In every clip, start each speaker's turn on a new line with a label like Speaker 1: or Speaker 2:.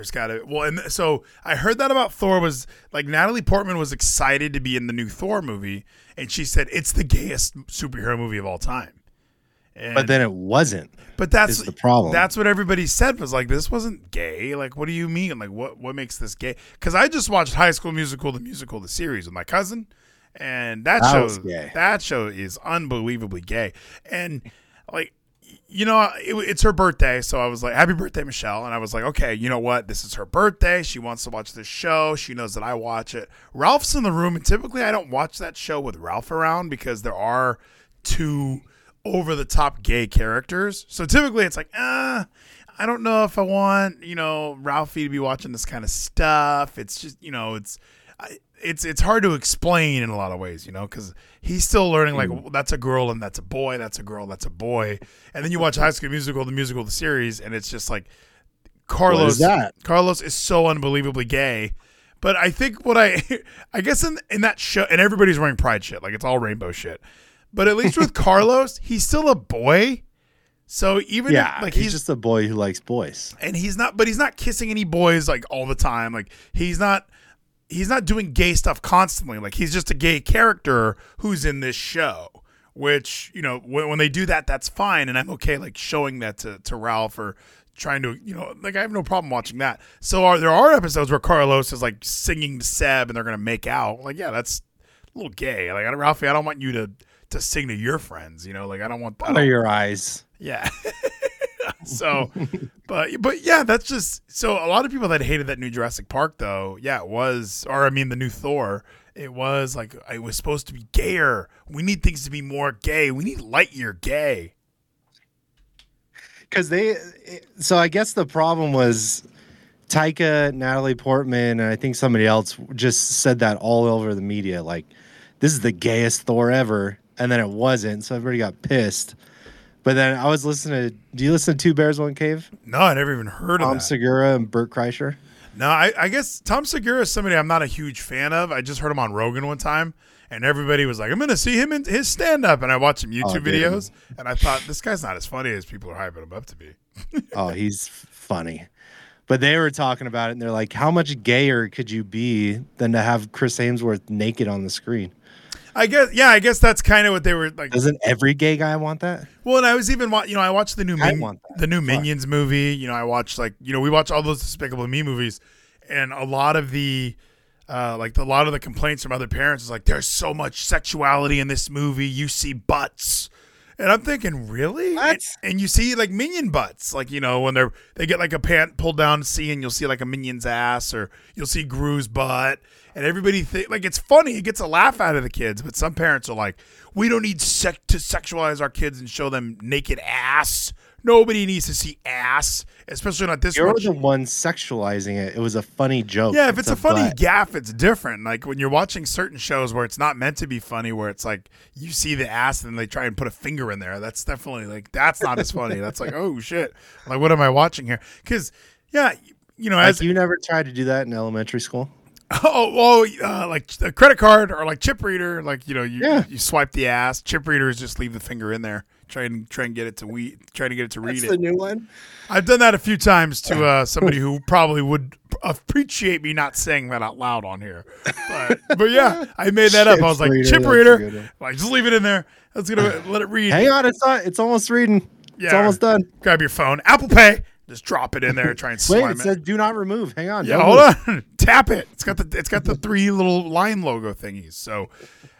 Speaker 1: There's got to well, and so I heard that about Thor was like Natalie Portman was excited to be in the new Thor movie, and she said it's the gayest superhero movie of all time. And,
Speaker 2: But then it wasn't.
Speaker 1: but that's
Speaker 2: the problem.
Speaker 1: That's what everybody said was like this wasn't gay. Like, what do you mean? Like, what what makes this gay? Because I just watched High School Musical, the musical, the series with my cousin, and that,
Speaker 2: That
Speaker 1: show that show is unbelievably gay. And like, you know, it, it's her birthday, so I was like, "Happy birthday, Michelle!" And I was like, "Okay, you know what? This is her birthday. She wants to watch this show. She knows that I watch it. Ralph's in the room, and typically I don't watch that show with Ralph around because there are two over the top gay characters. So typically it's like, ah, I don't know if I want, you know, Ralphie to be watching this kind of stuff. It's just, you know, it's I, it's it's hard to explain in a lot of ways, you know, cuz he's still learning like well, that's a girl and that's a boy, that's a girl, that's a boy. And then you watch High School Musical, the musical, the series, and it's just like Carlos
Speaker 2: that?
Speaker 1: Carlos is so unbelievably gay. But I think what I I guess in in that show and everybody's wearing pride shit, like it's all rainbow shit. But at least with Carlos, he's still a boy. So even
Speaker 2: Yeah,
Speaker 1: like
Speaker 2: he's,
Speaker 1: he's,
Speaker 2: just a boy who likes boys.
Speaker 1: and he's not but he's not kissing any boys like all the time. Like he's not he's not doing gay stuff constantly. Like he's just a gay character who's in this show. Which you know when, when they do that, that's fine, and I'm okay like showing that to, to Ralph or trying to you know like I have no problem watching that. So are there are episodes where Carlos is like singing to Seb and they're gonna make out. Like yeah, that's a little gay. Like I don't- Ralphie, I don't want you to to sing to your friends. You know, like I don't want. I don't,
Speaker 2: are your eyes?
Speaker 1: yeah. so, but but yeah, that's just so a lot of people that hated that new Jurassic Park though, yeah, it was or I mean the new Thor, it was like it was supposed to be gayer. We need things to be more gay. We need Lightyear gay.
Speaker 2: Because they, so I guess the problem was Taika, Natalie Portman, and I think somebody else just said that all over the media. Like, this is the gayest Thor ever. And then it wasn't. So everybody got pissed. But then I was listening to, do you listen to Two Bears, One Cave?
Speaker 1: No, I never even heard of
Speaker 2: Tom
Speaker 1: that.
Speaker 2: Segura and Bert Kreischer.
Speaker 1: No, I, I guess Tom Segura is somebody I'm not a huge fan of. I just heard him on Rogan one time, and everybody was like, "I'm going to see him in his stand up," and I watched some oh, YouTube
Speaker 2: dude.
Speaker 1: videos, and I thought this guy's not as funny as people are hyping him up to be.
Speaker 2: Oh, he's funny. But they were talking about it and they're like, how much gayer could you be than to have Chris Hemsworth naked on the screen?
Speaker 1: I guess, yeah, I guess that's kind of what they were like.
Speaker 2: Doesn't every gay guy want that?
Speaker 1: Well, and I was even, you know, I watched the new
Speaker 2: I
Speaker 1: Min-
Speaker 2: want that.
Speaker 1: the new
Speaker 2: Fuck.
Speaker 1: Minions movie. You know, I watched like, you know, we watch all those Despicable Me movies, and a lot of the, uh, like a lot of the complaints from other parents is like, there's so much sexuality in this movie. You see butts, and I'm thinking, really?
Speaker 2: What?
Speaker 1: And, and you see like minion butts, like you know when they're they get like a pant pulled down to see, and you'll see like a minion's ass, or you'll see Gru's butt, and everybody think like it's funny. It gets a laugh out of the kids, but some parents are like, we don't need sec- to sexualize our kids and show them naked ass. Nobody needs to see ass, especially not this
Speaker 2: You're
Speaker 1: much.
Speaker 2: the one sexualizing it. It was a funny joke.
Speaker 1: Yeah, if it's, a, funny gaff, it's different. Like when you're watching certain shows where it's not meant to be funny, where it's like you see the ass and they try and put a finger in there. That's definitely like that's not as funny. That's like oh shit. Like what am I watching here? Because yeah, you know
Speaker 2: Like
Speaker 1: as
Speaker 2: you never tried to do that in elementary school.
Speaker 1: Oh oh uh, like a credit card or like chip reader. Like you know you
Speaker 2: Yeah.
Speaker 1: you swipe the ass. Chip readers just leave the finger in there. Try and try and get it to we try to get it to read it.
Speaker 2: The new one.
Speaker 1: I've done that a few times to uh, somebody who probably would appreciate me not saying that out loud on here. But, but yeah, I made that up. I was like,
Speaker 2: Chip
Speaker 1: chip
Speaker 2: reader, that's a
Speaker 1: reader.
Speaker 2: good one.
Speaker 1: Like, just leave it in there. That's gonna let it read.
Speaker 2: Hang on, it's not. It's almost reading.
Speaker 1: Yeah, It's
Speaker 2: almost done.
Speaker 1: Grab your phone, Apple Pay. Just drop it in there. Try and
Speaker 2: Wait,
Speaker 1: slime
Speaker 2: it
Speaker 1: it.
Speaker 2: says do not remove. Hang on.
Speaker 1: yeah,
Speaker 2: don't
Speaker 1: hold
Speaker 2: move.
Speaker 1: on. Tap it. It's got the it's got the three little line logo thingies. So,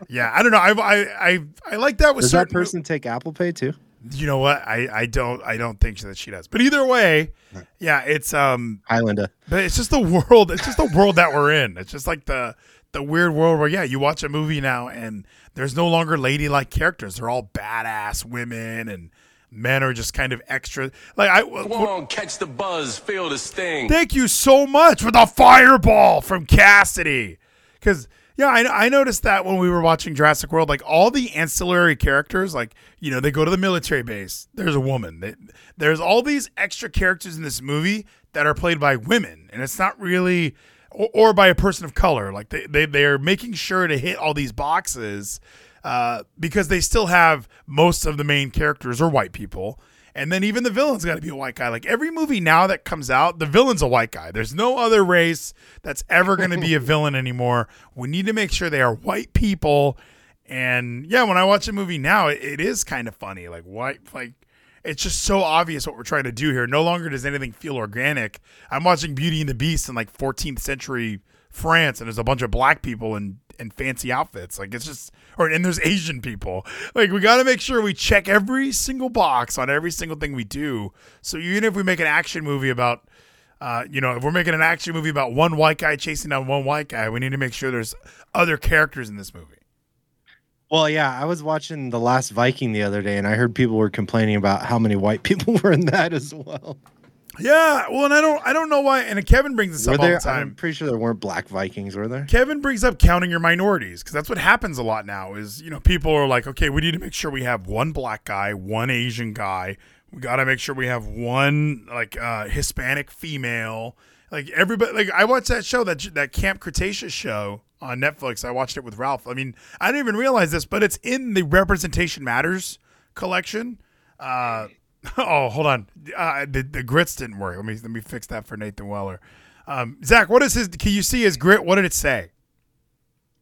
Speaker 1: yeah, I don't know. I I I, I like that with
Speaker 2: Does that
Speaker 1: certain
Speaker 2: person take Apple Pay too?
Speaker 1: You know what? I I don't I don't think that she does. But either way, yeah, it's um
Speaker 2: Highlander.
Speaker 1: But it's just the world. It's just the world that we're in. It's just like the the weird world where yeah, you watch a movie now and there's no longer ladylike characters. They're all badass women and men are just kind of extra. Like I
Speaker 3: Come on, catch the buzz, feel the sting.
Speaker 1: thank you so much for the fireball from Cassidy. Because yeah, I, I noticed that when we were watching Jurassic World, like all the ancillary characters, like you know, they go to the military base. There's a woman. They, there's all these extra characters in this movie that are played by women, and it's not really. Or, or by a person of color, like they they they are making sure to hit all these boxes, uh, because they still have most of the main characters are white people, And then even the villain's got to be a white guy. Like every movie now that comes out, the villain's a white guy. There's no other race that's ever going to be a villain anymore. We need to make sure they are white people. And yeah, when I watch a movie now, it, it is kind of funny. Like white, like it's just so obvious what we're trying to do here. No longer does anything feel organic. I'm watching Beauty and the Beast in like 14th century France, and there's a bunch of black people in in fancy outfits. Like it's just, or and there's Asian people. Like we got to make sure we check every single box on every single thing we do. So even if we make an action movie about. Uh, you know, if we're making an action movie about one white guy chasing down one white guy, we need to make sure there's other characters in this movie.
Speaker 2: Well, yeah, I was watching The Last Viking the other day, and I heard people were complaining about how many white people were in that as well.
Speaker 1: Yeah, well, and I don't, I don't know why. And Kevin brings this
Speaker 2: Were
Speaker 1: up all the time.
Speaker 2: I'm pretty sure there weren't black Vikings, were there?
Speaker 1: Kevin brings up counting your minorities because that's what happens a lot now. Is you know people are like, okay, we need to make sure we have one black guy, one Asian guy. We got to make sure we have one like uh, Hispanic female. Like everybody, like I watched that show that that Camp Cretaceous show on Netflix. I watched it with Ralph. I mean, I didn't even realize this, but it's in the Representation Matters collection. Uh, oh, hold on, uh, the the grits didn't work. Let me let me fix that for Nathan Weller. Um, Zach, what is his? Can you see his grit? What did it say?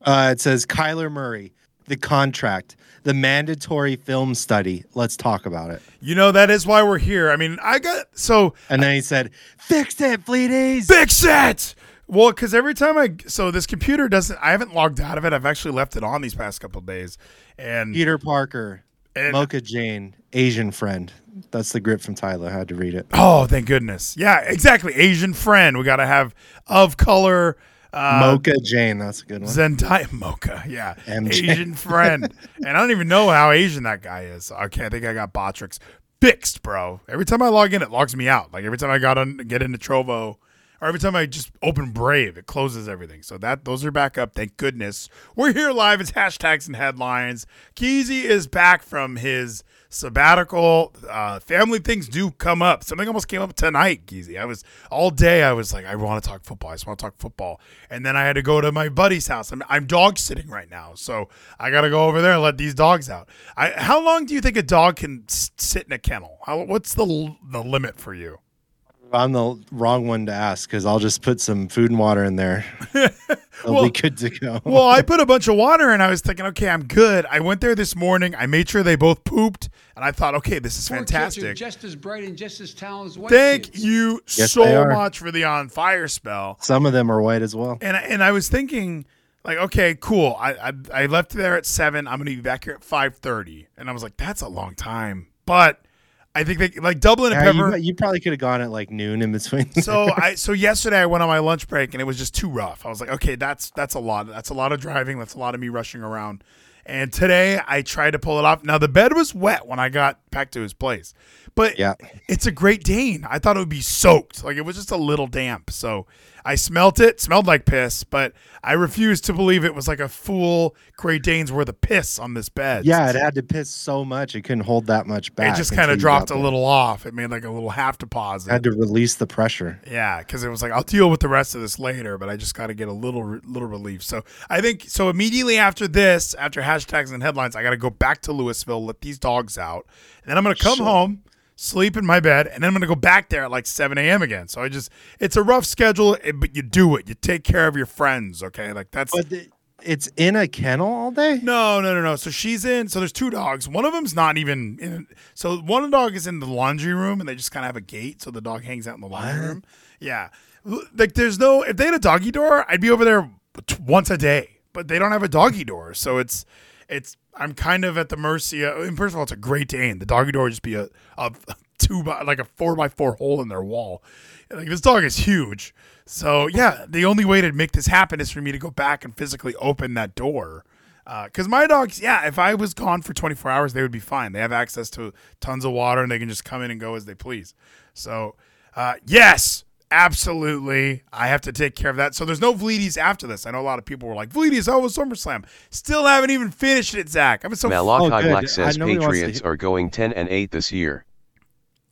Speaker 2: Uh, it says Kyler Murray, the contract, the mandatory film study. Let's talk about it.
Speaker 1: You know that is why we're here. I mean, I got so
Speaker 2: And then he said, "Fix it, Fleeties."
Speaker 1: fix it. Well, because every time I so this computer doesn't, I haven't logged out of it. I've actually left it on these past couple of days, and
Speaker 2: Peter Parker,
Speaker 1: And-
Speaker 2: Mocha Jane, Asian friend. That's the grip from Tyler. I had to read it.
Speaker 1: oh, thank goodness, yeah, exactly. Asian friend. We got to have of color. Uh,
Speaker 2: Mocha Jane. That's a good one.
Speaker 1: Zendaya Mocha, yeah,
Speaker 2: MJ.
Speaker 1: Asian friend, and I don't even know how Asian that guy is. Okay, I think I got Botrix fixed, bro. Every time I log in, it logs me out. Like every time I got on, get into Trovo, or every time I just open Brave, it closes everything. So that those are back up. Thank goodness. We're here live. It's hashtags and headlines. Keezy is back from his sabbatical. Uh, family things do come up. Something almost came up tonight, Keezy. I was all day. I was like, I want to talk football. I just want to talk football. And then I had to go to my buddy's house. I'm, I'm dog sitting right now, so I got to go over there and let these dogs out. I, how long do you think a dog can sit in a kennel? How, what's the the limit for you?
Speaker 2: I'm the wrong one to ask because I'll just put some food and water in there. It'll
Speaker 1: Well-
Speaker 2: be good to go.
Speaker 1: well, I put a bunch of water and I was thinking, okay, I'm good. I went there this morning. I made sure they both pooped, and I thought, okay, this is
Speaker 4: Poor kids are
Speaker 1: fantastic.
Speaker 4: just as bright and just as talented as white
Speaker 1: Thank
Speaker 4: kids.
Speaker 1: you
Speaker 2: Yes,
Speaker 1: so much for the on fire spell.
Speaker 2: Some of them are white as well.
Speaker 1: And I- and I was thinking, like, okay, cool. I I, I left there at seven. I'm gonna be back here at five thirty, and I was like, that's a long time. But I think they like Dublin and
Speaker 2: Yeah,
Speaker 1: Pepper.
Speaker 2: you, you probably could have gone at like noon in between.
Speaker 1: so I so yesterday I went on my lunch break and it was just too rough. I was like, okay, that's that's a lot. That's a lot of driving. That's a lot of me rushing around. And today I tried to pull it off. Now the bed was wet when I got back to his place, but
Speaker 2: Yeah.
Speaker 1: it's a Great Dane. I thought it would be soaked, like it was just a little damp. So I smelt it, smelled like piss, but I refused to believe it was like a full Great Dane's worth of piss on this bed.
Speaker 2: yeah, it had to piss so much it couldn't hold that much back.
Speaker 1: it just kind of dropped a
Speaker 2: there.
Speaker 1: little off. It made like a little half deposit.
Speaker 2: Had to release the pressure.
Speaker 1: Yeah, because it was like I'll deal with the rest of this later, but I just got to get a little little relief. So I think so. Immediately after this, after hashtags and headlines, I got to go back to Louisville, let these dogs out, and then I'm gonna come
Speaker 2: Sure.
Speaker 1: home, sleep in my bed, and then I'm gonna go back there at like 7 a.m. again. So I just it's a rough schedule, eh, but you do it. You take care of your friends, okay? Like that's
Speaker 2: But the, it's in a kennel all day?
Speaker 1: no, no, no, no. So she's in. So there's two dogs. One of them's not even in. So one dog is in the laundry room, and they just kind of have a gate, so the dog hangs out in the laundry
Speaker 2: What?
Speaker 1: room. Yeah, like there's no. If they had a doggy door, I'd be over there once a day. But they don't have a doggy door, so it's it's. I'm kind of at the mercy. Of, and first of all, it's a Great Dane. The doggy door would just be a a two by like a four by four hole in their wall. Like this dog is huge. So yeah, the only way to make this happen is for me to go back and physically open that door. Because my dogs, yeah, if I was gone for 24 hours, they would be fine. They have access to tons of water and they can just come in and go as they please. So, uh, yes, absolutely. I have to take care of that. So, there's no Vleeties after this. I know a lot of people were like, Vleeties, oh, it was SummerSlam. Still haven't even finished it, Zach. I'm so
Speaker 2: Oh,
Speaker 5: Malachi
Speaker 2: good.
Speaker 5: Black says
Speaker 2: know he wants to
Speaker 5: Patriots are going 10 and 8 this year.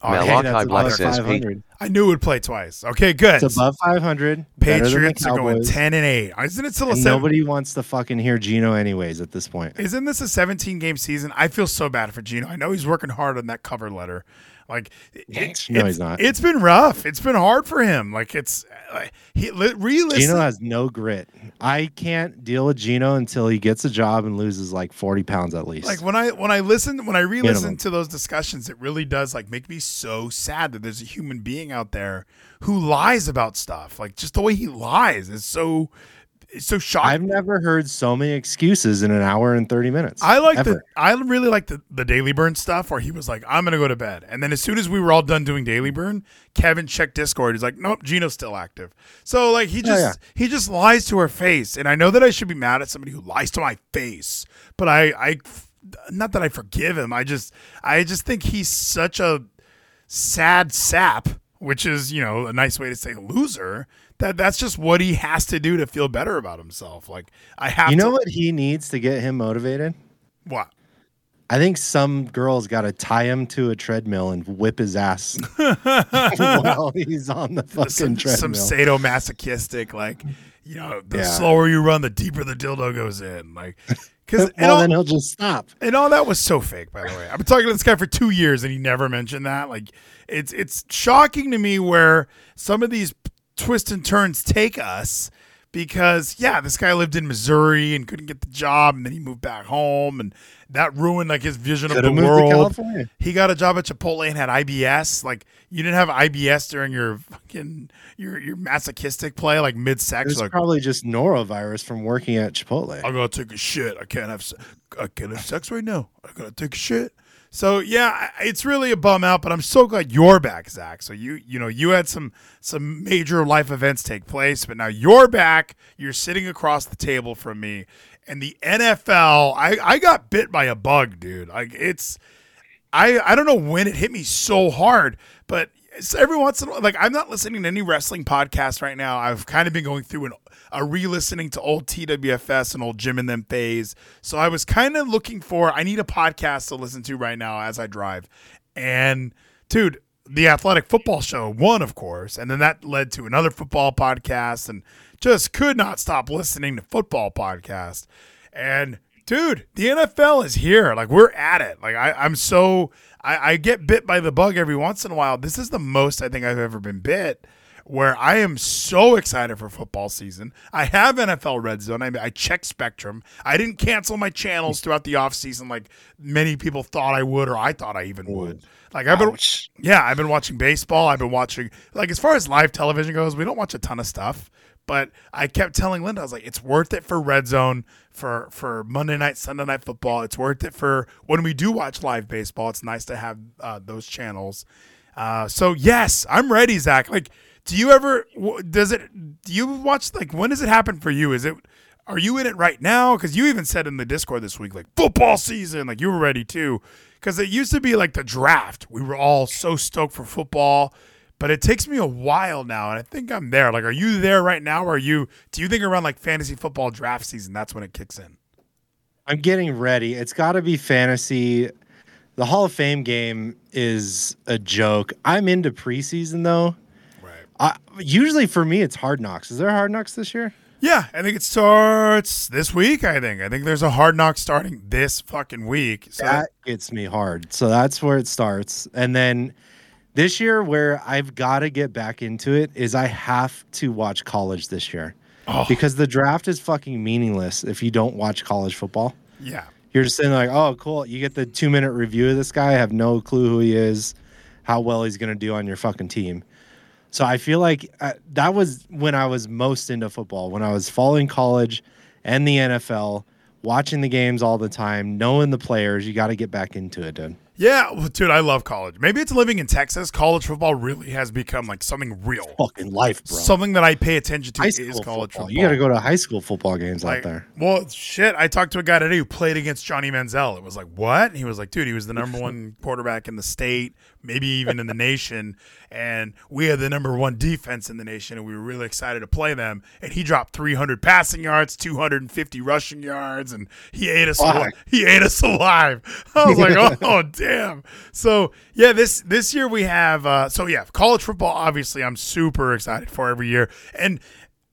Speaker 1: Oh,
Speaker 5: Malachi
Speaker 1: hey,
Speaker 5: Black says
Speaker 2: 500.
Speaker 1: I knew it would play twice. Okay, good.
Speaker 2: It's above 500. better than the
Speaker 1: Patriots are going 10 and 8. Isn't it still a seven?
Speaker 2: nobody wants to fucking hear Gino anyways at this point.
Speaker 1: Isn't this a 17 game season? I feel so bad for Gino. I know he's working hard on that cover letter. Like, it,
Speaker 2: No,
Speaker 1: it's,
Speaker 2: he's not.
Speaker 1: It's been rough. It's been hard for him. Like, it's like, he li-
Speaker 2: Gino has no grit. I can't deal with Gino until he gets a job and loses like 40 pounds at least.
Speaker 1: like when I when I listen when I re-listen
Speaker 2: Minimum.
Speaker 1: to those discussions, it really does like make me so sad that there's a human being out there who lies about stuff. Like just the way he lies is so it's so shocking.
Speaker 2: I've never heard so many excuses in an hour and 30 minutes.
Speaker 1: I like the. I really like the, the Daily Burn stuff where he was like, I'm gonna go to bed. And then as soon as we were all done doing Daily Burn, Kevin checked Discord. He's like, Nope, Gino's still active. So like he just
Speaker 2: yeah.
Speaker 1: he just lies to her face. And I know that I should be mad at somebody who lies to my face, but I I not that I forgive him. I just I just think he's such a sad sap, which is, you know, a nice way to say loser. That that's just what he has to do to feel better about himself. Like I have to
Speaker 2: You know
Speaker 1: to
Speaker 2: what he needs to get him motivated?
Speaker 1: what?
Speaker 2: I think some girls got to tie him to a treadmill and whip his ass while he's on the fucking
Speaker 1: some, some sadomasochistic, like you know, the
Speaker 2: Yeah.
Speaker 1: slower you run, the deeper the dildo goes in, like because and,
Speaker 2: well,
Speaker 1: all,
Speaker 2: then he'll just stop.
Speaker 1: and all that was so fake. By the way, I've been talking to this guy for two years, and he never mentioned that. Like it's it's shocking to me where some of these twists and turns take us. Because yeah, this guy lived in Missouri and couldn't get the job, and then he moved back home, and that ruined like his vision of the world. He got a job at Chipotle and had IBS. Like you didn't have IBS during your fucking your your masochistic play, like mid sex.
Speaker 2: It's
Speaker 1: Like
Speaker 2: probably just norovirus from working at Chipotle.
Speaker 1: I gotta take a shit. I can't have se- I can't have sex right now. I gotta take a shit. So yeah, it's really a bum out, but I'm so glad you're back, Zach. So you you know you had some some major life events take place, but now you're back. You're sitting across the table from me, and the NFL. I I got bit by a bug, dude. Like it's I I don't know when it hit me so hard, but every once in a while, like I'm not listening to any wrestling podcast right now. I've kind of been going through an, a re-listening to old TWFS and old Jim and them phase. So I was kind of looking for I need a podcast to listen to right now as I drive. And dude, the Athletic Football Show won, of course, and then that led to another football podcast, and just could not stop listening to football podcast. And dude, the NFL is here. Like we're at it. Like I, I'm so I, I get bit by the bug every once in a while. This is the most I think I've ever been bit. Where I am so excited for football season. I have NFL Red Zone. I, I check Spectrum. I didn't cancel my channels throughout the offseason like many people thought I would, or I thought I even would. Like I've been,
Speaker 2: Ouch.
Speaker 1: yeah, I've been watching baseball. I've been watching like as far as live television goes, we don't watch a ton of stuff. But I kept telling Linda, I was like, it's worth it for Red Zone, for for Monday night, Sunday night football. It's worth it for when we do watch live baseball. It's nice to have uh, those channels. Uh, so yes, I'm ready, Zach. Like, do you ever? Does it? Do you watch? Like, when does it happen for you? Is it? Are you in it right now? Because you even said in the Discord this week, like football season, like you were ready too. Because it used to be like the draft. We were all so stoked for football, but it takes me a while now, and I think I'm there. Like, are you there right now? Or are you? Do you think around like fantasy football draft season, that's when it kicks in?
Speaker 2: I'm getting ready. It's got to be fantasy. The Hall of Fame game is a joke. I'm into preseason though. I, usually for me, it's Hard Knocks. Is there Hard Knocks this year?
Speaker 1: Yeah, I think it starts this week. I think. I think there's a hard knock starting this fucking week. So
Speaker 2: that gets me hard. So that's where it starts. And then this year, where I've got to get back into it, is I have to watch college this year
Speaker 1: Oh.
Speaker 2: because the draft is fucking meaningless if you don't watch college football.
Speaker 1: yeah,
Speaker 2: You're just sitting like, oh, cool. You get the two minute review of this guy. I have no clue who he is, how well he's going to do on your fucking team. So I feel like uh, that was when I was most into football, when I was following college and the NFL, watching the games all the time, knowing the players. You got to get back into it, dude.
Speaker 1: yeah, well, dude. I love college. Maybe it's living in Texas. College football really has become like something real.
Speaker 2: Fucking life, bro.
Speaker 1: Something that I pay attention to is college
Speaker 2: football.
Speaker 1: football.
Speaker 2: You got to go to high school football games
Speaker 1: Like,
Speaker 2: out there.
Speaker 1: Well, shit. I talked to a guy today who played against Johnny Manziel. It was like, what? And he was like, dude, he was the number one quarterback in the state, maybe even in the nation. And we had the number one defense in the nation, and we were really excited to play them. And he dropped 300 passing yards, 250 rushing yards, and he ate us. Alive. He ate us alive. I was like, oh damn. So yeah, this this year we have. Uh, so yeah, college football. Obviously, I'm super excited for every year, and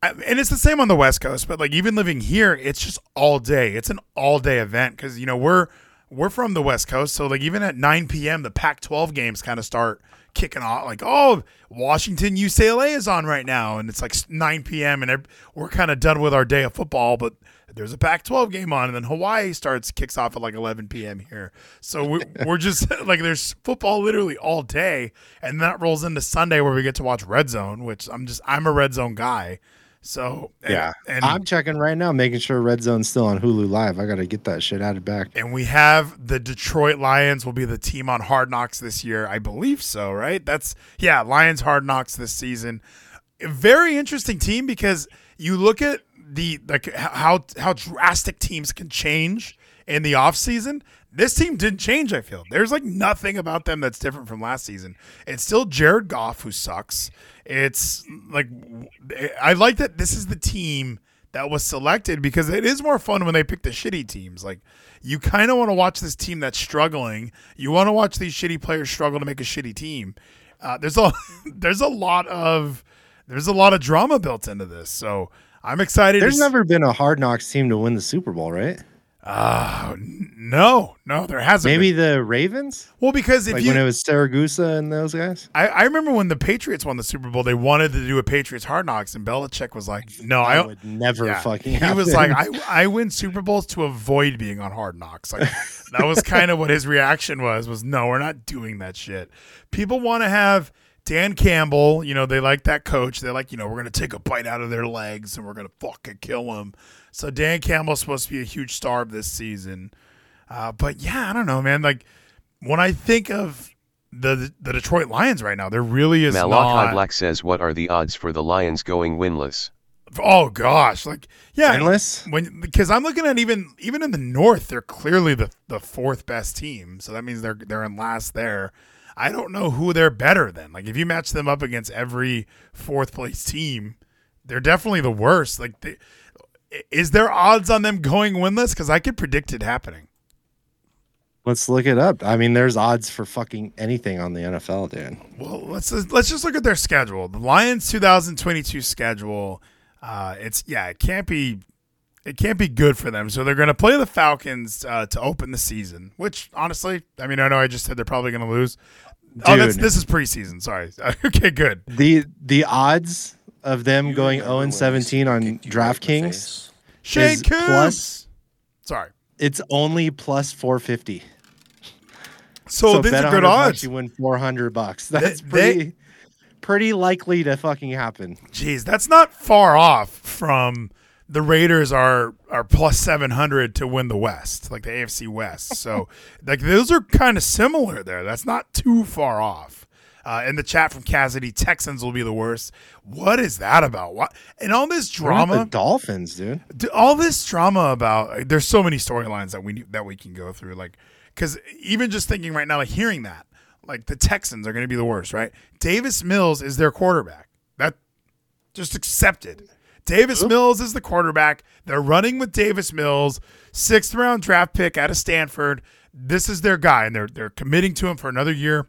Speaker 1: and it's the same on the West Coast, but like even living here, it's just all day. It's an all day event because you know we're we're from the West Coast, so like even at 9 p.m., the Pac-12 games kind of start kicking off. Like, oh, Washington UCLA is on right now, and it's like 9 p.m. and we're kind of done with our day of football, but there's a Pac-12 game on, and then Hawaii starts kicks off at like 11 p.m. here. So we're, we're just like there's football literally all day, and that rolls into Sunday where we get to watch Red Zone, which I'm just I'm a Red Zone guy. So and-
Speaker 2: Yeah,
Speaker 1: and
Speaker 2: I'm checking right now, making sure Red Zone's still on Hulu Live. I gotta get that shit added back.
Speaker 1: And we have the Detroit Lions will be the team on Hard Knocks this year. I believe so, right? That's yeah, Lions Hard Knocks this season. A very interesting team because you look at the like how how drastic teams can change in the offseason. This team didn't change, I feel. There's like nothing about them that's different from last season. It's still Jared Goff who sucks. It's like I like that this is the team that was selected because it is more fun when they pick the shitty teams. Like you kind of want to watch this team that's struggling. You want to watch these shitty players struggle to make a shitty team. Uh, there's a there's a lot of there's a lot of drama built into this. So I'm excited.
Speaker 2: There's never been a Hard Knocks team to win the Super Bowl, right?
Speaker 1: Uh, no, no, there hasn't.
Speaker 2: Maybe
Speaker 1: been.
Speaker 2: the Ravens,
Speaker 1: well because if
Speaker 2: like
Speaker 1: you
Speaker 2: when it was Siragusa and those guys.
Speaker 1: I, I remember when the Patriots won the Super Bowl, they wanted to do a Patriots Hard Knocks, and Belichick was like, "No, I,
Speaker 2: That would never
Speaker 1: Yeah.
Speaker 2: fucking.
Speaker 1: He was like. I, I win Super Bowls to avoid being on Hard Knocks. Like that was kind of what his reaction was. Was no, we're not doing that shit. People want to have Dan Campbell. You know, they like that coach. They're like, you know, we're gonna take a bite out of their legs and we're gonna fucking kill them. So Dan Campbell's supposed to be a huge star of this season. Uh, but yeah, I don't know, man. Like when I think of the the Detroit Lions right now, there really is
Speaker 5: Malachi
Speaker 1: not.
Speaker 5: Black says what are the odds for the Lions going winless?
Speaker 1: Oh gosh, like yeah,
Speaker 2: Endless?
Speaker 1: when because I'm looking at even even in the North, they're clearly the the fourth best team. So that means they're they're in last there. I don't know who they're better than. Like if you match them up against every fourth place team, they're definitely the worst. Like they, is there odds on them going winless? Because I could predict it happening.
Speaker 2: Let's look it up. I mean, there's odds for fucking anything on the NFL, dude.
Speaker 1: Well, let's let's just look at their schedule. The Lions 2022 schedule. Uh, it's yeah, it can't be it can't be good for them. So they're going to play the Falcons uh, to open the season. Which honestly, I mean, I know I just said they're probably going to lose. Oh, that's this is preseason. Sorry. okay, good.
Speaker 2: The the odds of them going 0 and 17 on DraftKings,
Speaker 1: Shane
Speaker 2: Is plus-
Speaker 1: Sorry.
Speaker 2: it's only plus 450.
Speaker 1: So, these
Speaker 2: bet
Speaker 1: are good odds.
Speaker 2: You win 400 bucks. That's
Speaker 1: they-
Speaker 2: pretty pretty likely to fucking happen.
Speaker 1: Jeez, that's not far off from the Raiders are are plus seven hundred to win the West, like the AFC West. So like those are kind of similar there. That's not too far off. Uh, in the chat from Cassidy, Texans will be the worst. What is that about? What and all this drama?
Speaker 2: the Dolphins, dude.
Speaker 1: all this drama about there's so many storylines that we that we can go through like because even just thinking right now like hearing that like the texans are going to be the worst right davis mills is their quarterback that just accepted davis mills is the quarterback they're running with davis mills sixth round draft pick out of stanford this is their guy and they're they're committing to him for another year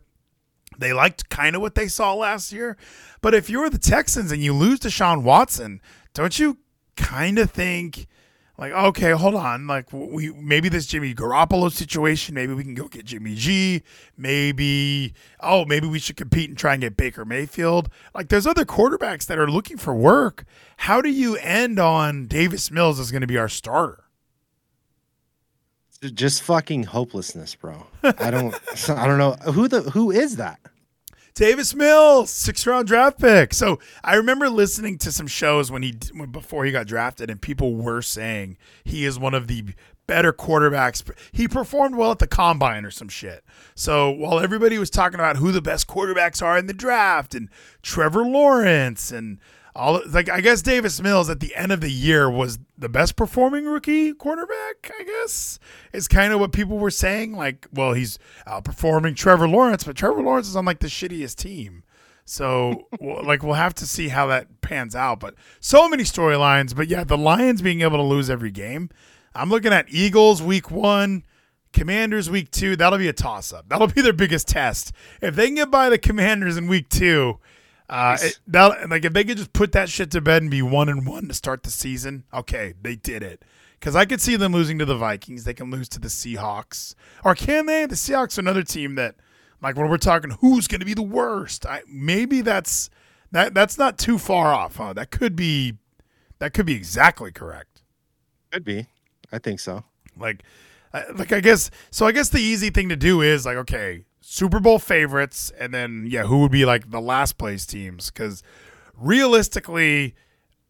Speaker 1: they liked kind of what they saw last year. But if you're the Texans and you lose to Sean Watson, don't you kind of think like, okay, hold on, like we maybe this Jimmy Garoppolo situation, maybe we can go get Jimmy G, maybe oh, maybe we should compete and try and get Baker Mayfield. Like there's other quarterbacks that are looking for work. How do you end on Davis Mills is going to be our starter?
Speaker 2: Just fucking hopelessness, bro. I don't I don't know who the who is that?
Speaker 1: Davis Mills, six round draft pick. So I remember listening to some shows when he when, before he got drafted, and people were saying he is one of the better quarterbacks. He performed well at the combine or some shit. So while everybody was talking about who the best quarterbacks are in the draft and Trevor Lawrence and all like I guess Davis Mills at the end of the year was the best performing rookie quarterback, I guess. Is kind of what people were saying. Like, well, he's outperforming Trevor Lawrence, but Trevor Lawrence is on like the shittiest team. So, like, we'll have to see how that pans out. But so many storylines. But yeah, the Lions being able to lose every game. I'm looking at Eagles week one, Commanders week two. That'll be a toss up. That'll be their biggest test. If they can get by the Commanders in week two, uh, it, that like if they could just put that shit to bed and be one and one to start the season, okay, they did it. Because I could see them losing to the Vikings. They can lose to the Seahawks. Or can they? The Seahawks are another team that, like, when we're talking who's going to be the worst, I, maybe that's that that's not too far off. Huh? That could be that could be exactly correct.
Speaker 2: Could be. I think so.
Speaker 1: Like, I- like I guess so. I guess the easy thing to do is like, okay, Super Bowl favorites, and then yeah, who would be like the last place teams? Because realistically,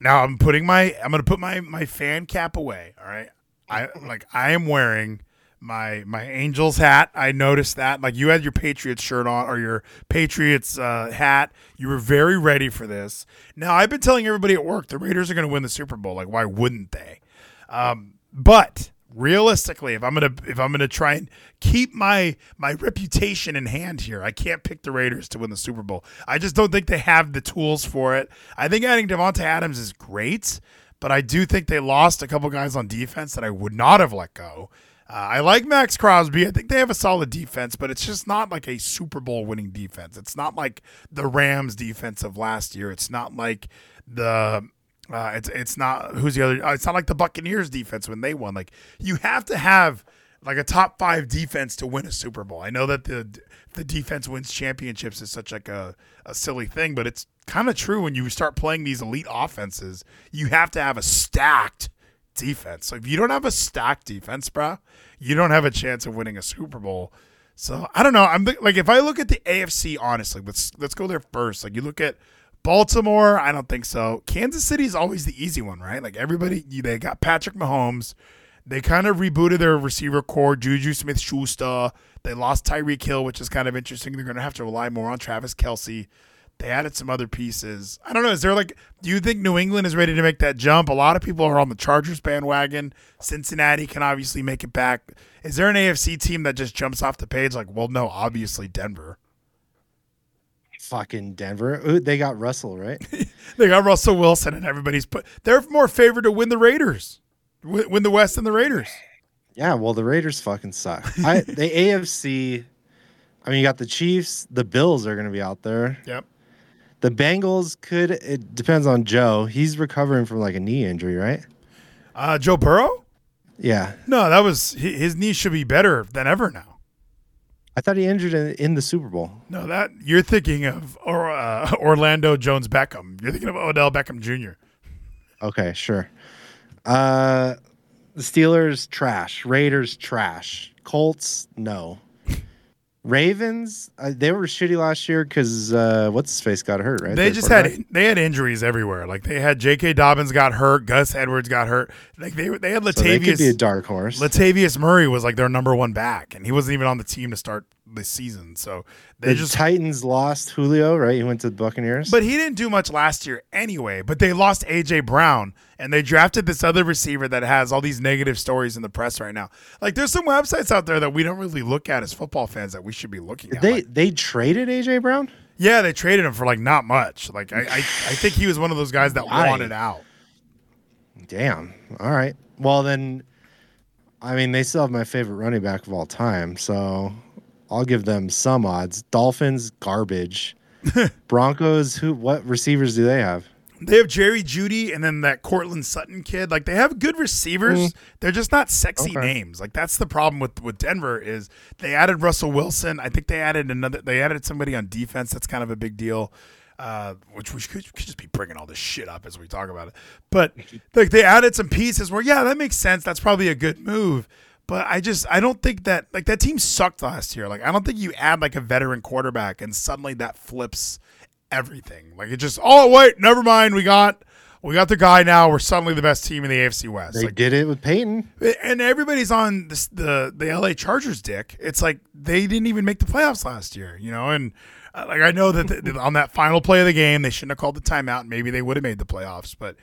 Speaker 1: now I'm putting my I'm gonna put my my fan cap away. All right, I like I am wearing my my Angels hat. I noticed that. Like you had your Patriots shirt on or your Patriots uh, hat. You were very ready for this. Now I've been telling everybody at work the Raiders are gonna win the Super Bowl. Like why wouldn't they? Um, but realistically, if I'm gonna if I'm gonna try and keep my my reputation in hand here, I can't pick the Raiders to win the Super Bowl. I just don't think they have the tools for it. I think adding Davante Adams is great, but I do think they lost a couple guys on defense that I would not have let go. Uh, I like Maxx Crosby. I think they have a solid defense, but it's just not like a Super Bowl winning defense. It's not like the Rams defense of last year. It's not like the uh, it's it's not who's the other. Uh, it's not like the Buccaneers defense when they won. Like you have to have like a top five defense to win a Super Bowl. I know that the the defense wins championships is such like a, a silly thing, but it's kind of true when you start playing these elite offenses. You have to have a stacked defense. So if you don't have a stacked defense, bro, you don't have a chance of winning a Super Bowl. So I don't know. I'm like if I look at the AFC, honestly, let's let's go there first. Like you look at Baltimore, I don't think so. Kansas City is always the easy one, right? Like everybody, they got Patrick Mahomes. They kind of rebooted their receiver core, Juju Smith Schuster. They lost Tyreek Hill, which is kind of interesting. They're going to have to rely more on Travis Kelce. They added some other pieces. I don't know. Is there like, do you think New England is ready to make that jump? A lot of people are on the Chargers bandwagon. Cincinnati can obviously make it back. Is there an AFC team that just jumps off the page? Like, well, no, obviously Denver.
Speaker 2: Fucking Denver. Ooh, they got Russell, right?
Speaker 1: They got Russell Wilson, and everybody's put. They're more favored to win the Raiders, win, win the West than the Raiders.
Speaker 2: yeah, well, the Raiders fucking suck. I, the AFC, I mean, you got the Chiefs, the Bills are going to be out there.
Speaker 1: Yep.
Speaker 2: The Bengals could, it depends on Joe. He's recovering from like a knee injury, right?
Speaker 1: Uh, Joe Burrow?
Speaker 2: Yeah.
Speaker 1: No, that was his knee should be better than ever now.
Speaker 2: I thought he injured in, in the Super Bowl.
Speaker 1: No, that you're thinking of or, uh, Orlando Jones Beckham. You're thinking of Odell Beckham Jr.
Speaker 2: Okay, sure. Uh, the Steelers, trash. Raiders, trash. Colts, no. Ravens, uh, they were shitty last year because uh, what's his face got hurt, right?
Speaker 1: They
Speaker 2: Their
Speaker 1: just had they had injuries everywhere. Like they had J.K. Dobbins got hurt, Gus Edwards got hurt. Like they they had
Speaker 2: So they could be a
Speaker 1: Latavius
Speaker 2: dark horse.
Speaker 1: Latavius Murray was like their number one back, and he wasn't even on the team to start the season. So they
Speaker 2: the
Speaker 1: just
Speaker 2: Titans lost Julio, right? He went to the Buccaneers.
Speaker 1: But he didn't do much last year anyway. But they lost AJ Brown and they drafted this other receiver that has all these negative stories in the press right now. Like there's some websites out there that we don't really look at as football fans that we should be looking at.
Speaker 2: they
Speaker 1: Like,
Speaker 2: they traded AJ Brown.
Speaker 1: yeah, they traded him for like not much. Like I, I, I think he was one of those guys that
Speaker 2: Why?
Speaker 1: wanted out.
Speaker 2: Damn. All right. Well then, I mean they still have my favorite running back of all time, so I'll give them some odds. Dolphins garbage. Broncos who? What receivers do they have?
Speaker 1: They have Jerry Jeudy and then that Courtland Sutton kid. Like they have good receivers. They're just not sexy
Speaker 2: Mm. Okay.
Speaker 1: names. Like that's the problem with with Denver is they added Russell Wilson. I think they added another. They added somebody on defense. That's kind of a big deal. Uh, which we could, could just be bringing all this shit up as we talk about it. But like they added some pieces where yeah, that makes sense. That's probably a good move. But I just I don't think that like that team sucked last year. Like I don't think you add like a veteran quarterback and suddenly that flips everything. Like it just oh wait, never mind. We got we got the guy now. We're suddenly the best team in the AFC West.
Speaker 2: They
Speaker 1: Like,
Speaker 2: did it with Peyton.
Speaker 1: and everybody's on this, the the LA Chargers dick. It's like they didn't even make the playoffs last year, you know. And uh, like I know that the, on that final play of the game, they shouldn't have called the timeout. Maybe they would have made the playoffs, but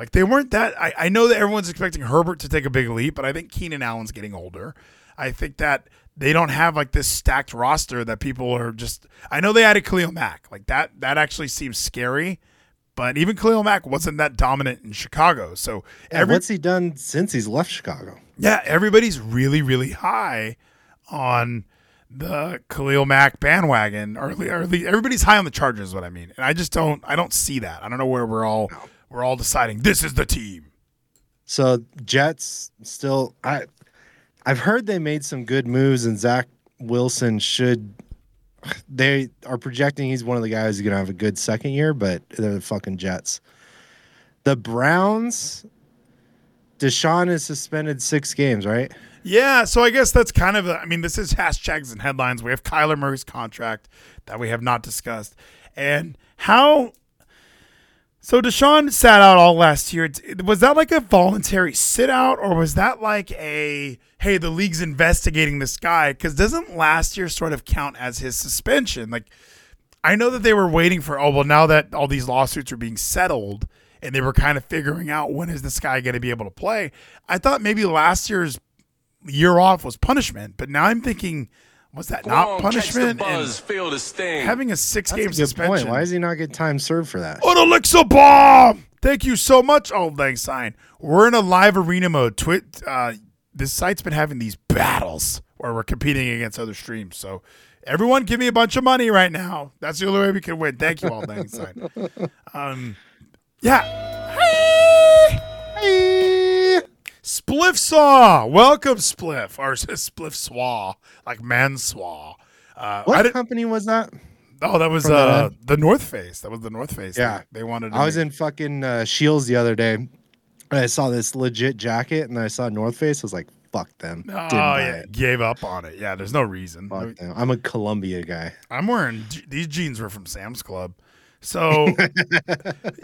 Speaker 1: like they weren't that. I, I know that everyone's expecting Herbert to take a big leap, but I think Keenan Allen's getting older. I think that they don't have like this stacked roster that people are just. I know they added Khalil Mack, like that. That actually seems scary. But even Khalil Mack wasn't that dominant in Chicago. So
Speaker 2: Yeah,
Speaker 1: every
Speaker 2: what's he done since he's left Chicago?
Speaker 1: yeah, everybody's really, really high on the Khalil Mack bandwagon, or, or everybody's high on the Chargers. Is what I mean, and I just don't, I don't see that. I don't know where we're all, we're all deciding this is the team.
Speaker 2: So Jets still I I've heard they made some good moves and Zach Wilson should they are projecting he's one of the guys who's gonna have a good second year, but they're the fucking Jets. The Browns, Deshaun is suspended six games, right?
Speaker 1: Yeah, so I guess that's kind of. A, I mean, this is hashtags and headlines. We have Kyler Murray's contract that we have not discussed, and how. So Deshaun sat out all last year. Was that like a voluntary sit out, or was that like a hey, the league's investigating this guy? Because doesn't last year sort of count as his suspension? Like, I know that they were waiting for. Oh well, now that all these lawsuits are being settled, and they were kind of figuring out when is this guy going to be able to play. I thought maybe last year's year off was punishment, but now I'm thinking, was that
Speaker 3: Go
Speaker 1: not
Speaker 3: on,
Speaker 1: punishment?
Speaker 3: Catch the
Speaker 1: And
Speaker 3: buzz, feel the sting.
Speaker 1: having a six
Speaker 2: That's
Speaker 1: game
Speaker 2: a good
Speaker 1: suspension.
Speaker 2: point. Why does he not get time served for that?
Speaker 1: An Alexa bomb. Thank you so much, Old Lang Sign. We're in a live arena mode. Twit. Uh, this site's been having these battles where we're competing against other streams. So everyone, give me a bunch of money right now. That's the only way we can win. Thank you, Old Lang Sign. Um, yeah.
Speaker 2: Hey!
Speaker 1: Spliff Saw. Welcome, Spliff. Or Spliff Swaw, like Manswaw. Uh,
Speaker 2: What company was that?
Speaker 1: oh, that was
Speaker 2: that
Speaker 1: uh, the North Face. That was the North Face.
Speaker 2: Yeah.
Speaker 1: They, they wanted to
Speaker 2: I was
Speaker 1: make-
Speaker 2: in fucking uh, Shields the other day. And I saw this legit jacket, and I saw North Face. I was like, "Fuck them."
Speaker 1: Oh, yeah.
Speaker 2: it.
Speaker 1: Gave up on it. Yeah, there's no reason.
Speaker 2: Fuck them. I'm a Columbia guy.
Speaker 1: I'm wearing these jeans were from Sam's Club. So,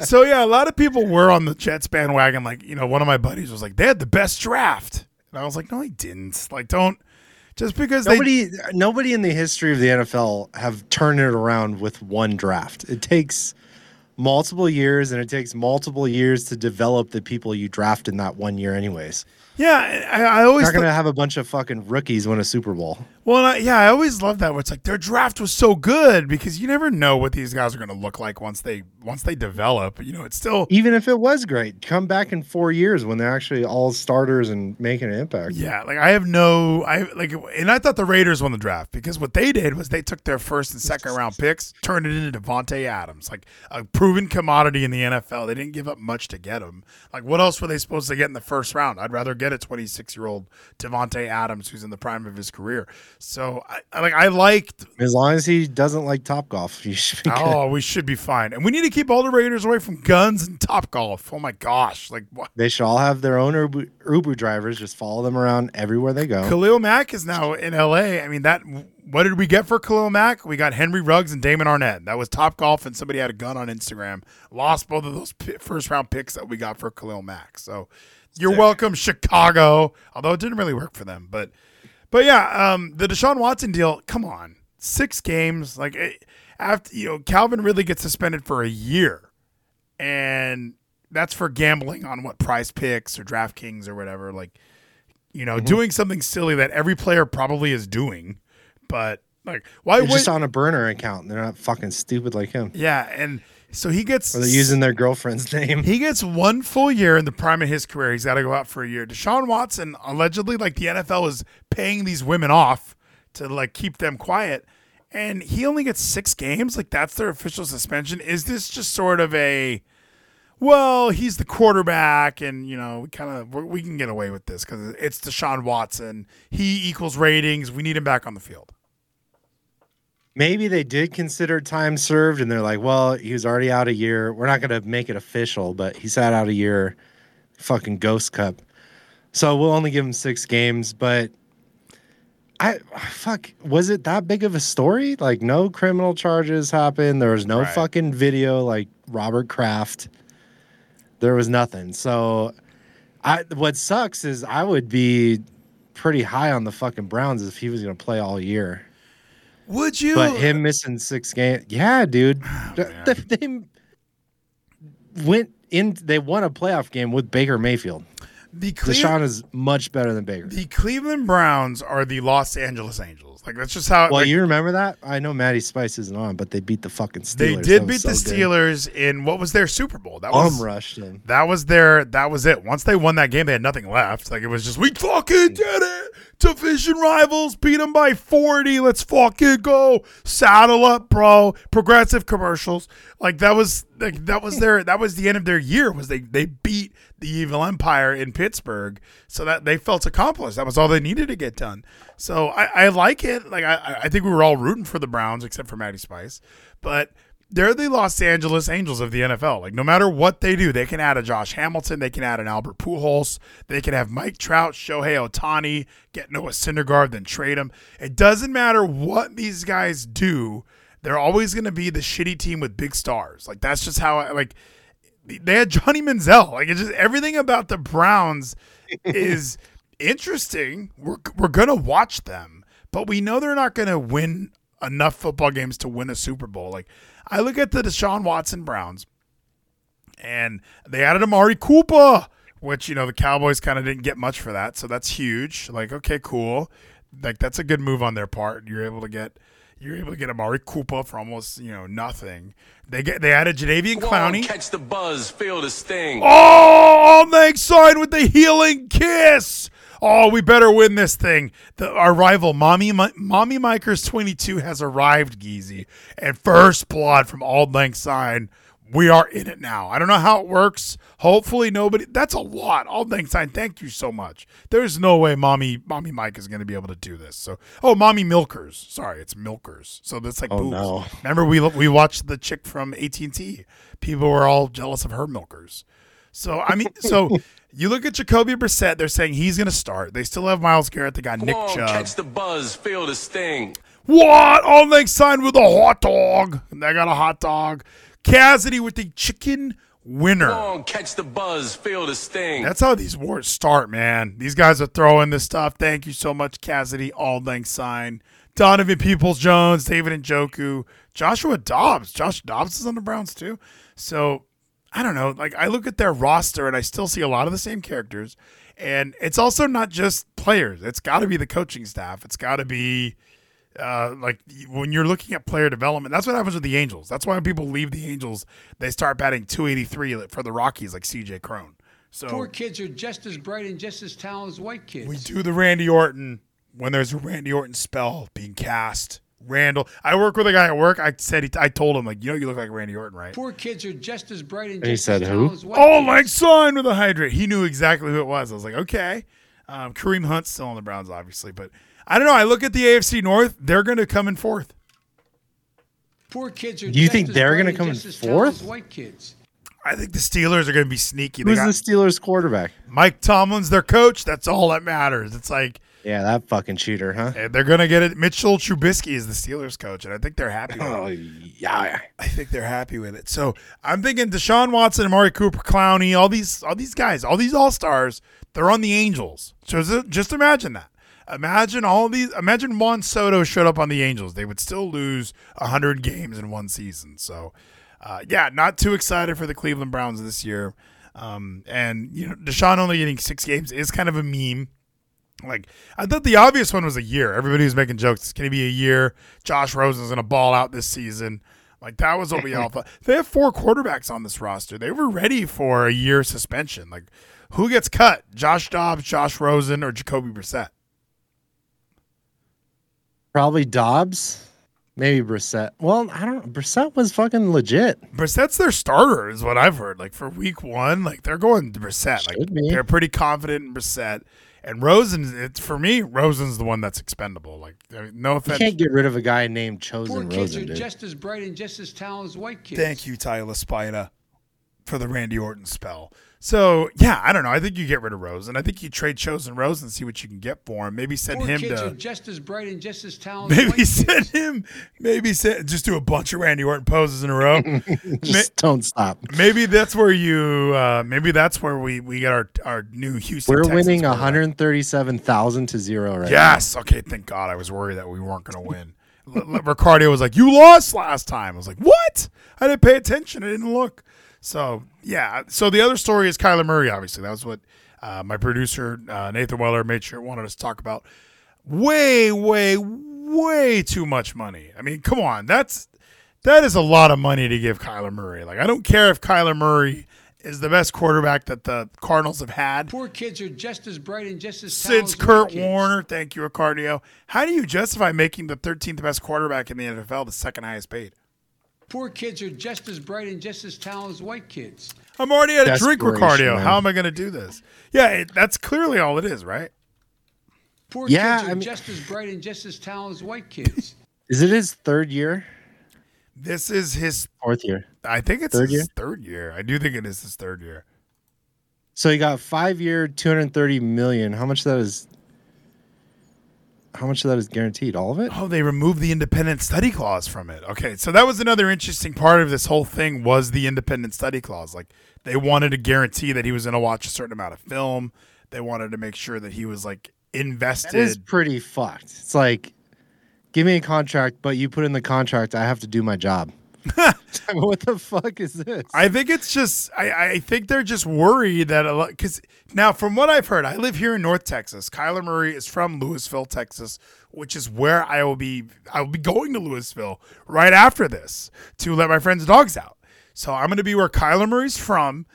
Speaker 1: so yeah, a lot of people were on the Jets bandwagon. Like, you know, one of my buddies was like, they had the best draft. And I was like, no, they didn't. Like, don't, just because they,
Speaker 2: Nobody, nobody in the history of the NFL have turned it around with one draft. It takes multiple years, and it takes multiple years to develop the people you draft in that one year. Anyways,
Speaker 1: yeah, I, I
Speaker 2: you're
Speaker 1: always
Speaker 2: not gonna have a bunch of fucking rookies win a Super Bowl.
Speaker 1: Well, I, yeah, I always love that. Where it's like their draft was so good because you never know what these guys are going to look like once they once they develop. You know, it's still
Speaker 2: Even if it was great, come back in four years when they're actually all starters and making an impact.
Speaker 1: yeah. Like I have no, I like, and I thought the Raiders won the draft because what they did was they took their first and second round picks, turned it into Davante Adams, like a proven commodity in the NFL. They didn't give up much to get him. Like what else were they supposed to get in the first round? I'd rather get a 26 year old Davante Adams who's in the prime of his career. So I, I like I liked
Speaker 2: As long as he doesn't like Top Golf, you should be good.
Speaker 1: Oh, we should be fine. And we need to keep all the Raiders away from guns and top golf. Oh my gosh. Like what?
Speaker 2: They should all have their own Uber, Uber drivers. Just follow them around everywhere they go.
Speaker 1: Khalil Mack is now in LA. I mean, that what did we get for Khalil Mack? We got Henry Ruggs and Damon Arnette. That was top golf, and somebody had a gun on Instagram. Lost both of those pi- first round picks that we got for Khalil Mack. So you're welcome, Chicago. Although it didn't really work for them. But but yeah, um, the Deshaun Watson deal, come on. Six games. Like it, after you know, Calvin Ridley gets suspended for a year. and that's for gambling on what prize picks or DraftKings or whatever. Like, you know, doing something silly that every player probably is doing, but like, why
Speaker 2: They're
Speaker 1: would?
Speaker 2: just on a burner account. They're not fucking stupid like him.
Speaker 1: yeah, and so he gets.
Speaker 2: Or they're using their girlfriend's name.
Speaker 1: He gets one full year in the prime of his career. He's got to go out for a year. Deshaun Watson allegedly, like the NFL is paying these women off to like keep them quiet, and he only gets six games. Like that's their official suspension. Is this just sort of a, well, he's the quarterback, and you know we kind of we can get away with this because it's Deshaun Watson. He equals ratings. We need him back on the field.
Speaker 2: Maybe they did consider time served and they're like, well, he was already out a year. We're not going to make it official, but he sat out a year. Fucking Ghost Cup. So we'll only give him six games, but I fuck was it that big of a story? Like no criminal charges happened. There was no
Speaker 1: Right.
Speaker 2: fucking video like Robert Kraft. There was nothing. So I what sucks is I would be pretty high on the fucking Browns if he was going to play all year.
Speaker 1: Would you?
Speaker 2: But him missing six games, yeah, dude. Oh,
Speaker 1: man.
Speaker 2: they went in. They won a playoff game with Baker Mayfield.
Speaker 1: the Cle-
Speaker 2: Deshaun is much better than Baker.
Speaker 1: the Cleveland Browns are the Los Angeles Angels. Like that's just how.
Speaker 2: Well,
Speaker 1: like,
Speaker 2: you remember that? I know Maddie Spice isn't on, but they beat the fucking Steelers.
Speaker 1: They did beat the
Speaker 2: so good.
Speaker 1: Steelers in what was their Super Bowl? That
Speaker 2: Bum
Speaker 1: was
Speaker 2: rushed them.
Speaker 1: that was their that was it. Once they won that game, they had nothing left. Like it was just we fucking mm. did it. Division rivals beat them by forty. Let's fucking go. Saddle up, bro. Progressive commercials. Like that was like that was their that was the end of their year was they they beat the evil empire in Pittsburgh so that they felt accomplished that was all they needed to get done so I, I like it like I I think we were all rooting for the Browns except for Matty Spice but they're the Los Angeles Angels of the NFL like no matter what they do they can add a Josh Hamilton they can add an Albert Pujols they can have Mike Trout Shohei Ohtani get Noah Syndergaard then trade him it doesn't matter what these guys do they're always going to be the shitty team with big stars. Like that's just how I like. They had Johnny Manziel. Like it's just everything about the Browns is interesting. We're we're gonna watch them, but we know they're not gonna win enough football games to win a Super Bowl. Like I look at the Deshaun Watson Browns, and they added Amari Cooper, which you know the Cowboys kind of didn't get much for that, so that's huge. Like okay, cool. Like that's a good move on their part. You're able to get you're able to get Amari Cooper for almost you know nothing. They get they added Jadeveon
Speaker 3: Go on,
Speaker 1: Clowney.
Speaker 3: catch the buzz, feel the sting.
Speaker 1: Oh, Meg sign with the healing kiss. Oh, we better win this thing. The, our rival, Mommy Mi- Mommy Mikers 22, has arrived, Geezy. And first blood from Auld Lang Syne. We are in it now. I don't know how it works. Hopefully nobody. That's a lot. Auld Lang Syne, thank you so much. There's no way Mommy Mommy Mike is going to be able to do this. So, oh, Mommy Milkers. Sorry, it's Milkers. So that's like
Speaker 2: Oh,
Speaker 1: boobs.
Speaker 2: no.
Speaker 1: Remember we we watched the chick from AT&T. People were all jealous of her milkers. So I mean, so you look at Jacoby Brissett. They're saying he's going to start. They still have Myles Garrett. They got
Speaker 3: Go
Speaker 1: Nick
Speaker 3: on,
Speaker 1: Chubb.
Speaker 3: catch the buzz, feel the sting.
Speaker 1: What? All they signed with a hot dog. And they got a hot dog. Cassidy with the chicken winner.
Speaker 3: Go on, catch the buzz, feel the sting.
Speaker 1: That's how these wars start, man. These guys are throwing this stuff. Thank you so much, Cassidy. All thanks sign. Donovan Peoples Jones, David Njoku, Joshua Dobbs. Josh Dobbs is on the Browns too. So I don't know. Like I look at their roster and I still see a lot of the same characters. And it's also not just players. It's got to be the coaching staff. It's got to be uh, like when you're looking at player development, that's what happens with the Angels. That's why when people leave the Angels, they start batting 283 for the Rockies, like CJ Cron. So
Speaker 4: Poor kids are just as bright and just as talented as white kids.
Speaker 1: we do the Randy Orton when there's a Randy Orton spell being cast. Randall, I work with a guy at work. I said he, I told him like, you know, you look like Randy Orton, right?
Speaker 4: Poor kids are just as bright and
Speaker 2: And he said
Speaker 4: as
Speaker 2: who?
Speaker 4: talented as
Speaker 1: Oh,
Speaker 4: kids.
Speaker 1: like son with a hydrant. He knew exactly who it was. I was like, okay. Um, Kareem Hunt's still on the Browns, obviously, but I don't know. I look at the AFC North; they're going to come in fourth.
Speaker 4: Poor kids are
Speaker 2: Do you
Speaker 4: just
Speaker 2: think
Speaker 4: as
Speaker 2: they're gonna come in fourth?
Speaker 4: white kids.
Speaker 1: I think the Steelers are going to be sneaky. They
Speaker 2: Who's
Speaker 1: got
Speaker 2: the Steelers quarterback?
Speaker 1: Mike Tomlin's their coach. That's all that matters. It's like
Speaker 2: Yeah, that fucking cheater, huh?
Speaker 1: eh, they're going to get it. Mitchell Trubisky is the Steelers coach, and I think they're happy. With it.
Speaker 2: Oh yeah.
Speaker 1: I think they're happy with it. So I'm thinking Deshaun Watson, Amari Cooper, Clowney, all these, all these guys, all these all stars, they're on the Angels. So just- just imagine that. Imagine all these. Imagine Juan Soto showed up on the Angels. They would still lose hundred games in one season. So, uh, yeah, not too excited for the Cleveland Browns this year. Um, and you know, Deshaun only getting six games is kind of a meme. Like I thought the obvious one was a year. Everybody was making jokes. It's going to be a year. Josh Rosen's going to ball out this season. Like that was what we all thought. They have four quarterbacks on this roster. They were ready for a year suspension. Like who gets cut? Josh Dobbs, Josh Rosen, or Jacoby Brissett?
Speaker 2: Probably Dobbs. Maybe Brissett. Well, I don't. Brissett was fucking legit.
Speaker 1: Brissett's their starter, is what I've heard. Like for week one, like they're going to Brissett. Like
Speaker 2: be.
Speaker 1: they're pretty confident in Brissett. And Rosen, it's for me. Rosen's the one that's expendable. Like I mean, no
Speaker 2: You
Speaker 1: offense.
Speaker 2: can't get rid of a guy named Chosen
Speaker 4: Poor
Speaker 2: Chosen
Speaker 4: kids
Speaker 2: Rosen,
Speaker 4: are
Speaker 2: dude.
Speaker 4: just as bright and just as talented as white kids.
Speaker 1: Thank you, Tyler Spina, for the Randy Orton spell. So yeah, I don't know. I think you get rid of Rosen. I think you trade Chosen Rose and see what you can get for him. Maybe send
Speaker 4: Poor
Speaker 1: him
Speaker 4: kids are
Speaker 1: to.
Speaker 4: just as bright and just as talented
Speaker 1: Maybe
Speaker 4: white kids.
Speaker 1: send him. Maybe send, just do a bunch of Randy Orton poses in a row.
Speaker 2: Just don't stop.
Speaker 1: maybe that's where you. Uh, maybe that's where we we get our our new Houston.
Speaker 2: We're
Speaker 1: Texans
Speaker 2: winning 137,000 to zero right now.
Speaker 1: Yes. Okay. Thank God. I was worried that we weren't going to win. L- L- Ricardo was like, "You lost last time." I was like, "What?" I didn't pay attention. I didn't look. So yeah. So the other story is Kyler Murray. Obviously, that was what uh, my producer uh, Nathan Weller made sure wanted us to talk about. Way, way, way too much money. I mean, come on. That's that is a lot of money to give Kyler Murray. Like, I don't care if Kyler Murray is the best quarterback that the Cardinals have had
Speaker 4: Poor kids are just as bright and just as talented
Speaker 1: since Kurt. Warner. Thank you, Ricardio. How do you justify making the 13th best quarterback in the NFL the second highest paid?
Speaker 4: Poor kids are just as bright and just as talented as white kids.
Speaker 1: I'm already at a drink
Speaker 2: Desperation,
Speaker 1: cardio.
Speaker 2: man.
Speaker 1: How am I going to do this? Yeah, it, that's clearly all it is, right?
Speaker 4: Poor
Speaker 2: Yeah,
Speaker 4: kids are
Speaker 2: I mean-
Speaker 4: just as bright and just as talented as white kids.
Speaker 2: Is it his third year?
Speaker 1: This is his.
Speaker 2: Fourth year.
Speaker 1: I think it's
Speaker 2: Third
Speaker 1: his
Speaker 2: year?
Speaker 1: third year. I do think it is his third year.
Speaker 2: So he got five year, two hundred thirty million. How much of that is? How much of that is guaranteed? All of it?
Speaker 1: Oh, they removed the independent study clause from it. Okay, so that was another interesting part of this whole thing was the independent study clause. Like they wanted to guarantee that he was going to watch a certain amount of film. They wanted to make sure that he was like invested.
Speaker 2: That is pretty fucked. It's like, give me a contract, but you put in the contract, I have to do my job. what the fuck is this?
Speaker 1: I think it's just I, I think they're just worried that a lot because now from what I've heard, I live here in North Texas. Kyler Murray is from Lewisville, Texas, which is where I will be. I will be going to Lewisville right after this to let my friends' dogs out. So I'm going to be where Kyler Murray's from,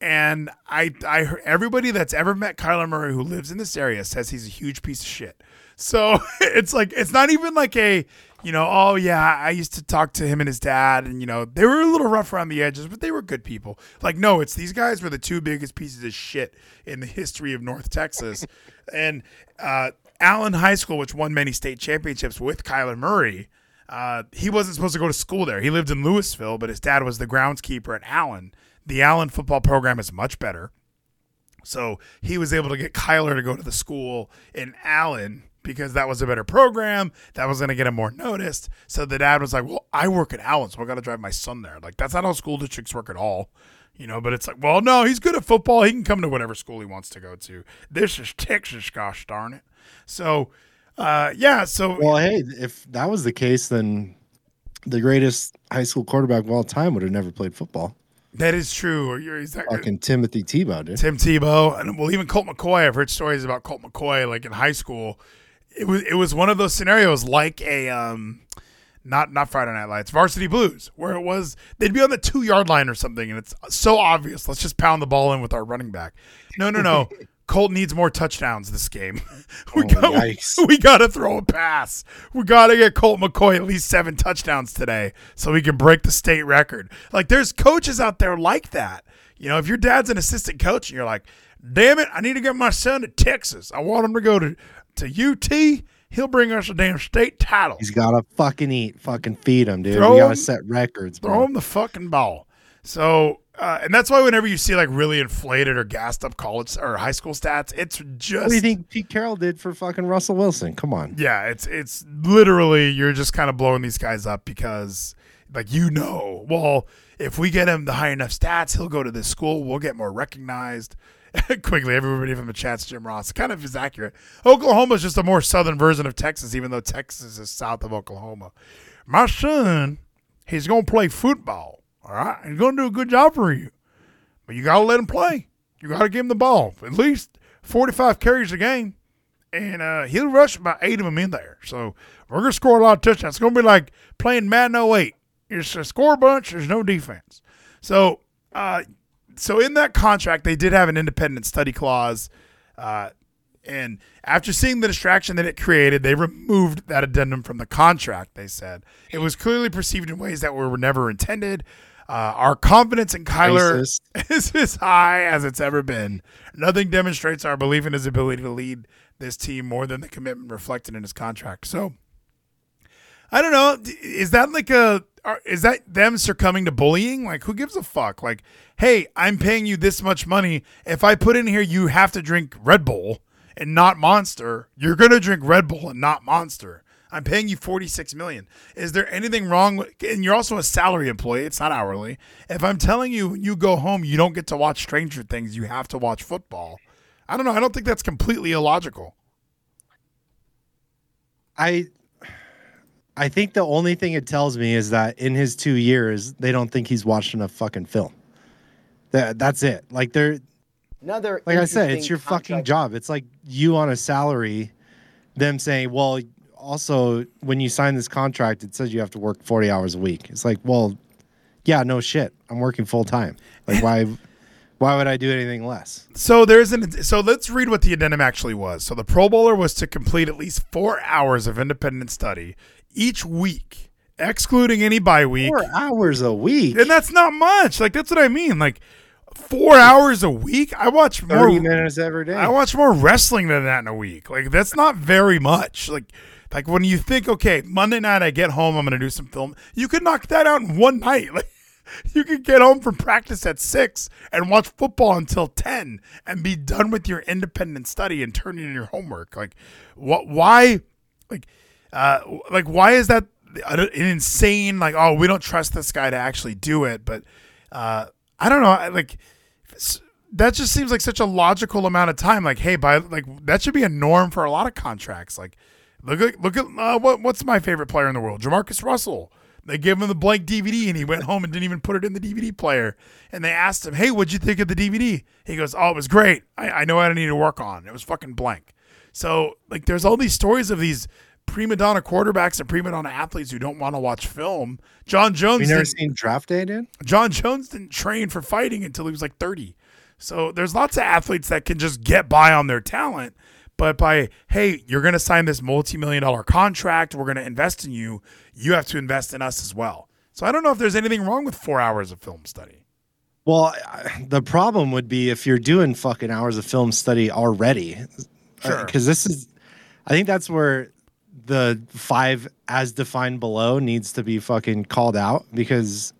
Speaker 1: and I I everybody that's ever met Kyler Murray who lives in this area says he's a huge piece of shit. So it's like it's not even like a you know oh yeah I used to talk to him and his dad and you know they were a little rough around the edges but they were good people. Like no, it's these guys were the two biggest pieces of shit in the history of North Texas, and uh, Allen High School, which won many state championships with Kyler Murray. Uh, he wasn't supposed to go to school there. He lived in Lewisville, but his dad was the groundskeeper at Allen. The Allen football program is much better. So he was able to get Kyler to go to the school in Allen because that was a better program. That was going to get him more noticed. So the dad was like, Well, I work at Allen, so I got to drive my son there. Like, that's not how school districts work at all. You know, but it's like, well, no, he's good at football. He can come to whatever school he wants to go to. This is Texas, gosh darn it. So, uh, yeah, so
Speaker 2: well, hey, if that was the case, then the greatest high school quarterback of all time would have never played football.
Speaker 1: that is true. Or you're exactly
Speaker 2: Fucking Timothy Tebow, dude.
Speaker 1: Tim Tebow, and well, even Colt McCoy. I've heard stories about Colt McCoy, like in high school. It was it was one of those scenarios, like a um, not not Friday Night Lights, Varsity Blues, where it was they'd be on the two yard line or something, and it's so obvious. Let's just pound the ball in with our running back. No, no, no. Colt needs more touchdowns this game. we
Speaker 2: Oh,
Speaker 1: got
Speaker 2: yikes.
Speaker 1: we got to throw a pass. We got to get Colt McCoy at least seven touchdowns today so we can break the state record. Like there's coaches out there like that. You know, if your dad's an assistant coach and you're like, "Damn it, I need to get my son to Texas. I want him to go to to UT. He'll bring us a damn state title.
Speaker 2: He's got to fucking eat, fucking feed him, dude.
Speaker 1: Throw
Speaker 2: we got to set records,
Speaker 1: Throw
Speaker 2: bro.
Speaker 1: him the fucking ball." So, uh, and that's why whenever you see like really inflated or gassed up college or high school stats, it's just
Speaker 2: What do you think Pete Carroll did for fucking Russell Wilson? Come on.
Speaker 1: Yeah, it's it's literally you're just kind of blowing these guys up because like you know, well, if we get him the high enough stats, he'll go to this school, we'll get more recognized. Quickly, everybody from the chats, Jim Ross, kind of is accurate. Oklahoma is just a more southern version of Texas, even though Texas is south of Oklahoma. My son, he's gonna play football. All right, he's gonna do a good job for you, but you gotta let him play. You gotta give him the ball, at least forty-five carries a game and uh, he'll rush about eight of them in there. So we're gonna score a lot of touchdowns. It's gonna be like playing Madden 08. It's a score bunch. There's no defense. So, uh, so in that contract, they did have an independent study clause. Uh, and after seeing the distraction that it created, they removed that addendum from the contract. They said it was clearly perceived in ways that were never intended. Uh, our confidence in Kyler
Speaker 2: Racist.
Speaker 1: is as high as it's ever been. Nothing demonstrates our belief in his ability to lead this team more than the commitment reflected in his contract. So, I don't know. Is that like a? Is that them succumbing to bullying? Like, who gives a fuck? Like, hey, I'm paying you this much money. If I put in here, you have to drink Red Bull and not Monster. You're gonna drink Red Bull and not Monster. I'm paying you 46 million. Is there anything wrong with and you're also a salary employee, it's not hourly. If I'm telling you you go home you don't get to watch Stranger Things, you have to watch football. I don't know, I don't think that's completely illogical.
Speaker 2: I I think the only thing it tells me is that in his two years, they don't think he's watched enough fucking film. That that's it. Like they're
Speaker 6: Another
Speaker 2: like I said, it's
Speaker 6: interesting
Speaker 2: your fucking job. It's like you on a salary, them saying, Well, also when you sign this contract, it says you have to work forty hours a week. It's like, well, yeah, no shit. I'm working full time. Like why why would I do anything less?
Speaker 1: So there's an so let's read what the addendum actually was. So the Pro Bowler was to complete at least four hours of independent study each week excluding any bye week.
Speaker 2: Four hours a week.
Speaker 1: And that's not much. Like that's what I mean. Like four hours a week. I watch more.
Speaker 2: 30 minutes every day.
Speaker 1: I watch more wrestling than that in a week. Like that's not very much. Like like when you think, okay, Monday night I get home, I'm gonna do some film. You could knock that out in one night. Like you could get home from practice at six and watch football until ten and be done with your independent study and turn in your homework. Like what? Why? Like uh, like why is that an insane? Like oh, we don't trust this guy to actually do it. But uh, I don't know. Like that just seems like such a logical amount of time. Like hey, by like that should be a norm for a lot of contracts. Like look at look at uh, what what's my favorite player in the world, Jamarcus Russell. They gave him the blank DVD and he went home and didn't even put it in the DVD player. And they asked him, Hey, what'd you think of the DVD? He goes, Oh, it was great. I, I know what I need to work on. It was fucking blank. So, like, there's all these stories of these prima donna quarterbacks and prima donna athletes who don't want to watch film. Jon Jones,
Speaker 2: you never seen Draft Day, dude?
Speaker 1: Jon Jones didn't train for fighting until he was like 30. So there's lots of athletes that can just get by on their talent. But by, hey, you're going to sign this multi million dollar contract, we're going to invest in you, you have to invest in us as well. So I don't know if there's anything wrong with four hours of film study.
Speaker 2: Well, the problem would be if you're doing fucking hours of film study already.
Speaker 1: Sure.
Speaker 2: Uh, because this is, I think that's where the five as defined below needs to be fucking called out because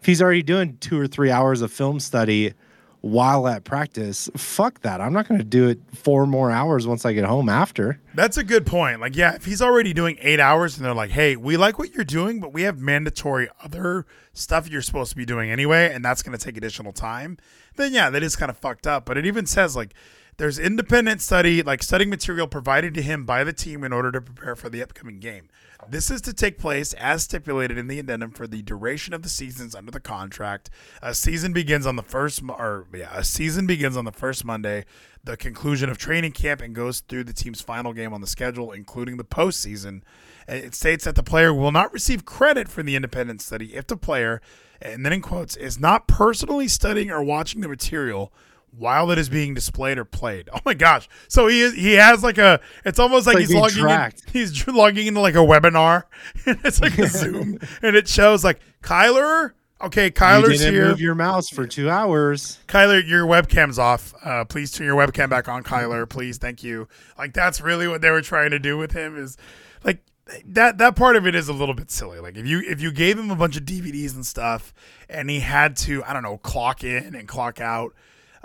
Speaker 2: if he's already doing two or three hours of film study while at practice, fuck that. I'm not going to do it four more hours once I get home after.
Speaker 1: That's a good point. Like, yeah, if he's already doing eight hours and they're like, hey, we like what you're doing, but we have mandatory other stuff you're supposed to be doing anyway, and that's going to take additional time, then yeah, that is kind of fucked up. But it even says, like, there's independent study, like studying material provided to him by the team in order to prepare for the upcoming game. This is to take place as stipulated in the addendum for the duration of the seasons under the contract. A season begins on the first, or yeah, a season begins on the first Monday, the conclusion of training camp, and goes through the team's final game on the schedule, including the postseason. It states that the player will not receive credit for the independent study if the player, and then in quotes, is not personally studying or watching the material while it is being displayed or played. Oh my gosh! So he is he has like a. It's almost like,
Speaker 2: like
Speaker 1: he's logging. In, he's logging into like a webinar, and it's like a Zoom, and it shows like Kyler. Okay,
Speaker 2: you
Speaker 1: Kyler's
Speaker 2: didn't
Speaker 1: here.
Speaker 2: move your mouse for two hours.
Speaker 1: Kyler, your webcam's off. Uh, please turn your webcam back on, Kyler. Please, thank you. Like that's really what they were trying to do with him. Is like that. That part of it is a little bit silly. Like if you if you gave him a bunch of DVDs and stuff, and he had to I don't know clock in and clock out,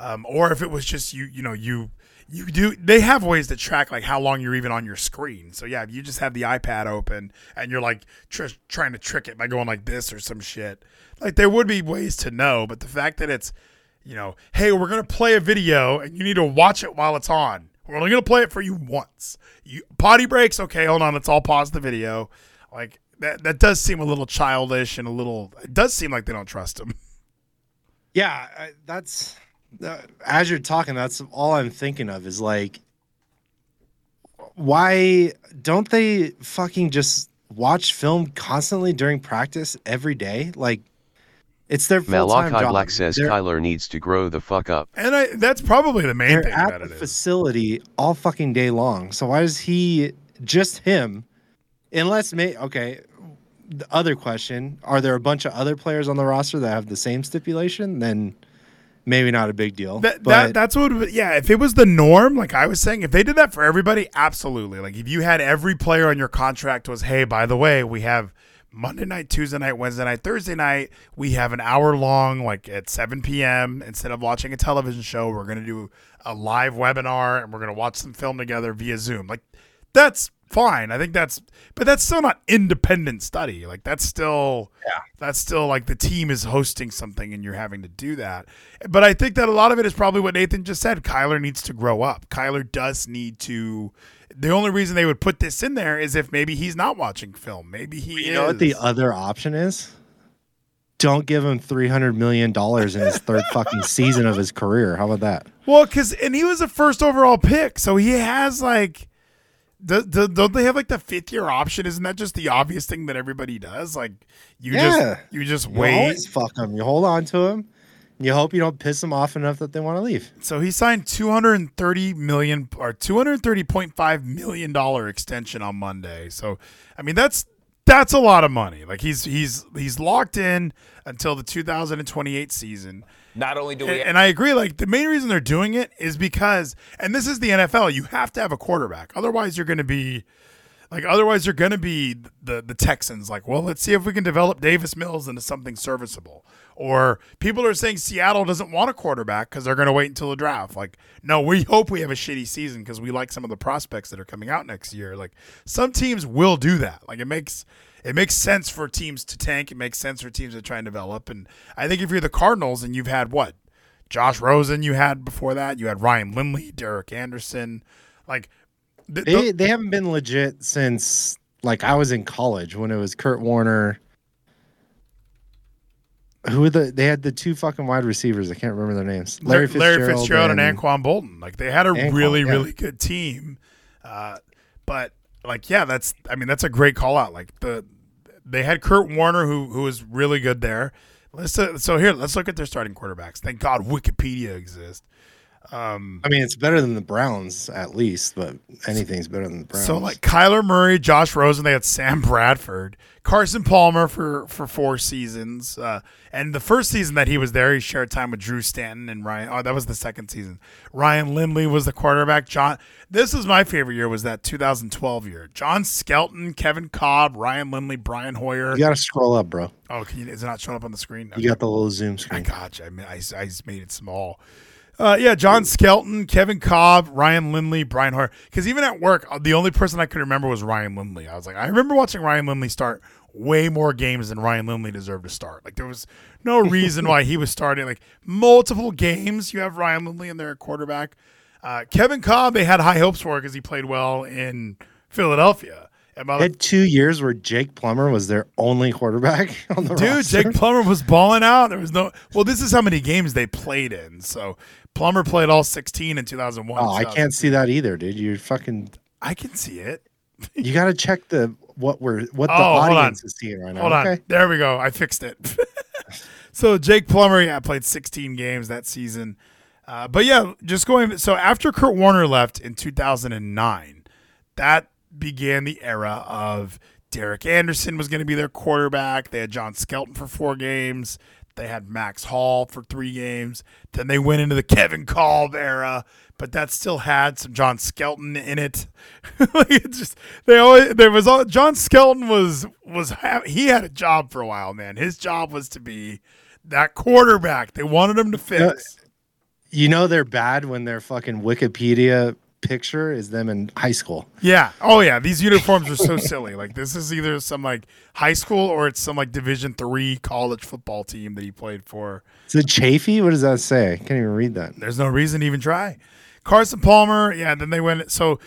Speaker 1: um, or if it was just you you know you you do they have ways to track like how long you're even on your screen. So yeah if you just have the ipad open and you're like tr- trying to trick it by going like this or some shit like there would be ways to know. But the fact that it's you know hey we're gonna play a video and you need to watch it while it's on. We're only gonna play it for you once. You potty breaks okay hold on let's all pause the video. Like that that does seem a little childish and a little it does seem like they don't trust him
Speaker 2: Yeah, that's Uh, as you're talking. That's all I'm thinking of is like, why don't they fucking just watch film constantly during practice every day? Like, it's their full time
Speaker 5: Malachi
Speaker 2: job.
Speaker 5: Black says
Speaker 2: they're,
Speaker 5: Kyler needs to grow the fuck up.
Speaker 1: and I, that's probably the main
Speaker 2: they're
Speaker 1: thing
Speaker 2: at
Speaker 1: about
Speaker 2: the
Speaker 1: it is.
Speaker 2: facility all fucking day long. So why does he just him? Unless may okay. The other question: Are there a bunch of other players on the roster that have the same stipulation? Then maybe not a big deal.
Speaker 1: That,
Speaker 2: but
Speaker 1: that that's what yeah if it was the norm like i was saying if they did that for everybody absolutely like if you had every player on your contract was hey by the way we have monday night tuesday night wednesday night thursday night we have an hour long like at 7 p.m instead of watching a television show we're going to do a live webinar and we're going to watch some film together via zoom like that's fine. I think that's but that's still not independent study. Like that's still yeah. that's still like the team is hosting something and you're having to do that. But i think that a lot of it is probably what nathan just said. Kyler needs to grow up. Kyler does need to the only reason they would put this in there is if maybe he's not watching film. Maybe he
Speaker 2: you know what the other option is? Don't give him three hundred million dollars in his third fucking season of his career. How about that?
Speaker 1: Well, because and he was a first overall pick, so he has like, do, do, don't they have like the fifth year option? Isn't that just the obvious thing that everybody does? Like, you
Speaker 2: Yeah.
Speaker 1: just you just
Speaker 2: You
Speaker 1: wait.
Speaker 2: always fuck him. You hold on to them. You hope you don't piss them off enough that they want to leave.
Speaker 1: So he signed two hundred and thirty million or two hundred thirty point five million dollar extension on Monday. So I mean that's That's a lot of money. Like he's he's he's locked in until the 2028 season.
Speaker 6: Not only do we
Speaker 1: And, and I agree. Like the main reason they're doing it is because, and this is the NFL. You have to have a quarterback. Otherwise, you're going to be like. Otherwise, you're going to be the the Texans. Like, well, let's see if we can develop Davis Mills into something serviceable. Or people are saying Seattle doesn't want a quarterback because they're going to wait until the draft. Like, no, we hope we have a shitty season because we like some of the prospects that are coming out next year. Like, some teams will do that. Like, it makes it makes sense for teams to tank. It makes sense for teams to try and develop. And I think if you're the Cardinals and you've had what Josh Rosen, you had before that, you had Ryan Lindley, Derek Anderson, like th-
Speaker 2: They
Speaker 1: th-
Speaker 2: they haven't been legit since like I was in college when it was Kurt Warner. Who were the they had the two fucking wide receivers? I can't remember their names.
Speaker 1: Larry Fitzgerald, Larry Fitzgerald and, Anquan Boldin. Like they had a
Speaker 2: Anquan,
Speaker 1: really,
Speaker 2: yeah.
Speaker 1: really good team. Uh, but like, yeah, that's I mean, that's a great call out. Like the they had Kurt Warner who who was really good there. Let's uh, so here let's look at their starting quarterbacks. Thank God Wikipedia exists.
Speaker 2: I mean, it's better than the Browns at least, but anything's better than the Browns.
Speaker 1: So like Kyler Murray, Josh Rosen, they had Sam Bradford, Carson Palmer for for four seasons, uh, and the first season that he was there, he shared time with Drew Stanton and Ryan. Oh, that was the second season. Ryan Lindley was the quarterback. John, this is my favorite year. Was that 2012 year? John Skelton, Kevin Kolb, Ryan Lindley, Brian Hoyer.
Speaker 2: you got to scroll up, bro.
Speaker 1: Oh, can you, is it not showing up on the screen?
Speaker 2: You got the little zoom
Speaker 1: I
Speaker 2: screen.
Speaker 1: gotcha. I mean, I, I just made it small. Uh, yeah, John Skelton, Kevin Kolb, Ryan Lindley, Brian Hoyer. Because even at work, uh, the only person I could remember was Ryan Lindley. I was like, I remember watching Ryan Lindley start way more games than Ryan Lindley deserved to start. Like there was no reason why he was starting like multiple games. You have Ryan Lindley in there at quarterback. Uh, Kevin Kolb, they had high hopes for because he played well in Philadelphia. And by
Speaker 2: Had two years where Jake Plummer was their only quarterback on the
Speaker 1: Dude,
Speaker 2: roster.
Speaker 1: Jake Plummer was balling out. There was no. Well, this is how many games they played in. So Plummer played all 16 in 2001.
Speaker 2: Oh, I can't see that either, dude. You're fucking.
Speaker 1: I can see it.
Speaker 2: You got to check the what we're what the
Speaker 1: Oh,
Speaker 2: audience is seeing right now.
Speaker 1: Hold on. There we go. I fixed it. so Jake Plummer, yeah, played 16 games that season. Uh, but yeah, just going. So after Kurt Warner left in 2009, that began the era of Derek Anderson was going to be their quarterback. They had John Skelton for four games. They had Max Hall for three games. Then they went into the Kevin Kolb era, but that still had some John Skelton in it. it just they always there was all John Skelton was was he had a job for a while, man. His job was to be that quarterback. They wanted him to fix.
Speaker 2: You know they're bad when their fucking Wikipedia picture is them in high school.
Speaker 1: Yeah. Oh yeah. These uniforms are so silly. Like this is either some like high school or it's some like Division three college football team that he played for.
Speaker 2: Is it Chafee? What does that say? I can't even read that.
Speaker 1: There's no reason to even try. Carson Palmer. Yeah. Then they went. So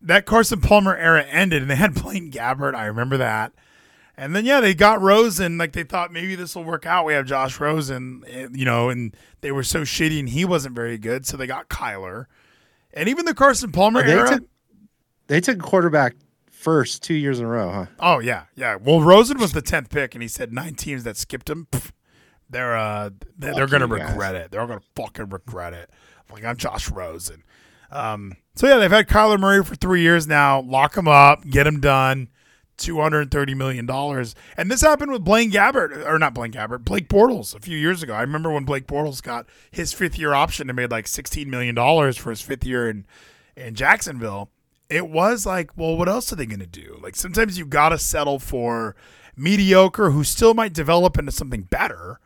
Speaker 1: that Carson Palmer era ended, and they had Blaine Gabbert. I remember that. And then yeah, they got Rosen. Like they thought maybe this will work out. We have Josh Rosen, eh, you know, and they were so shitty, and he wasn't very good. So they got Kyler. And even the Carson Palmer
Speaker 2: They
Speaker 1: era.
Speaker 2: took, they took quarterback first two years in a row, huh?
Speaker 1: Oh yeah, yeah. Well, Rosen was the tenth pick, and he said nine teams that skipped him. pff, they're uh, they're, gonna
Speaker 2: guys.
Speaker 1: regret it. They're gonna fucking regret it. Like I'm Josh Rosen. Um, so yeah, they've had Kyler Murray for three years now. Lock him up, get him done. Two hundred and thirty million dollars, and this happened with Blaine Gabbert, or not Blaine Gabbert, Blake Bortles a few years ago. I remember when Blake Bortles got his fifth year option and made like sixteen million dollars for his fifth year in in Jacksonville. It was like, well, what else are they going to do? Like sometimes you got to settle for mediocre, who still might develop into something better.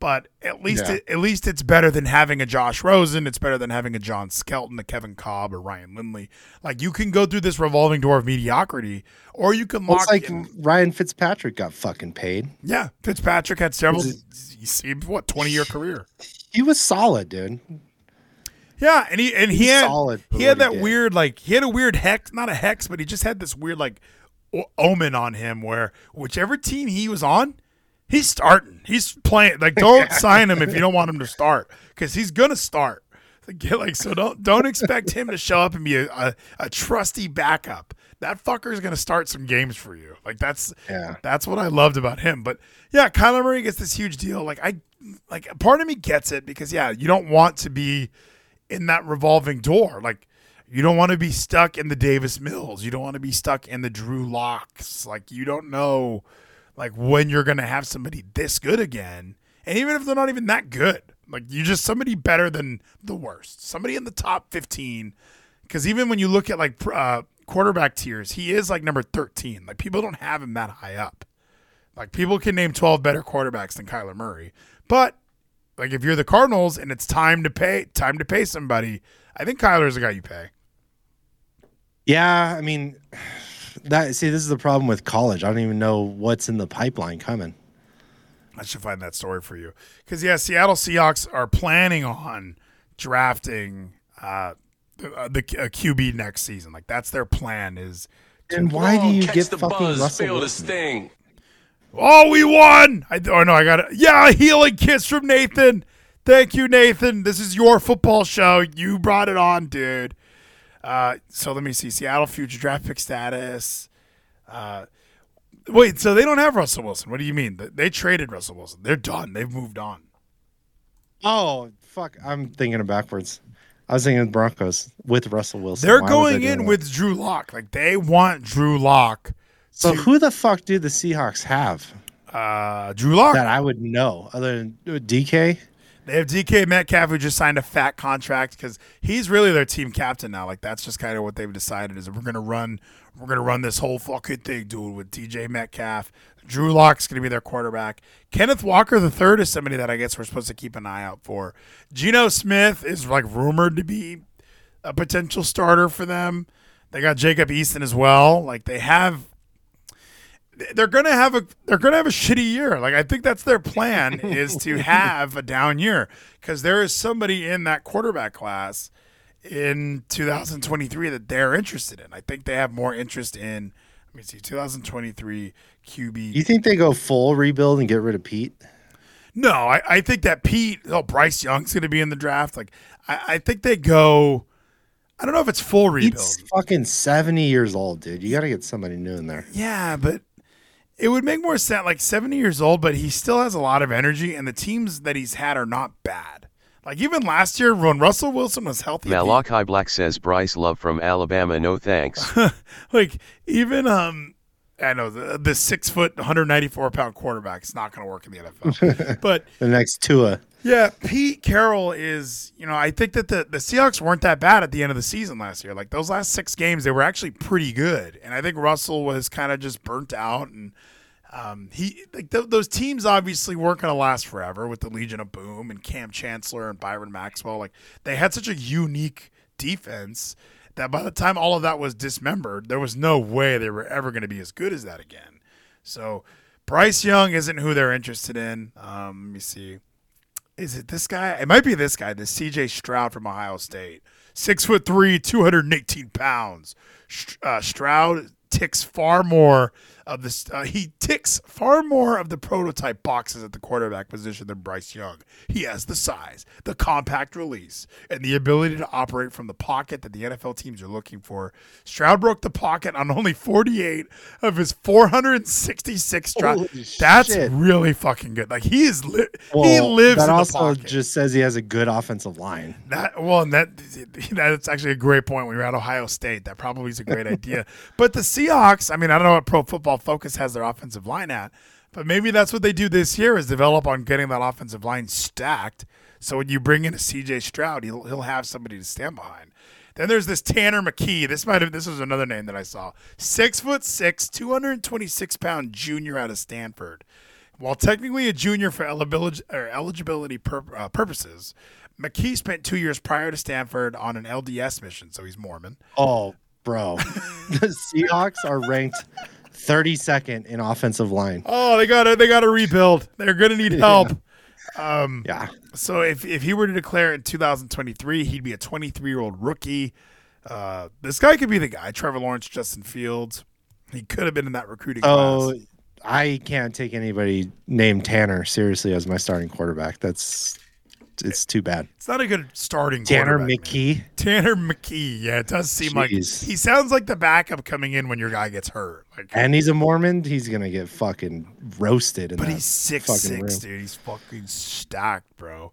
Speaker 1: But at least
Speaker 2: Yeah.
Speaker 1: it, at least it's better than having a Josh Rosen. It's better than having a John Skelton, a Kevin Kolb, or Ryan Lindley. Like you can go through this revolving door of mediocrity, or you can
Speaker 2: Well, it's like
Speaker 1: in.
Speaker 2: Ryan Fitzpatrick got fucking paid.
Speaker 1: Yeah, Fitzpatrick had several. You see, what twenty year career?
Speaker 2: He was solid, dude.
Speaker 1: Yeah, and he and he had
Speaker 2: solid
Speaker 1: he had
Speaker 2: what he
Speaker 1: that weird like he had a weird hex, not a hex, but he just had this weird like o- omen on him where whichever team he was on, he's starting. He's playing. Like don't sign him if you don't want him to start because he's gonna start. Like, like so don't don't expect him to show up and be a, a, a trusty backup. That fucker is gonna start some games for you. Like that's
Speaker 2: Yeah.
Speaker 1: that's what I loved about him. But yeah, Kyler Murray gets this huge deal. Like I like part of me gets it because yeah, you don't want to be in that revolving door. Like You don't want to be stuck in the Davis Mills. You don't want to be stuck in the Drew Locks. Like you don't know like when you're gonna have somebody this good again. And even if they're not even that good, like you're just somebody better than the worst. Somebody in the top 15. Because even when you look at like uh, quarterback tiers, he is like number 13. Like people don't have him that high up. Like people can name 12 better quarterbacks than Kyler Murray. But like if you're the Cardinals and it's time to pay time to pay somebody, I think Kyler's the guy you pay.
Speaker 2: Yeah, I mean, that see, this is the problem with college. I don't even know what's in the pipeline coming.
Speaker 1: I should find that story for you. Because yeah, Seattle Seahawks are planning on drafting uh, the, uh, the uh, QB next season. Like that's their plan. Is
Speaker 2: And why do you
Speaker 3: catch
Speaker 2: get
Speaker 3: the
Speaker 2: fucking
Speaker 3: buzz,
Speaker 2: Russell
Speaker 3: feel the
Speaker 2: Wilson?
Speaker 3: sting.
Speaker 1: oh we won. I oh no, I got it. Yeah, a healing kiss from Nathan. Thank you, Nathan. This is your football show. You brought it on, dude. Uh, so let me see. Seattle future draft pick status. Uh, wait, so they don't have Russell Wilson. What do you mean? They- traded Russell Wilson. They're done. They've moved on.
Speaker 2: Oh fuck! I'm thinking of backwards. I was thinking of Broncos with Russell Wilson.
Speaker 1: They're
Speaker 2: Why
Speaker 1: going in
Speaker 2: that?
Speaker 1: with Drew Lock. Like they want Drew Lock.
Speaker 2: So
Speaker 1: to-
Speaker 2: who the fuck do the Seahawks have
Speaker 1: Uh, Drew Lock.
Speaker 2: that I would know other than uh, DK?
Speaker 1: They have DK Metcalf who just signed a fat contract because he's really their team captain now. Like that's just kind of what they've decided is we're gonna run, we're gonna run this whole fucking thing, dude, with DJ Metcalf. Drew Lock's gonna be their quarterback. Kenneth Walker the third is somebody that I guess we're supposed to keep an eye out for. Geno Smith is like rumored to be a potential starter for them. They got Jacob Eason as well. Like they have they're gonna have a they're gonna have a shitty year. Like I think that's their plan is to have a down year because there is somebody in that quarterback class in 2023 that they're interested in. I think they have more interest in. Let me see, 2023 QB.
Speaker 2: You think they go full rebuild and get rid of Pete?
Speaker 1: No, I, I think that Pete, oh, Bryce Young's going to be in the draft. Like, I, I think they go. I don't know if it's full rebuild.
Speaker 2: Pete's fucking seventy years old, dude. You got to get somebody new in there.
Speaker 1: Yeah, but it would make more sense. Like 70 years old, but he still has a lot of energy, and the teams that he's had are not bad. Like even last year when Russell Wilson was healthy,
Speaker 5: Malachi Black says Bryce Love from Alabama, no thanks.
Speaker 1: like even um, I know the, the six foot, 194 pound quarterback is not going to work in the NFL. but
Speaker 2: The next Tua.
Speaker 1: Yeah, Pete Carroll is, you know, I think that the, the Seahawks weren't that bad at the end of the season last year. Like those last six games, they were actually pretty good. And I think Russell was kind of just burnt out. And um, he, like th- those teams obviously weren't going to last forever with the Legion of Boom and Kam Chancellor and Byron Maxwell. Like they had such a unique defense that by the time all of that was dismembered, there was no way they were ever going to be as good as that again. So Bryce Young isn't who they're interested in. Um, let me see is it this guy? It might be this guy, this CJ Stroud from Ohio State. Six foot three, 218 pounds. Uh, Stroud ticks far more of this. Uh, he ticks far more of the prototype boxes at the quarterback position than Bryce Young. He has the size, the compact release, and the ability to operate from the pocket that the NFL teams are looking for. Stroud broke the pocket on only 48 of his 466 drives.
Speaker 2: Holy
Speaker 1: That's
Speaker 2: shit.
Speaker 1: really fucking good. Like he is, li- he lives
Speaker 2: that
Speaker 1: in the
Speaker 2: also
Speaker 1: pocket.
Speaker 2: just says he has a good offensive line.
Speaker 1: That well, and that that's actually a great point. When you're at Ohio State, that probably is a great idea. But the Seahawks, I mean, I don't know what Pro Football Focus has their offensive line at, but maybe that's what they do this year is develop on getting that offensive line stacked. So when you bring in a C.J. Stroud, he'll he'll have somebody to stand behind. Then there's this Tanner McKee. This might have this was another name that I saw. Six foot six, 226 pound junior out of Stanford. While technically a junior for eligibility, uh, purposes, McKee spent two years prior to Stanford on an LDS mission, so he's Mormon.
Speaker 2: Oh, bro. the Seahawks are ranked 32nd in offensive line.
Speaker 1: Oh, they got to they got to rebuild. They're gonna need help. Um,
Speaker 2: Yeah.
Speaker 1: so if if he were to declare in 2023, he'd be a 23 year old rookie. Uh, this guy could be the guy. Trevor Lawrence, Justin Fields. He could have been in that recruiting
Speaker 2: Oh,
Speaker 1: class.
Speaker 2: I can't take anybody named Tanner seriously as my starting quarterback. That's it's too bad.
Speaker 1: It's not a good starting.
Speaker 2: Tanner
Speaker 1: quarterback, man.
Speaker 2: McKee.
Speaker 1: Tanner McKee. Yeah, it does seem like he sounds like the backup coming in when your guy gets hurt. Like,
Speaker 2: And he's a Mormon. He's gonna get fucking roasted.
Speaker 1: But he's six six,
Speaker 2: room.
Speaker 1: dude. He's fucking stacked, bro.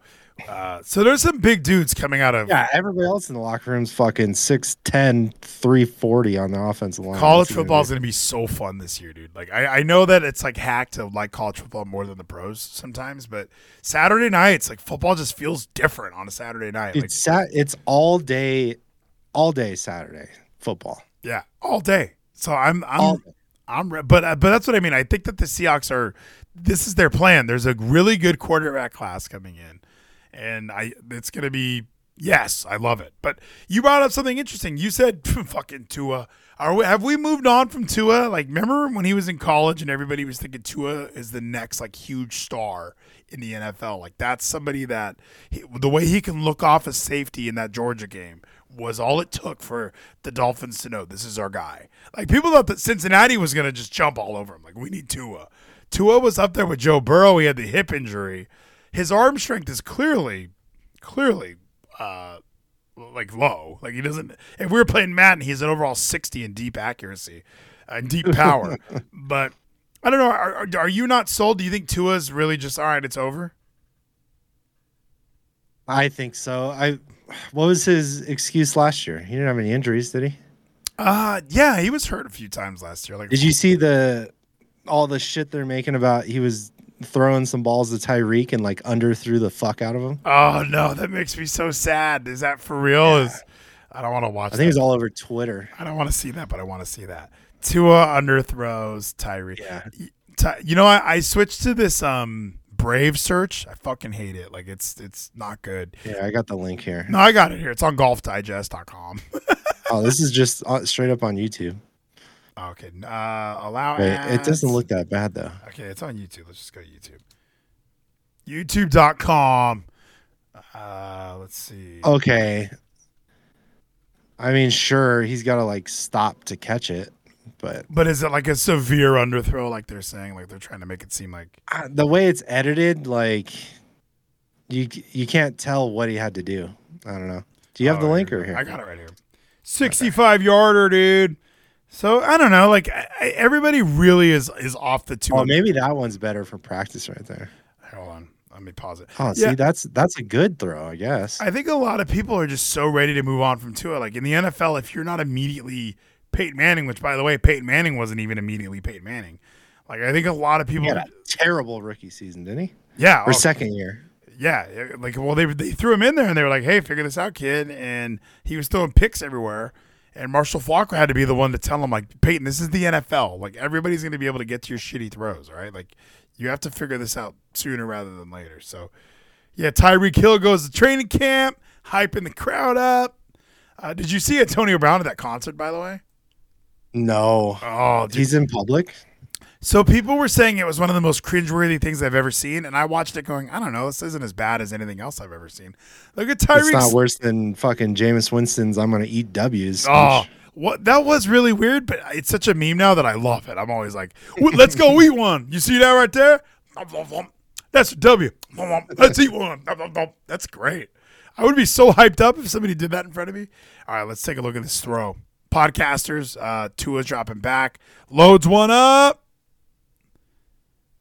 Speaker 1: Uh, so there's some big dudes coming out of
Speaker 2: Yeah, everybody else in the locker room's fucking 6'10, 340 on the offensive line.
Speaker 1: college football is going to be so fun this year, dude. Like I, I know that it's like hacked to like college football more than the pros sometimes, but Saturday nights, like football just feels different on a Saturday night. Like
Speaker 2: It's sat. It's all day, all day Saturday football.
Speaker 1: yeah, all day. So I'm I'm. I'm re- but uh, but that's what I mean. I think that the Seahawks are this is their plan. There's a really good quarterback class coming in, and I it's gonna be yes, I love it. But you brought up something interesting. You said fucking Tua. Are we, have we moved on from Tua? Like remember when he was in college and everybody was thinking Tua is the next like huge star in the NFL. Like that's somebody that he, the way he can look off as safety in that Georgia game was all it took for the Dolphins to know this is our guy. Like people thought that Cincinnati was going to just jump all over him. Like we need Tua. Tua was up there with Joe Burrow. He had the hip injury. His arm strength is clearly, clearly, uh, like low. Like he doesn't. If we were playing Madden, he's an overall sixty in deep accuracy, uh, and deep power. but I don't know. Are, are, are you not sold? Do you think Tua's really just all right? It's over.
Speaker 2: I think so. I. What was his excuse last year? He didn't have any injuries, did he?
Speaker 1: Uh yeah, he was hurt a few times last year. Like
Speaker 2: Did you see the all the shit they're making about he was throwing some balls to Tyreek and like under threw the fuck out of him?
Speaker 1: Oh no, that makes me so sad. Is that for real? Is I don't want to watch.
Speaker 2: I think
Speaker 1: that.
Speaker 2: it's all over Twitter.
Speaker 1: I don't want to see that, but I want to see that. Tua underthrows Tyree.
Speaker 2: Yeah.
Speaker 1: Ty- you know, I, I switched to this um Brave search. I fucking hate it. Like it's it's not good.
Speaker 2: Yeah, I got the link here.
Speaker 1: No, I got it here. It's on golfdigest.com.
Speaker 2: Oh, this is just uh, straight up on YouTube.
Speaker 1: Okay. Uh, allow
Speaker 2: Wait,
Speaker 1: ads.
Speaker 2: it doesn't look that bad though.
Speaker 1: Okay, it's on YouTube. Let's just go to YouTube. YouTube.com. Uh, let's see.
Speaker 2: Okay. I mean, sure, he's got to like stop to catch it, but
Speaker 1: But is it like a severe underthrow, like they're saying? Like they're trying to make it seem like
Speaker 2: uh, the way it's edited, like you you can't tell what he had to do. I don't know. Do you have the
Speaker 1: Oh,
Speaker 2: link or here?
Speaker 1: I got it right here. 65 yarder, dude. So I don't know. Like I, I- everybody really is is off the two.
Speaker 2: Oh, maybe that one's better for practice right there.
Speaker 1: Hold on. Let me pause it.
Speaker 2: Oh,
Speaker 1: Yeah.
Speaker 2: see, that's that's a good throw, I guess.
Speaker 1: I think a lot of people are just so ready to move on from Tua. Like in the NFL, if you're not immediately Peyton Manning, which by the way, Peyton Manning wasn't even immediately Peyton Manning. Like I think a lot of
Speaker 2: he
Speaker 1: people,
Speaker 2: had a terrible rookie season, didn't he?
Speaker 1: yeah,
Speaker 2: Or
Speaker 1: oh,
Speaker 2: second year?
Speaker 1: yeah, yeah, like well, they they threw him in there and they were like, "Hey, figure this out, kid," and he was throwing picks everywhere. And Marshall Faulk had to be the one to tell him, like, Peyton, this is the NFL. Like everybody's going to be able to get to your shitty throws, right? Like you have to figure this out sooner rather than later. So, yeah, Tyreek Hill goes to training camp, hyping the crowd up. Uh, did you see Antonio Brown at that concert, by the way?
Speaker 2: No.
Speaker 1: Oh, dude.
Speaker 2: He's in public?
Speaker 1: So people were saying it was one of the most cringeworthy things I've ever seen, and I watched it going, I don't know, this isn't as bad as anything else I've ever seen. Look at Tyreek.
Speaker 2: It's not worse than fucking Jameis Winston's I'm gonna eat W's. speech.
Speaker 1: Oh, what that was really weird, but it's such a meme now that I love it. I'm always like, let's go eat one. You see that right there? That's a W. Let's eat one. That's great. I would be so hyped up if somebody did that in front of me. All right, let's take a look at this throw. Podcasters, uh, Tua's dropping back, loads one up.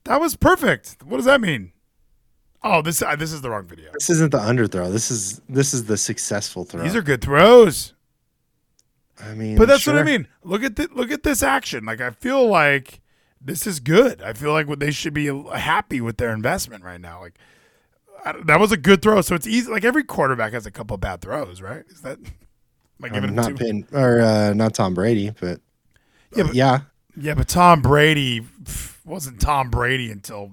Speaker 1: That was perfect. What does that mean? Oh, this uh, this is the wrong video.
Speaker 2: This isn't the underthrow. This is this is the successful throw.
Speaker 1: These are good throws.
Speaker 2: I mean,
Speaker 1: But that's what I mean. Look at the, look at this action. Like I feel like this is good. I feel like they should be happy with their investment right now. Like I, that was a good throw. So it's easy. Like every quarterback has a couple bad throws, right? Is that am I giving
Speaker 2: Um,
Speaker 1: him
Speaker 2: not Peyton, or uh, not Tom Brady, but
Speaker 1: Yeah, but-
Speaker 2: yeah.
Speaker 1: Yeah, but Tom Brady pff, wasn't Tom Brady until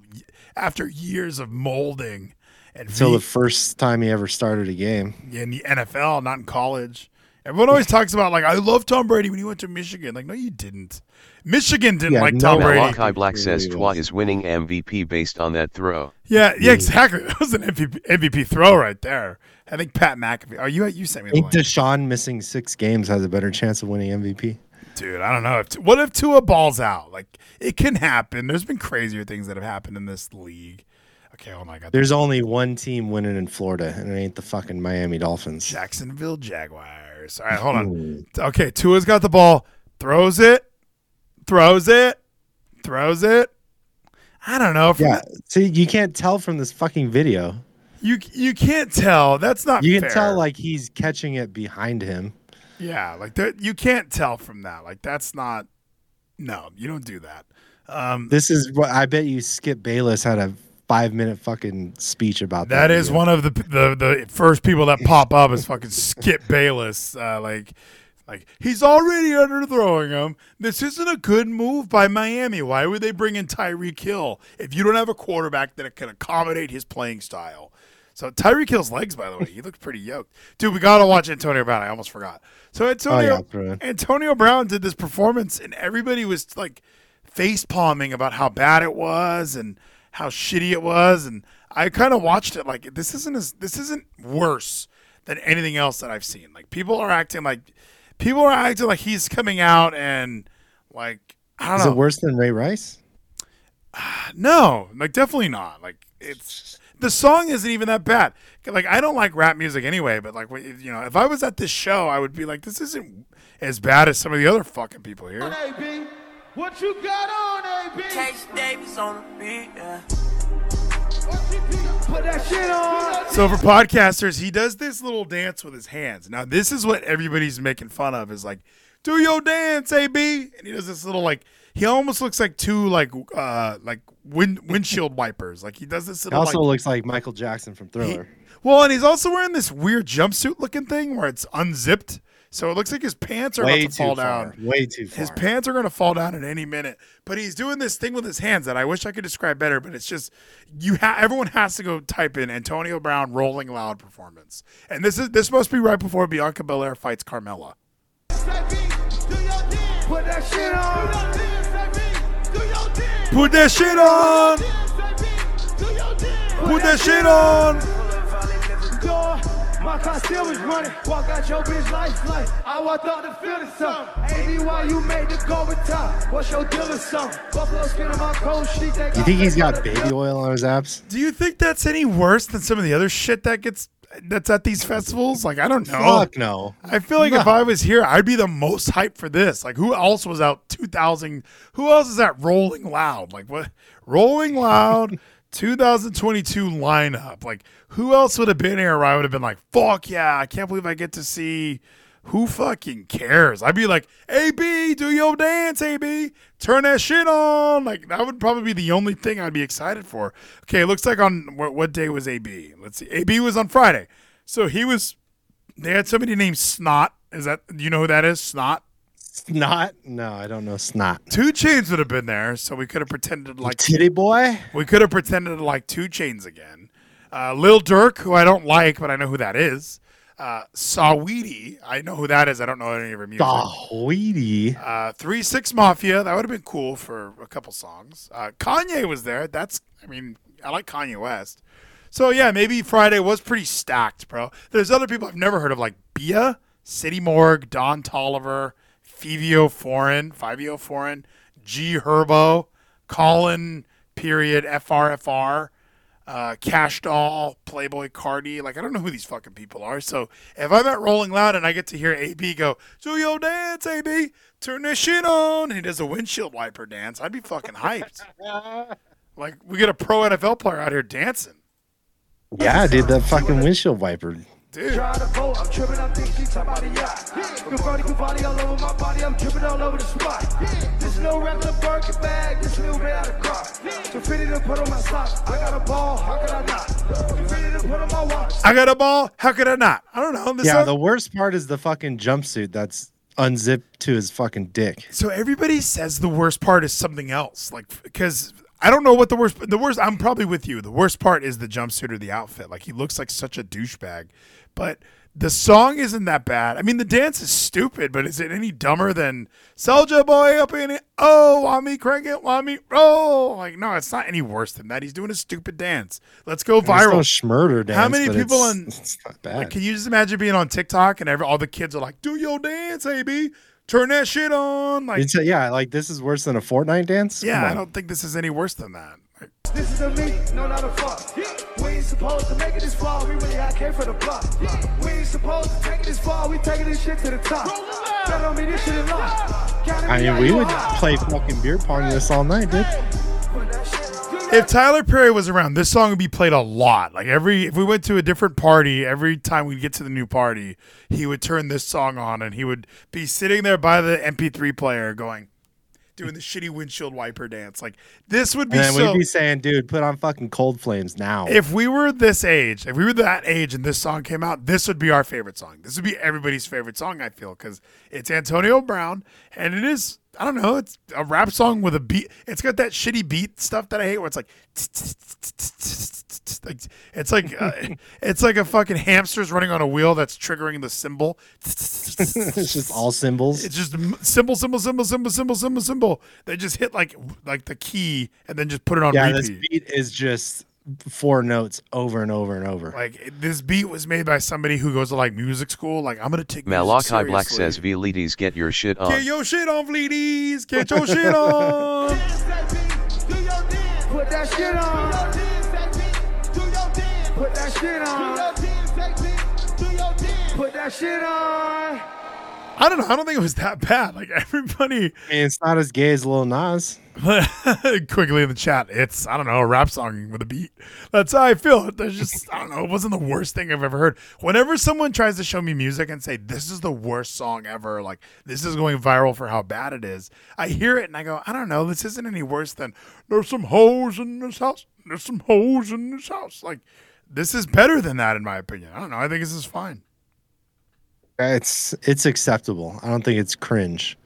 Speaker 1: after years of molding and
Speaker 2: Until
Speaker 1: V-
Speaker 2: the first time he ever started a game.
Speaker 1: in the NFL, not in college. Everyone always talks about like I love Tom Brady when he went to Michigan. Like no, you didn't. Michigan didn't
Speaker 2: Yeah,
Speaker 1: like
Speaker 2: no
Speaker 1: Tom
Speaker 2: one-
Speaker 1: Brady.
Speaker 5: Malachi Black says
Speaker 2: Really Tua
Speaker 5: is winning MVP based on that throw.
Speaker 1: Yeah, yeah, exactly. That was an MVP, MVP throw right there. I think Pat McAfee. Are you you sent me
Speaker 2: I
Speaker 1: the
Speaker 2: think
Speaker 1: link,
Speaker 2: Deshaun missing six games has a better chance of winning MVP.
Speaker 1: Dude. I don't know. If, what if Tua balls out? Like it can happen. There's been crazier things that have happened in this league. Okay, oh my god.
Speaker 2: There's only one team winning in Florida, and it ain't the fucking Miami Dolphins.
Speaker 1: Jacksonville Jaguars. All right, hold on. Okay, Tua's got the ball, throws it, throws it, throws it. I don't know. If
Speaker 2: Yeah. See, you can't tell from this fucking video.
Speaker 1: You you can't tell. That's not.
Speaker 2: You can
Speaker 1: fair.
Speaker 2: tell like he's catching it behind him.
Speaker 1: Yeah, like that. You can't tell from that. Like that's not. No, you don't do that. Um,
Speaker 2: This is what I bet you Skip Bayless had a five minute fucking speech about that.
Speaker 1: that is
Speaker 2: video.
Speaker 1: one of the the the first people that pop up is fucking Skip Bayless. Uh, like, like he's already underthrowing him. This isn't a good move by Miami. Why would they bring in Tyreek Hill if you don't have a quarterback that can accommodate his playing style? So Tyreek Hill's legs, by the way, he looked pretty yoked. Dude, we gotta watch Antonio Brown. I almost forgot. So Antonio
Speaker 2: oh, yeah.
Speaker 1: Antonio Brown did this performance, and everybody was like face palming about how bad it was and how shitty it was. And I kind of watched it like this isn't as this isn't worse than anything else that I've seen. Like people are acting like people are acting like he's coming out and like I don't
Speaker 2: Is
Speaker 1: know.
Speaker 2: Is it worse than Ray Rice?
Speaker 1: No, like definitely not. Like it's the song isn't even that bad. Like I don't like rap music anyway, but like you know, if I was at this show, I would be like, this isn't as bad as some of the other fucking people here.
Speaker 6: AB, what you got on, AB?
Speaker 7: Case Davis on the beat, yeah.
Speaker 6: Put that shit on.
Speaker 1: So for podcasters, he does this little dance with his hands. Now this is what everybody's making fun of. Is like, do your dance, AB, and he does this little like. He almost looks like two like uh like wind windshield wipers. Like he does this
Speaker 2: It
Speaker 1: little
Speaker 2: also
Speaker 1: like,
Speaker 2: looks like Michael Jackson from Thriller.
Speaker 1: Well, and he's also wearing this weird jumpsuit looking thing where it's unzipped. So it looks like his pants are
Speaker 2: Way
Speaker 1: about to fall
Speaker 2: far.
Speaker 1: down.
Speaker 2: Way too far.
Speaker 1: His pants are going to fall down at any minute. But he's doing this thing with his hands that I wish I could describe better, but it's just you ha- everyone has to go type in Antonio Brown rolling loud performance. And this is this must be right before Bianca Belair fights Carmella.
Speaker 6: Put that shit on.
Speaker 1: Put that shit on. Put that shit on.
Speaker 6: Door, my car still was running. Walk out your bitch life life. I walked out to feel the sun. AB, why you made the go with top? What's your deal or something? Buffalo skin on my cold sheet. That
Speaker 2: You think he's got baby oil on his abs?
Speaker 1: Do you think that's any worse than some of the other shit that gets that's at these festivals? Like I don't know.
Speaker 2: Fuck no.
Speaker 1: I feel like if I was here, I'd be the most hyped for this. Like, who else was out 2000? Who else is at Rolling Loud? Like, what? Rolling Loud 2022 lineup. Like, who else would have been here where I would have been like, fuck yeah, I can't believe I get to see. Who fucking cares? I'd be like, AB, do your dance, AB. Turn that shit on. Like, that would probably be the only thing I'd be excited for. Okay, it looks like on what, what day was AB? Let's see. AB was on Friday. So he was they had somebody named Snot. Is that you know who that is? Snot.
Speaker 2: Snot? No, I don't know. Snot.
Speaker 1: 2 Chainz would have been there, so we could have pretended like
Speaker 2: Titty boy?
Speaker 1: we could have pretended like 2 Chainz again. Uh, Lil Durk, who I don't like, but I know who that is. Uh, Saweetie, I know who that is. I don't know any of her music.
Speaker 2: Weedy.
Speaker 1: Uh, Three Six Mafia, that would have been cool for a couple songs. Uh, Kanye was there. That's, I mean, I like Kanye West. So yeah, maybe Friday was pretty stacked, bro. There's other people I've never heard of, like Bia, City Morgue, Don Toliver, Fivio Foreign, Fivio Foreign, G Herbo, Colin, period, FRFR, uh, Kash Doll, Playboi Carti. Like, I don't know who these fucking people are. So if I'm at Rolling Loud and I get to hear AB go, do your dance, AB, turn this shit on, and he does a windshield wiper dance, I'd be fucking hyped. like, we get a pro NFL player out here dancing.
Speaker 2: Yeah, dude, that fucking windshield wiper.
Speaker 1: Dude.
Speaker 6: Trying to vote, I'm tripping, I think she talking about a yacht. Confetti, confetti all over my body, I'm tripping all over the spot. This no regular Birkin bag, this new way out of car. Confetti to put on my socks, I got a ball, how can I not? Confetti to put on my watch.
Speaker 1: I got a ball. How could I not? I don't know. This
Speaker 2: Yeah,
Speaker 1: song-
Speaker 2: the worst part is the fucking jumpsuit that's unzipped to his fucking dick.
Speaker 1: So everybody says the worst part is something else, like because I don't know what the worst. The worst. I'm probably with you. The worst part is the jumpsuit or the outfit. Like he looks like such a douchebag, but the song isn't that bad. I mean, the dance is stupid, but is it any dumber than Soulja Boy up in it? Oh, want me crank it, want me roll? Like no, it's not any worse than that. He's doing a stupid dance. Let's go
Speaker 2: It's no
Speaker 1: viral.
Speaker 2: schmurder dance.
Speaker 1: How many people
Speaker 2: it's,
Speaker 1: on-
Speaker 2: It's not bad.
Speaker 1: Like, can you just imagine being on TikTok and every, all the kids are like, "Do your dance, AB, turn that shit on." Like,
Speaker 2: It's- yeah, like this is worse than a Fortnite dance.
Speaker 1: yeah, I don't think this is any worse than that. Like,
Speaker 6: This is a me, no, not a fuck. We ain't supposed to make it this far, we really I came for the block. We ain't supposed to take it this far, we taking this shit to the top. That don't mean this shit is lost.
Speaker 2: I mean, we would play fucking beer pong this all night, dude.
Speaker 1: if Tyler Perry was around, this song would be played a lot. Like every if we went to a different party, every time we'd get to the new party, he would turn this song on and he would be sitting there by the MP3 player going doing the shitty windshield wiper dance. Like this would be
Speaker 2: And
Speaker 1: so
Speaker 2: we'd be saying, dude, put on fucking Cold Flames now.
Speaker 1: if we were this age, if we were that age and this song came out, this would be our favorite song. This would be everybody's favorite song, I feel, because it's Antonio Brown and it is, I don't know, it's a rap song with a beat. It's got that shitty beat stuff that I hate where it's like, it's like uh, it's like a fucking hamster's running on a wheel that's triggering the cymbal.
Speaker 2: it's just all cymbals.
Speaker 1: It's just cymbal, cymbal, cymbal, cymbal, cymbal, cymbal, cymbal. They just hit like like the key and then just put it on
Speaker 2: yeah,
Speaker 1: repeat.
Speaker 2: this beat is just four notes over and over and over.
Speaker 1: Like this beat was made by somebody who goes to like music school. Like I'm gonna take music
Speaker 5: Malachi Black says V ladies get your shit on.
Speaker 1: Get your shit on, Fleeties. Get your shit on.
Speaker 6: Put that shit on. Put that shit on. Put that shit on.
Speaker 1: I don't know. I don't think it was that bad. Like everybody
Speaker 2: I mean, it's not as gay as Lil Nas.
Speaker 1: quickly in the chat. It's I don't know a rap song with a beat. That's how I feel. There's just I don't know. It wasn't the worst thing I've ever heard. Whenever someone tries to show me music and say this is the worst song ever, like this is going viral for how bad it is, I hear it and I go, I don't know. This isn't any worse than there's some hoes in this house. There's some hoes in this house. Like this is better than that in my opinion. I don't know. I think this is fine.
Speaker 2: It's it's acceptable. I don't think it's cringe.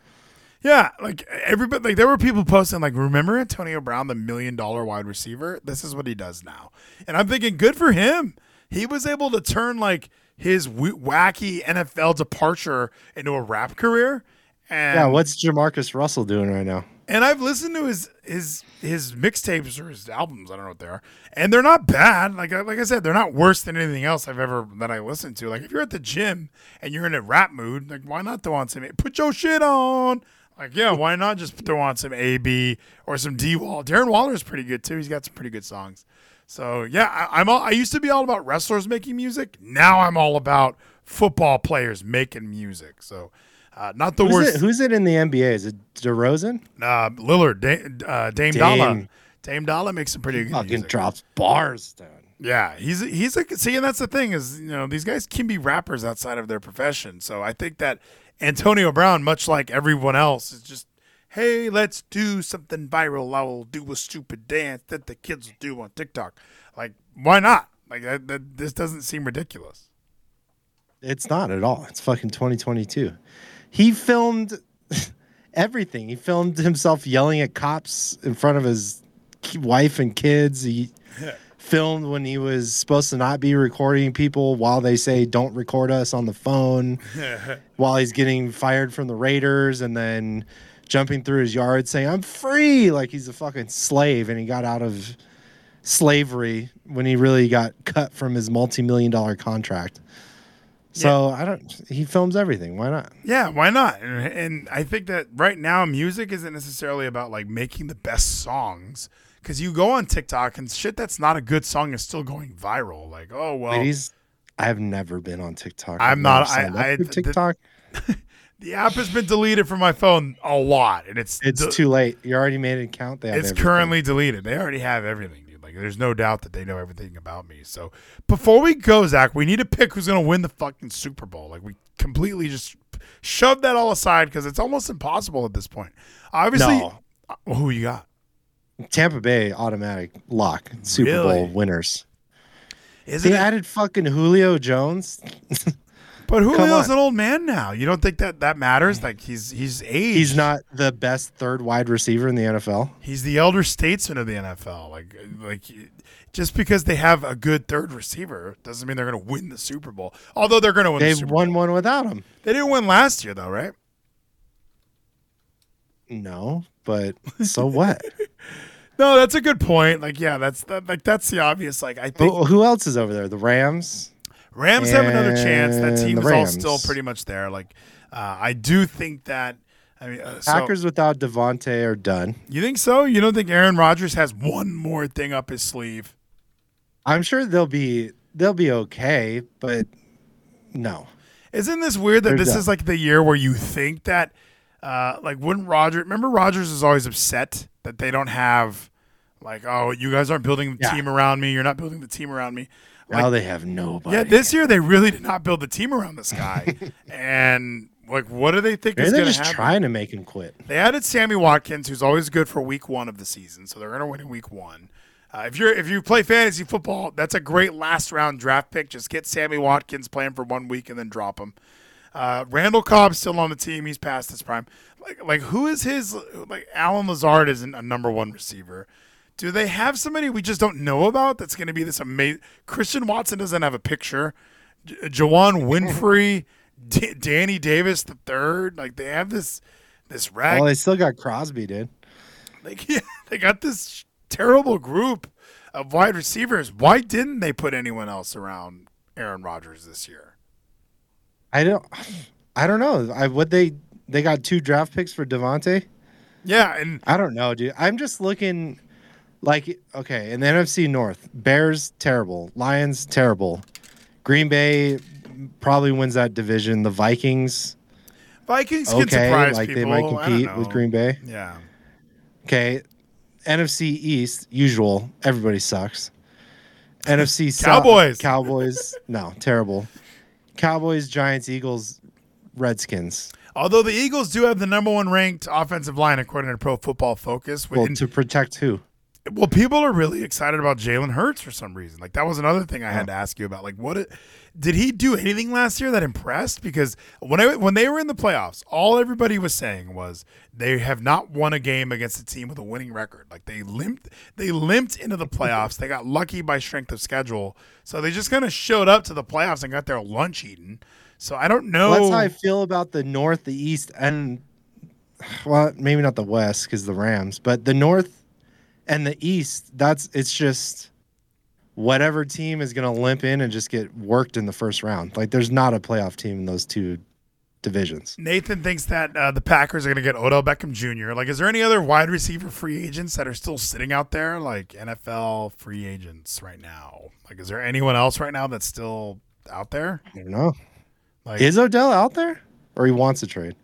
Speaker 1: Yeah, like everybody, like there were people posting, like, remember Antonio Brown, the million dollar wide receiver? This is what he does now, and I'm thinking, good for him. He was able to turn like his w- wacky NFL departure into a rap career. And
Speaker 2: Yeah, what's Jamarcus Russell doing right now?
Speaker 1: and I've listened to his his his mixtapes or his albums. I don't know what they are, and they're not bad. Like I- like I said, they're not worse than anything else I've ever that I listened to. Like if you're at the gym and you're in a rap mood, like why not throw on some put your shit on? Like yeah, why not just throw on some AB or some D Wall? Darren Waller's pretty good too. He's got some pretty good songs. So yeah, I, I'm all, I used to be all about wrestlers making music. Now I'm all about football players making music. So. Uh, not the
Speaker 2: Who's
Speaker 1: worst.
Speaker 2: it, who's it in the NBA? Is it DeRozan?
Speaker 1: Uh, Lillard, Dame, uh, Dame, Dolla.
Speaker 2: Dame.
Speaker 1: Dame Dolla makes some pretty good
Speaker 2: Fucking
Speaker 1: music.
Speaker 2: drops bars down.
Speaker 1: Yeah, he's he's a see, and that's the thing is you know these guys can be rappers outside of their profession. So I think that Antonio Brown, much like everyone else, is just hey, let's do something viral. I will do a stupid dance that the kids will do on TikTok. Like, why not? Like that, that this doesn't seem ridiculous.
Speaker 2: It's not at all. It's fucking 2022. He filmed everything. He filmed himself yelling at cops in front of his wife and kids. He filmed when he was supposed to not be recording people while they say don't record us on the phone while he's getting fired from the Raiders and then jumping through his yard saying I'm free like he's a fucking slave and he got out of slavery when he really got cut from his multi-million dollar contract. So I don't. He films everything. Why not?
Speaker 1: Yeah, why not? And, and I think that right now, music isn't necessarily about like making the best songs because you go on TikTok and shit that's not a good song is still going viral. Like, oh well,
Speaker 2: Ladies, I have never been on TikTok.
Speaker 1: I'm
Speaker 2: I've
Speaker 1: not- I- I-
Speaker 2: for
Speaker 1: the-
Speaker 2: TikTok.
Speaker 1: the app has been deleted from my phone a lot, and it's
Speaker 2: it's
Speaker 1: de-
Speaker 2: too late. You already made an account. They have
Speaker 1: it's
Speaker 2: everything.
Speaker 1: currently deleted. They already have everything, dude. Like, there's no doubt that they know everything about me. So before we go, Zach, we need to pick who's gonna win the fucking Super Bowl. Like, we completely just shove that all aside because it's almost impossible at this point. Obviously,
Speaker 2: No.
Speaker 1: Uh, who you got?
Speaker 2: Tampa Bay automatic lock Super
Speaker 1: Really?
Speaker 2: Bowl winners.
Speaker 1: Is
Speaker 2: They
Speaker 1: it?
Speaker 2: added fucking Julio Jones.
Speaker 1: But Julio's an old man now. You don't think that that matters? Like he's he's aged.
Speaker 2: He's not the best third wide receiver in the NFL.
Speaker 1: He's the elder statesman of the NFL. Like like just because they have a good third receiver doesn't mean they're going to win the Super Bowl. Although they're going to win.
Speaker 2: They've
Speaker 1: Super
Speaker 2: won
Speaker 1: Bowl.
Speaker 2: one without him.
Speaker 1: They didn't win last year though, right?
Speaker 2: No, but so what?
Speaker 1: No, that's a good point. Like yeah, that's that, like that's the obvious. Like I think
Speaker 2: who, who else is over there? The Rams.
Speaker 1: Rams have another chance. That team is all still pretty much there. Like uh, I do think that. I mean, uh, so,
Speaker 2: Packers without Davante are done.
Speaker 1: You think so? You don't think Aaron Rodgers has one more thing up his sleeve?
Speaker 2: I'm sure they'll be they'll be okay, but no.
Speaker 1: Isn't this weird that
Speaker 2: They're
Speaker 1: this
Speaker 2: done.
Speaker 1: is like the year where you think that, uh, like, wouldn't Roger? Remember, Rodgers is always upset that they don't have Like, oh, you guys aren't building the
Speaker 2: Yeah.
Speaker 1: team around me. You're not building the team around me.
Speaker 2: now they have nobody.
Speaker 1: Yeah, this year they really did not build the team around this guy. and like, what do they think
Speaker 2: Maybe
Speaker 1: is
Speaker 2: they're just
Speaker 1: happen?
Speaker 2: trying to make him quit.
Speaker 1: They added Sammy Watkins, who's always good for week one of the season, so they're going to win in week one. Uh, if you're if you play fantasy football, that's a great last round draft pick. Just get Sammy Watkins playing for one week and then drop him. Uh, Randall Cobb's still on the team. He's past his prime. Like like who is his like Allen Lazard isn't a number one receiver. Do they have somebody we just don't know about that's going to be this amazing? Christian Watson doesn't have a picture. J- Juwann Winfree, D- Danny Davis the third. Like they have this this rag.
Speaker 2: Well, they still got Crosby, dude.
Speaker 1: Like yeah, they got this terrible group of wide receivers. Why didn't they put anyone else around Aaron Rodgers this year?
Speaker 2: I don't. I don't know. I would they they got two draft picks for Davante.
Speaker 1: Yeah, and
Speaker 2: I don't know, dude. I'm just looking like okay, in the NFC North, Bears terrible, Lions terrible, Green Bay probably wins that division. The Vikings
Speaker 1: Vikings can
Speaker 2: okay,
Speaker 1: surprise
Speaker 2: like
Speaker 1: people.
Speaker 2: they might compete with. Green Bay.
Speaker 1: Yeah,
Speaker 2: Okay, NFC East usual, everybody sucks. NFC South,
Speaker 1: Cowboys.
Speaker 2: Cowboys, no, terrible. Cowboys, Giants, Eagles, Redskins.
Speaker 1: although the Eagles do have the number one ranked offensive line according to Pro Football Focus.
Speaker 2: Well,
Speaker 1: And-
Speaker 2: to protect who?
Speaker 1: Well, people are really excited about Jalen Hurts for some reason. Like that was another thing I had to ask you about. Like, what it, did he do anything last year that impressed? Because when I, when they were in the playoffs, all everybody was saying was they have not won a game against a team with a winning record. Like they limped, they limped into the playoffs. they got lucky by strength of schedule, so they just kind of showed up to the playoffs and got their lunch eaten. So I don't know.
Speaker 2: Well, that's how I feel about the North, the East, and well, maybe not the West because the Rams, but the North and the East. That's it's just whatever team is going to limp in and just get worked in the first round. Like there's not a playoff team in those two divisions.
Speaker 1: Nathan thinks that uh, the Packers are going to get Odell Beckham Jr. Like, is there any other wide receiver free agents that are still sitting out there, like NFL free agents right now? Like, is there anyone else right now that's still out there?
Speaker 2: I don't know.
Speaker 1: Like,
Speaker 2: Is Odell out there, or he wants a trade?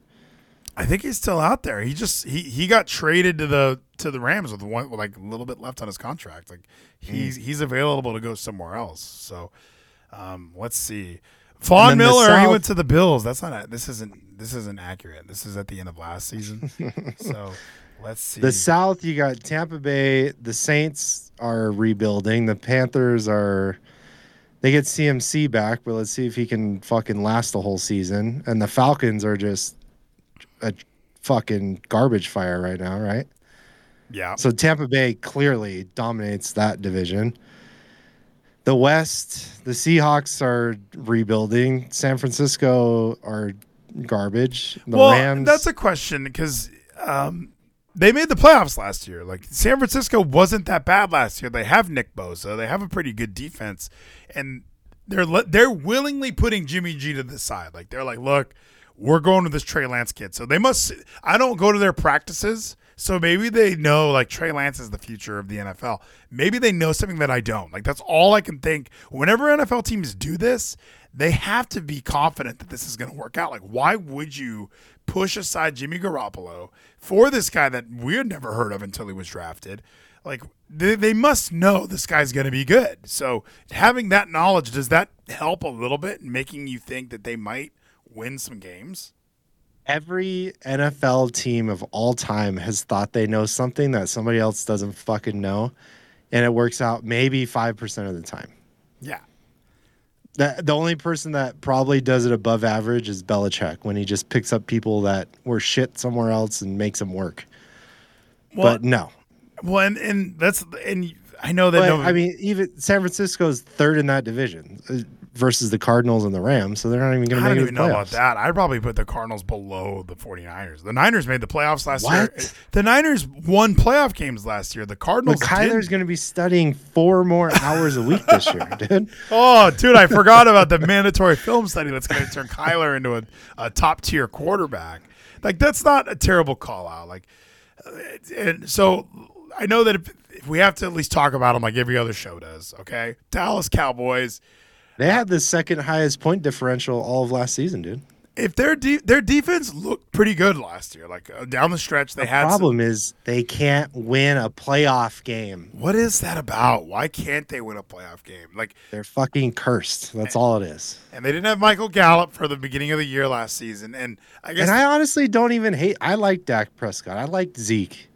Speaker 1: I think he's still out there. He just he he got traded to the to the Rams with one with like a little bit left on his contract. Like, he's
Speaker 2: Hmm.
Speaker 1: he's available to go somewhere else. So, um, let's see.
Speaker 2: Von
Speaker 1: Miller, he went to the Bills. That's not. This isn't. This isn't accurate. This is at the end of last season. so, let's see.
Speaker 2: The South, you got Tampa Bay. The Saints are rebuilding. The Panthers are. They get CMC back, but let's see if he can fucking last the whole season. And the Falcons are just a fucking garbage fire right now, right?
Speaker 1: yeah.
Speaker 2: So Tampa Bay clearly dominates that division. The West, the Seahawks are rebuilding. San Francisco are garbage. The
Speaker 1: well,
Speaker 2: Rams.
Speaker 1: that's a question because um, they made the playoffs last year. Like San Francisco wasn't that bad last year. They have Nick Bosa. They have a pretty good defense, and they're they're willingly putting Jimmy G to the side. Like they're like, look, we're going to this Trey Lance kid. So they must. I don't go to their practices. So maybe they know like Trey Lance is the future of the NFL. Maybe they know something that I don't. Like that's all I can think. Whenever NFL teams do this, they have to be confident that this is going to work out. Like why would you push aside Jimmy Garoppolo for this guy that we had never heard of until he was drafted? Like they, they must know this guy's going to be good. So having that knowledge does that help a little bit in making you think that they might win some games?
Speaker 2: every NFL team of all time has thought they know something that somebody else doesn't fucking know, and it works out maybe five percent of the time.
Speaker 1: Yeah.
Speaker 2: The, the only person that probably does it above average is Belichick when he just picks up people that were shit somewhere else and makes them work.
Speaker 1: Well,
Speaker 2: but no,
Speaker 1: Well, and, and that's and I know that.
Speaker 2: but
Speaker 1: no,
Speaker 2: I mean, even San Francisco's third in that division uh, versus the Cardinals and the Rams, so they're not even going to
Speaker 1: I
Speaker 2: make
Speaker 1: don't even know about that. I'd probably put the Cardinals below the 49ers. The Niners made the playoffs last year.
Speaker 2: What?
Speaker 1: The Niners won playoff games last year. The
Speaker 2: But
Speaker 1: Cardinals.
Speaker 2: Kyler's going to be studying four more hours a week this year, dude.
Speaker 1: Oh, dude, I forgot about the mandatory film study that's going to turn Kyler into a, a top tier quarterback. Like that's not a terrible call out. Like, uh, and so I know that if, if we have to at least talk about them, like every other show does. Okay, Dallas Cowboys.
Speaker 2: They had the second highest point differential all of last season, dude.
Speaker 1: if their de- their defense looked pretty good last year, like uh, down the stretch, they
Speaker 2: The
Speaker 1: had. some-
Speaker 2: problem is they can't win a playoff game.
Speaker 1: what is that about? Why can't they win a playoff game? Like,
Speaker 2: They're fucking cursed. That's all it is.
Speaker 1: and they didn't have Michael Gallup for the beginning of the year last season, and I guess
Speaker 2: And I honestly don't even hate. I like Dak Prescott. I like Zeke.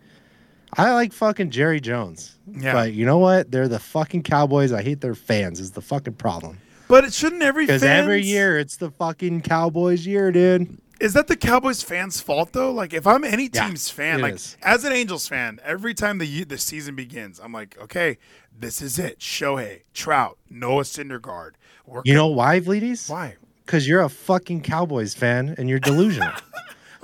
Speaker 2: I like fucking Jerry Jones.
Speaker 1: Yeah.
Speaker 2: But you know what? They're the fucking Cowboys. I hate their fans. Is the fucking problem.
Speaker 1: But it shouldn't every
Speaker 2: Because every year it's the fucking Cowboys year, dude.
Speaker 1: Is that the Cowboys fans' fault though? Like, if I'm any
Speaker 2: Yeah,
Speaker 1: team's fan, like
Speaker 2: is.
Speaker 1: as an Angels fan, every time the the season begins, I'm like, okay, this is it. Shohei, Trout, Noah Syndergaard.
Speaker 2: You know why, Vleeties?
Speaker 1: why?
Speaker 2: Because you're a fucking Cowboys fan and you're delusional.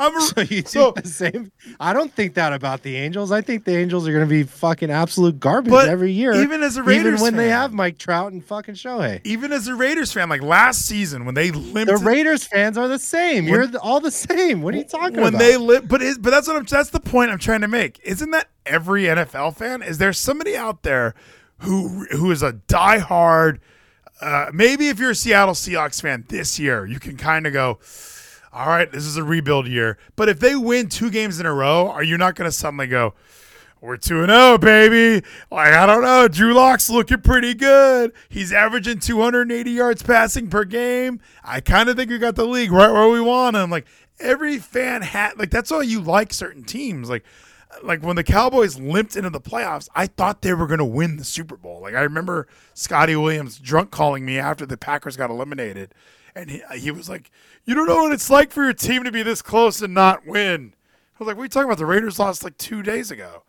Speaker 1: I'm a,
Speaker 2: so you
Speaker 1: so-
Speaker 2: the same? I don't think that about the Angels. I think the Angels are going to be fucking absolute garbage every year.
Speaker 1: even as a Raiders, fan.
Speaker 2: even when they have Mike Trout and fucking Shohei.
Speaker 1: even as a Raiders fan, like last season when they limped,
Speaker 2: The Raiders fans are the same.
Speaker 1: When-
Speaker 2: You're the, all the same. What are you talking
Speaker 1: when
Speaker 2: about?
Speaker 1: they limp, but is, but that's what I'm. That's the point I'm trying to make. Isn't that every NFL fan? Is there somebody out there who who is a diehard? Uh, maybe if you're a Seattle Seahawks fan this year, you can kind of go, all right, this is a rebuild year. But if they win two games in a row, are you not going to suddenly go, we're 2 0, baby? Like, I don't know. Drew Lock's looking pretty good. He's averaging 280 yards passing per game. I kind of think we got the league right where we want him. Like, every fan had, like, that's why you like certain teams. Like, like when the Cowboys limped into the playoffs, I thought they were going to win the Super Bowl. Like I remember Scotty Williams drunk calling me after the Packers got eliminated, and he, he was like, "You don't know what it's like for your team to be this close and not win." I was like, "What are you talking about? The Raiders lost like two days ago.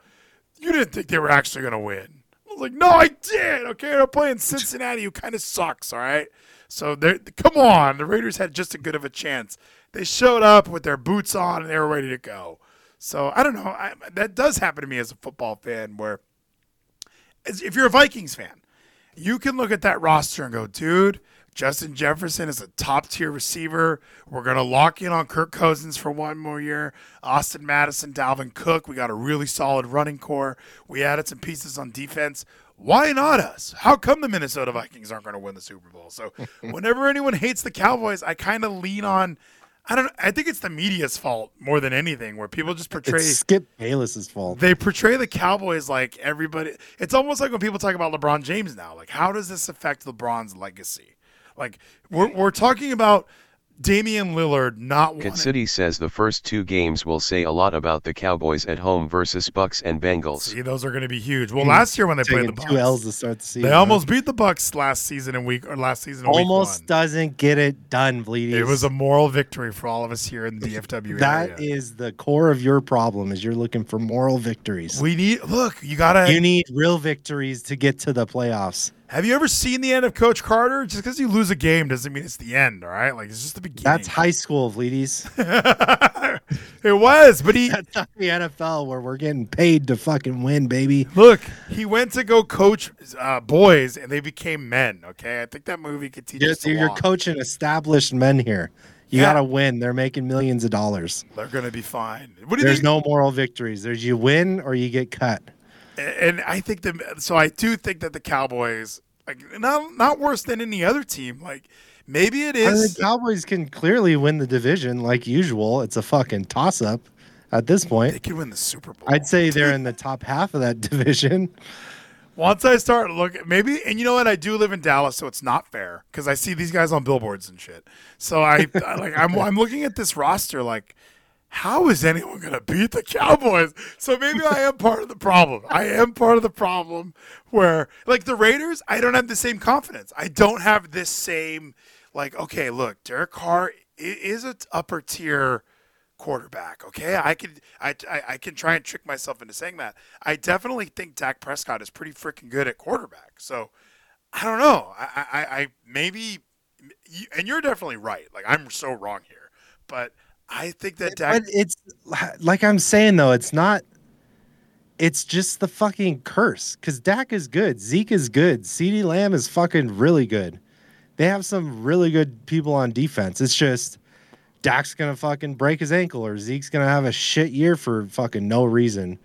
Speaker 1: You didn't think they were actually going to win." I was like, "No, I did. Okay, they're playing Cincinnati, who kind of sucks. All right." So they come on, the Raiders had just as good of a chance. They showed up with their boots on and they were ready to go. So I don't know. I, that does happen to me as a football fan. Where, if you're a Vikings fan, you can look at that roster and go, dude, Justin Jefferson is a top tier receiver. We're gonna lock in on Kirk Cousins for one more year. Austin Madison, Dalvin Cook. We got a really solid running core. We added some pieces on defense. Why not us? How come the Minnesota Vikings aren't going to win the Super Bowl? So, whenever anyone hates the Cowboys, I kind of lean on. I don't. I think it's the media's fault more than anything, where people just portray
Speaker 2: it's Skip Bayless's fault.
Speaker 1: they portray the Cowboys like everybody. It's almost like when people talk about LeBron James now. Like, how does this affect LeBron's legacy? Like, we're we're talking about Damian Lillard not
Speaker 5: Kid
Speaker 1: wanting.
Speaker 5: City says the first two games will say a lot about the Cowboys at home versus Bucs and Bengals.
Speaker 1: See, those are going to be huge. Well, hmm. last year when they played the
Speaker 2: Taking two L's
Speaker 1: Bucs,
Speaker 2: to start the season.
Speaker 1: they almost beat the Bucs last season in week or last season in week
Speaker 2: almost
Speaker 1: one.
Speaker 2: doesn't get it done, Vleeties.
Speaker 1: It was a moral victory for all of us here in the DFW
Speaker 2: That
Speaker 1: area.
Speaker 2: is the core of your problem. Is you're looking for moral victories.
Speaker 1: we need look. You gotta.
Speaker 2: you need real victories to get to the playoffs.
Speaker 1: Have you ever seen the end of Coach Carter? Just because you lose a game doesn't mean it's the end. All right, like it's just the beginning.
Speaker 2: That's high school, Vleeties.
Speaker 1: it was, but he
Speaker 2: That's not the NFL where we're getting paid to fucking win, baby.
Speaker 1: look. He went to go coach uh, boys, and they became men. Okay, I think that movie could teach
Speaker 2: You're,
Speaker 1: us a
Speaker 2: you're
Speaker 1: lot.
Speaker 2: coaching established men here. You
Speaker 1: Yeah.
Speaker 2: gotta win. They're making millions of dollars.
Speaker 1: They're gonna be fine. What do you
Speaker 2: There's
Speaker 1: think?
Speaker 2: no moral victories. There's you win or you get cut.
Speaker 1: And I think the so I do think that the Cowboys like not not worse than any other team. Like maybe it is.
Speaker 2: I mean, the Cowboys can clearly win the division like usual. It's a fucking toss up at this point.
Speaker 1: They could win the Super Bowl.
Speaker 2: I'd say they're in the top half of that division.
Speaker 1: Once I start looking, maybe, and you know what? I do live in Dallas, so it's not fair because I see these guys on billboards and shit. So I, I like, I'm, I'm looking at this roster like, how is anyone gonna beat the Cowboys? So maybe I am part of the problem. I am part of the problem where, like, the Raiders, I don't have the same confidence. I don't have this same, like, okay, look, Derek Carr is an upper tier quarterback. Okay, I could I, I I can try and trick myself into saying that. I definitely think Dak Prescott is pretty freaking good at quarterback. So I don't know. I I, I maybe and you're definitely right. Like I'm so wrong here, but I think that Dak.
Speaker 2: But it's like I'm saying though, it's not. It's just the fucking curse because Dak is good, Zeke is good, Ceedee Lamb is fucking really good. They have some really good people on defense. It's just Dak's gonna fucking break his ankle or Zeke's gonna have a shit year for fucking no reason,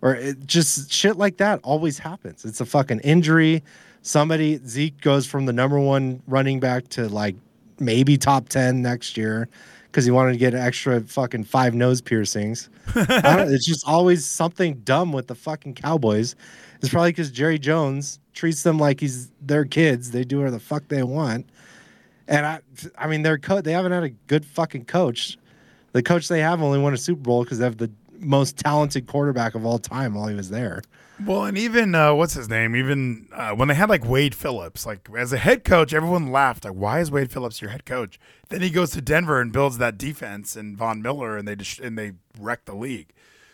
Speaker 2: or it just shit like that always happens. It's a fucking injury. Somebody Zeke goes from the number one running back to like maybe top 10 next year because he wanted to get an extra fucking five nose piercings. It's just always something dumb with the fucking Cowboys. It's probably because Jerry Jones treats them like he's their kids. They do whatever the fuck they want. And I, I mean, their co- they haven't had a good fucking coach. The coach they have only won a Super Bowl because they have the most talented quarterback of all time while he was there.
Speaker 1: Well, and even uh, what's his name? Even uh, when they had like Wade Phillips, like as a head coach, everyone laughed. Like, why is Wade Phillips your head coach? Then he goes to Denver and builds that defense and Von Miller, and they just and they wreck the league.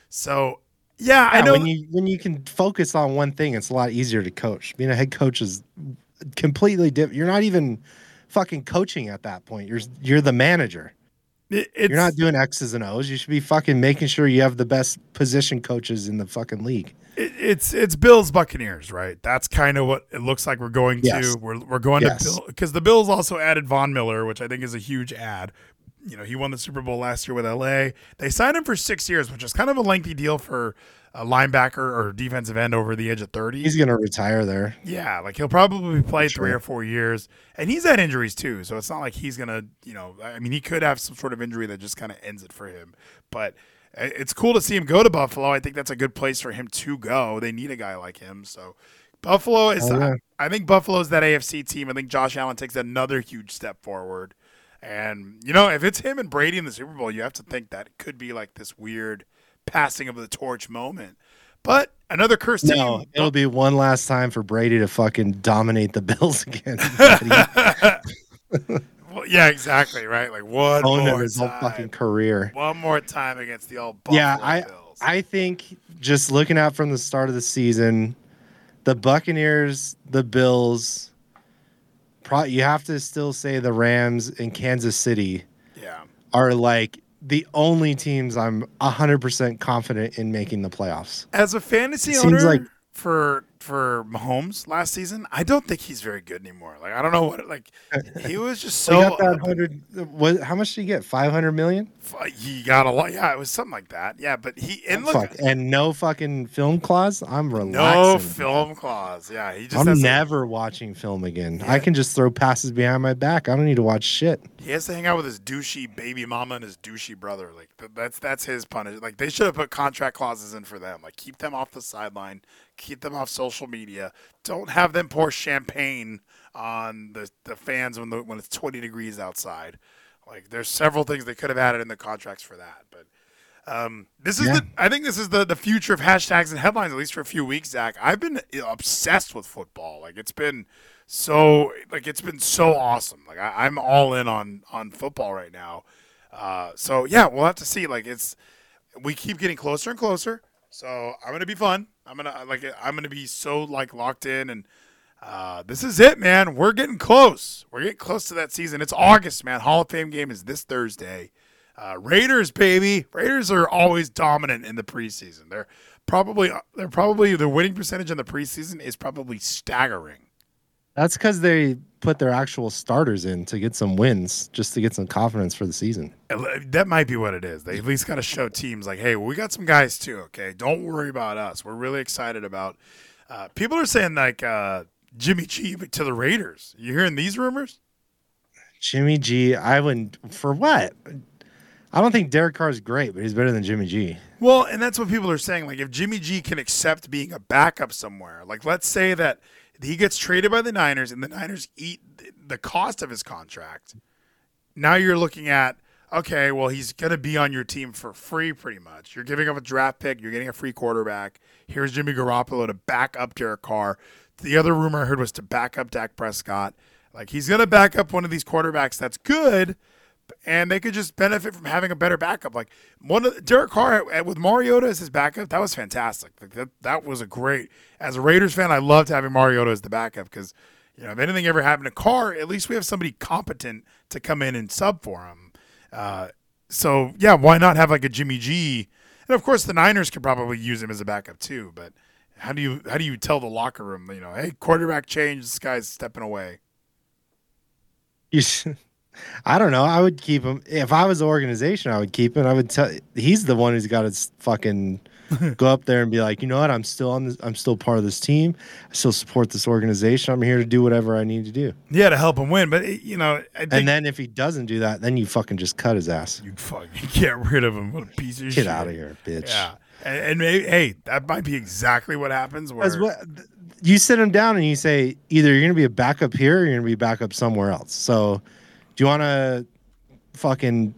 Speaker 1: So yeah, I know.
Speaker 2: when you when you can focus on one thing, it's a lot easier to coach. Being a head coach is completely different. You're not even fucking coaching at that point. You're you're the manager.
Speaker 1: It- it's,
Speaker 2: You're not doing X's and O's. You should be fucking making sure you have the best position coaches in the fucking league.
Speaker 1: it- it's it's Bills Buccaneers, right? That's kind of what it looks like we're going
Speaker 2: Yes.
Speaker 1: to. We're we're going
Speaker 2: Yes.
Speaker 1: to Bill because the Bills also added Von Miller, which I think is a huge ad. You know, he won the Super Bowl last year with LA. They signed him for six years, which is kind of a lengthy deal for a linebacker or defensive end over the age of thirty.
Speaker 2: He's gonna retire there.
Speaker 1: Yeah, like he'll probably play three or four years, and he's had injuries too. So it's not like he's gonna, you know, I mean, he could have some sort of injury that just kind of ends it for him. But it's cool to see him go to Buffalo. I think that's a good place for him to go. They need a guy like him. So Buffalo is,
Speaker 2: Oh, yeah.
Speaker 1: I think Buffalo's that AFC team. I think Josh Allen takes another huge step forward. And you know, if it's him and Brady in the Super Bowl, you have to think that it could be like this weird passing of the torch moment. But another cursed
Speaker 2: No,
Speaker 1: team.
Speaker 2: it'll be one last time for Brady to fucking dominate the Bills again.
Speaker 1: Well, yeah, exactly, right. Like one more
Speaker 2: his whole
Speaker 1: time.
Speaker 2: fucking career.
Speaker 1: One more time against the old Buffalo
Speaker 2: yeah, I
Speaker 1: Bills.
Speaker 2: I think just looking at from the start of the season, the Buccaneers, the Bills, pro- you have to still say the Rams and Kansas City
Speaker 1: yeah.
Speaker 2: are like the only teams I'm 100% confident in making the playoffs.
Speaker 1: As a fantasy
Speaker 2: It seems
Speaker 1: owner
Speaker 2: like-
Speaker 1: for for Mahomes last season, I don't think he's very good anymore. Like I don't know what like he was just
Speaker 2: So got that 100 what how much did he get? 500 million?
Speaker 1: Uh, he got a lot. Yeah, it was something like that. Yeah, but he and look,
Speaker 2: Fuck. And no fucking film clause? I'm
Speaker 1: relaxed.
Speaker 2: no
Speaker 1: film clause. Yeah, he just
Speaker 2: I'm
Speaker 1: to-
Speaker 2: never watching film again. I can just throw passes behind my back. I don't need to watch shit.
Speaker 1: He has to hang out with his douchey baby mama and his douchey brother. Like that's that's his punishment. Like they should have put contract clauses in for them. Like keep them off the sideline, keep them off social media. Don't have them pour champagne on the, the fans when the when it's 20 degrees outside. Like there's several things they could have added in the contracts for that. But um, this is
Speaker 2: Yeah.
Speaker 1: the I think this is the the future of hashtags and headlines at least for a few weeks. Zach, I've been obsessed with football. Like it's been so like it's been so awesome. Like I, I'm all in on on football right now. Uh, so yeah, we'll have to see. Like it's we keep getting closer and closer. So I'm gonna be fun. I'm gonna like I'm gonna be so like locked in and. Uh, this is it, man. We're getting close. We're getting close to that season. It's August, man. Hall of Fame game is this Thursday. Uh, Raiders, baby. Raiders are always dominant in the preseason. They're probably they're probably the winning percentage in the preseason is probably staggering.
Speaker 2: That's because they put their actual starters in to get some wins, just to get some confidence for the season.
Speaker 1: That might be what it is. They at least got to show teams like, hey, we got some guys too. Okay, don't worry about us. We're really excited about. Uh, people are saying like uh, Jimmy G to the Raiders. You hearing these rumors?
Speaker 2: Jimmy G, I wouldn't for what? I don't think Derek Carr is great, but he's better than Jimmy G.
Speaker 1: Well, and that's what people are saying. Like, if Jimmy G can accept being a backup somewhere, like, let's say that he gets traded by the Niners and the Niners eat the cost of his contract. Now you're looking at, okay, well, he's going to be on your team for free pretty much. You're giving up a draft pick, you're getting a free quarterback. Here's Jimmy Garoppolo to back up Derek Carr. The other rumor I heard was to back up Dak Prescott. Like, he's going to back up one of these quarterbacks that's good and they could just benefit from having a better backup. Like one of Derek Carr with Mariota as his backup, that was fantastic. Like that that was a great. As a Raiders fan, I loved having Mariota as the backup because you know if anything ever happened to Carr, at least we have somebody competent to come in and sub for him. Uh, so yeah, why not have like a Jimmy G? And of course, the Niners could probably use him as a backup too. But how do you how do you tell the locker room, you know, hey, quarterback change, this guy's stepping away.
Speaker 2: You I don't know. I would keep him if I was the organization. I would keep him. I would tell. He's the one who's got to fucking go up there and be like, you know what, I'm still on this, I'm still part of this team. I still support this organization. I'm here to do whatever I need to do.
Speaker 1: Yeah, to help him win. But it- you know, I think
Speaker 2: And then if he doesn't do that, then you fucking just cut his ass.
Speaker 1: you fucking get rid of him. What a piece of
Speaker 2: Get
Speaker 1: shit.
Speaker 2: out of here, bitch.
Speaker 1: Yeah, and, and maybe hey, that might be exactly what happens. Where
Speaker 2: what you sit him down and you say either you're gonna be a backup here or you're gonna be a backup somewhere else. So, do you want to fucking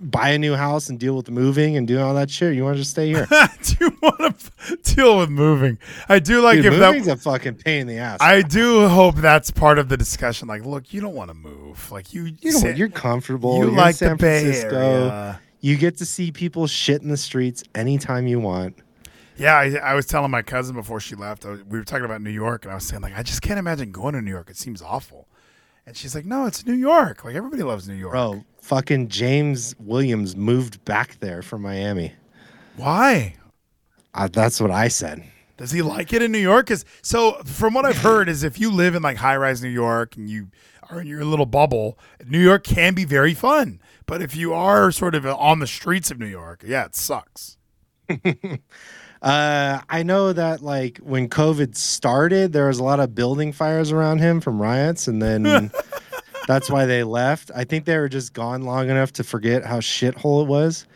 Speaker 2: buy a new house and deal with moving and do all that shit? Or you want to just stay here?
Speaker 1: do you want to deal with moving? I do like
Speaker 2: Dude,
Speaker 1: if
Speaker 2: moving's
Speaker 1: that.
Speaker 2: a fucking pain in the ass.
Speaker 1: I do hope that's part of the discussion. Like, look, you don't want to move. Like you,
Speaker 2: you know, you're comfortable.
Speaker 1: you
Speaker 2: you're
Speaker 1: like
Speaker 2: San
Speaker 1: the Bay
Speaker 2: Francisco.
Speaker 1: Area.
Speaker 2: You get to see people shit in the streets anytime you want.
Speaker 1: Yeah, I, I was telling my cousin before she left. Was, we were talking about New York, and I was saying like, I just can't imagine going to New York. It seems awful. And she's like, No, it's New York. Like everybody loves New York.
Speaker 2: Bro, fucking James Williams moved back there from Miami.
Speaker 1: Why?
Speaker 2: Uh, that's what I said.
Speaker 1: Does he like it in New York? 'Cause- so from what I've heard is if you live in like high rise New York and you are in your little bubble, New York can be very fun. But if you are sort of on the streets of New York, yeah, it sucks.
Speaker 2: Uh, I know that like when COVID started, there was a lot of building fires around him from riots, and then that's why they left. I think they were just gone long enough to forget how shithole it was.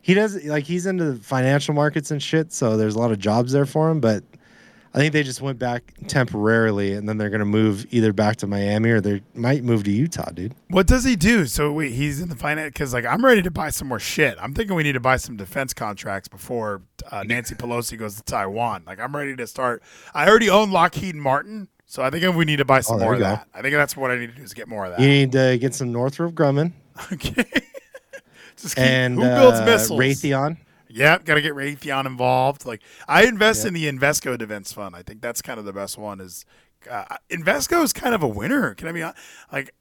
Speaker 2: He does like he's into the financial markets and shit, so there's a lot of jobs there for him. But I think they just went back temporarily, and then they're gonna move either back to Miami or they might move to Utah, dude.
Speaker 1: What does he do? So wait, he's in the finance because like I'm ready to buy some more shit. I'm thinking we need to buy some defense contracts before uh, Nancy Pelosi goes to Taiwan. Like I'm ready to start. I already own Lockheed Martin, so I think we need to buy some
Speaker 2: Oh,
Speaker 1: more of
Speaker 2: go.
Speaker 1: that. I think that's what I need to do is get more of that.
Speaker 2: You need to get some Northrop Grumman
Speaker 1: okay. Just keep,
Speaker 2: and
Speaker 1: who builds
Speaker 2: uh,
Speaker 1: missiles?
Speaker 2: Raytheon.
Speaker 1: Yeah, got to get Raytheon involved. Like I invest in the Invesco Defense Fund. I think that's kind of the best one. Is uh, Invesco is kind of a winner. Can I be hon- like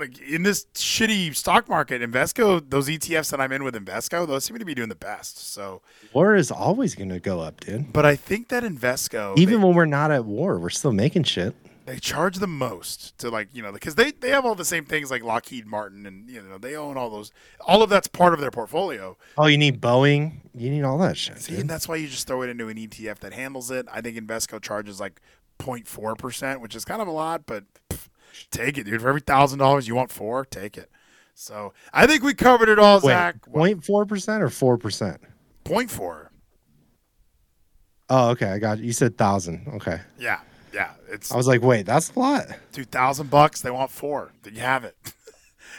Speaker 1: like in this shitty stock market? Invesco, those ETFs that I'm in with Invesco, those seem to be doing the best. So,
Speaker 2: War is always gonna go up, dude.
Speaker 1: but I think that Invesco,
Speaker 2: Even
Speaker 1: they,
Speaker 2: when we're not at war, we're still making shit.
Speaker 1: They charge the most to like you know because they they have all the same things like Lockheed Martin and you know they own all those. All of that's part of their portfolio.
Speaker 2: Oh, you need Boeing. You need all that shit.
Speaker 1: See,
Speaker 2: dude.
Speaker 1: and that's why you just throw it into an ETF that handles it. I think Invesco charges like 0.4 percent, which is kind of a lot, but pff, take it, dude. For every thousand dollars you want four, take it. So I think we covered it all,
Speaker 2: Wait,
Speaker 1: Zach.
Speaker 2: point four percent or four percent?
Speaker 1: Point four.
Speaker 2: Oh, okay. I got you. You said thousand. Okay.
Speaker 1: Yeah, yeah. It's
Speaker 2: I was like, wait, that's a lot.
Speaker 1: two thousand bucks. They want four. Then you have it.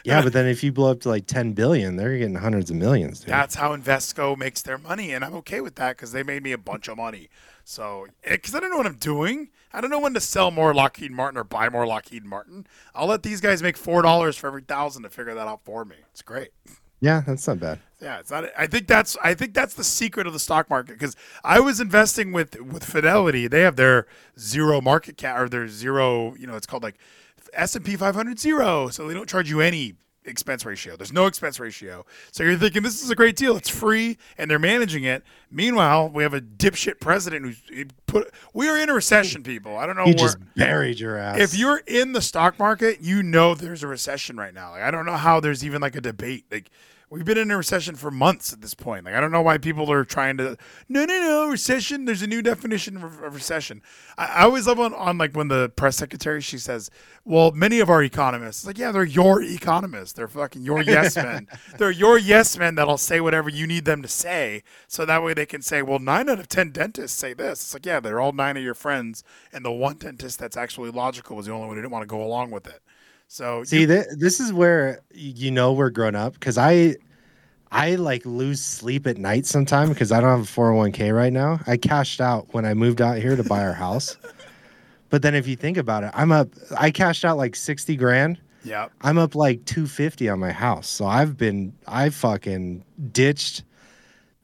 Speaker 2: Yeah, but then if you blow up to like ten billion, they're getting hundreds of millions, dude.
Speaker 1: That's how Invesco makes their money, and I'm okay with that because they made me a bunch of money. So, eh, because I don't know what I'm doing, I don't know when to sell more Lockheed Martin or buy more Lockheed Martin. I'll let these guys make four dollars for every thousand to figure that out for me. It's great.
Speaker 2: yeah, that's not bad.
Speaker 1: Yeah, it's not. I think that's. I think that's the secret of the stock market because I was investing with with Fidelity. They have their zero market cap or their zero. You know, it's called like S and P 500 zero. So they don't charge you any expense ratio. There's no expense ratio. So you're thinking this is a great deal. It's free and they're managing it. Meanwhile, we have a dipshit president who's put. We are in a recession, people. I don't know. Where,
Speaker 2: just buried your ass.
Speaker 1: if you're in the stock market, you know there's a recession right now. Like I don't know how there's even like a debate. Like we've been in a recession for months at this point. Like I don't know why people are trying to no no no recession. There's a new definition of, recession. I, I always love on, on like when the press secretary she says, "Well, many of our economists, like yeah, they're your economists. They're fucking your yes men. They're your yes men that'll say whatever you need them to say, so that way they can say, well, nine out of ten dentists say this. It's like yeah, they're all nine of your friends, and the one dentist that's actually logical was the only one who didn't want to go along with it. So
Speaker 2: See,
Speaker 1: you-
Speaker 2: th- this is where you know we're grown up because I, I like lose sleep at night sometime because I don't have a four hundred one k right now. I cashed out when I moved out here to buy our house, but then if you think about it, I'm up. I cashed out like sixty grand.
Speaker 1: yeah,
Speaker 2: I'm up like two fifty on my house. So I've been I fucking ditched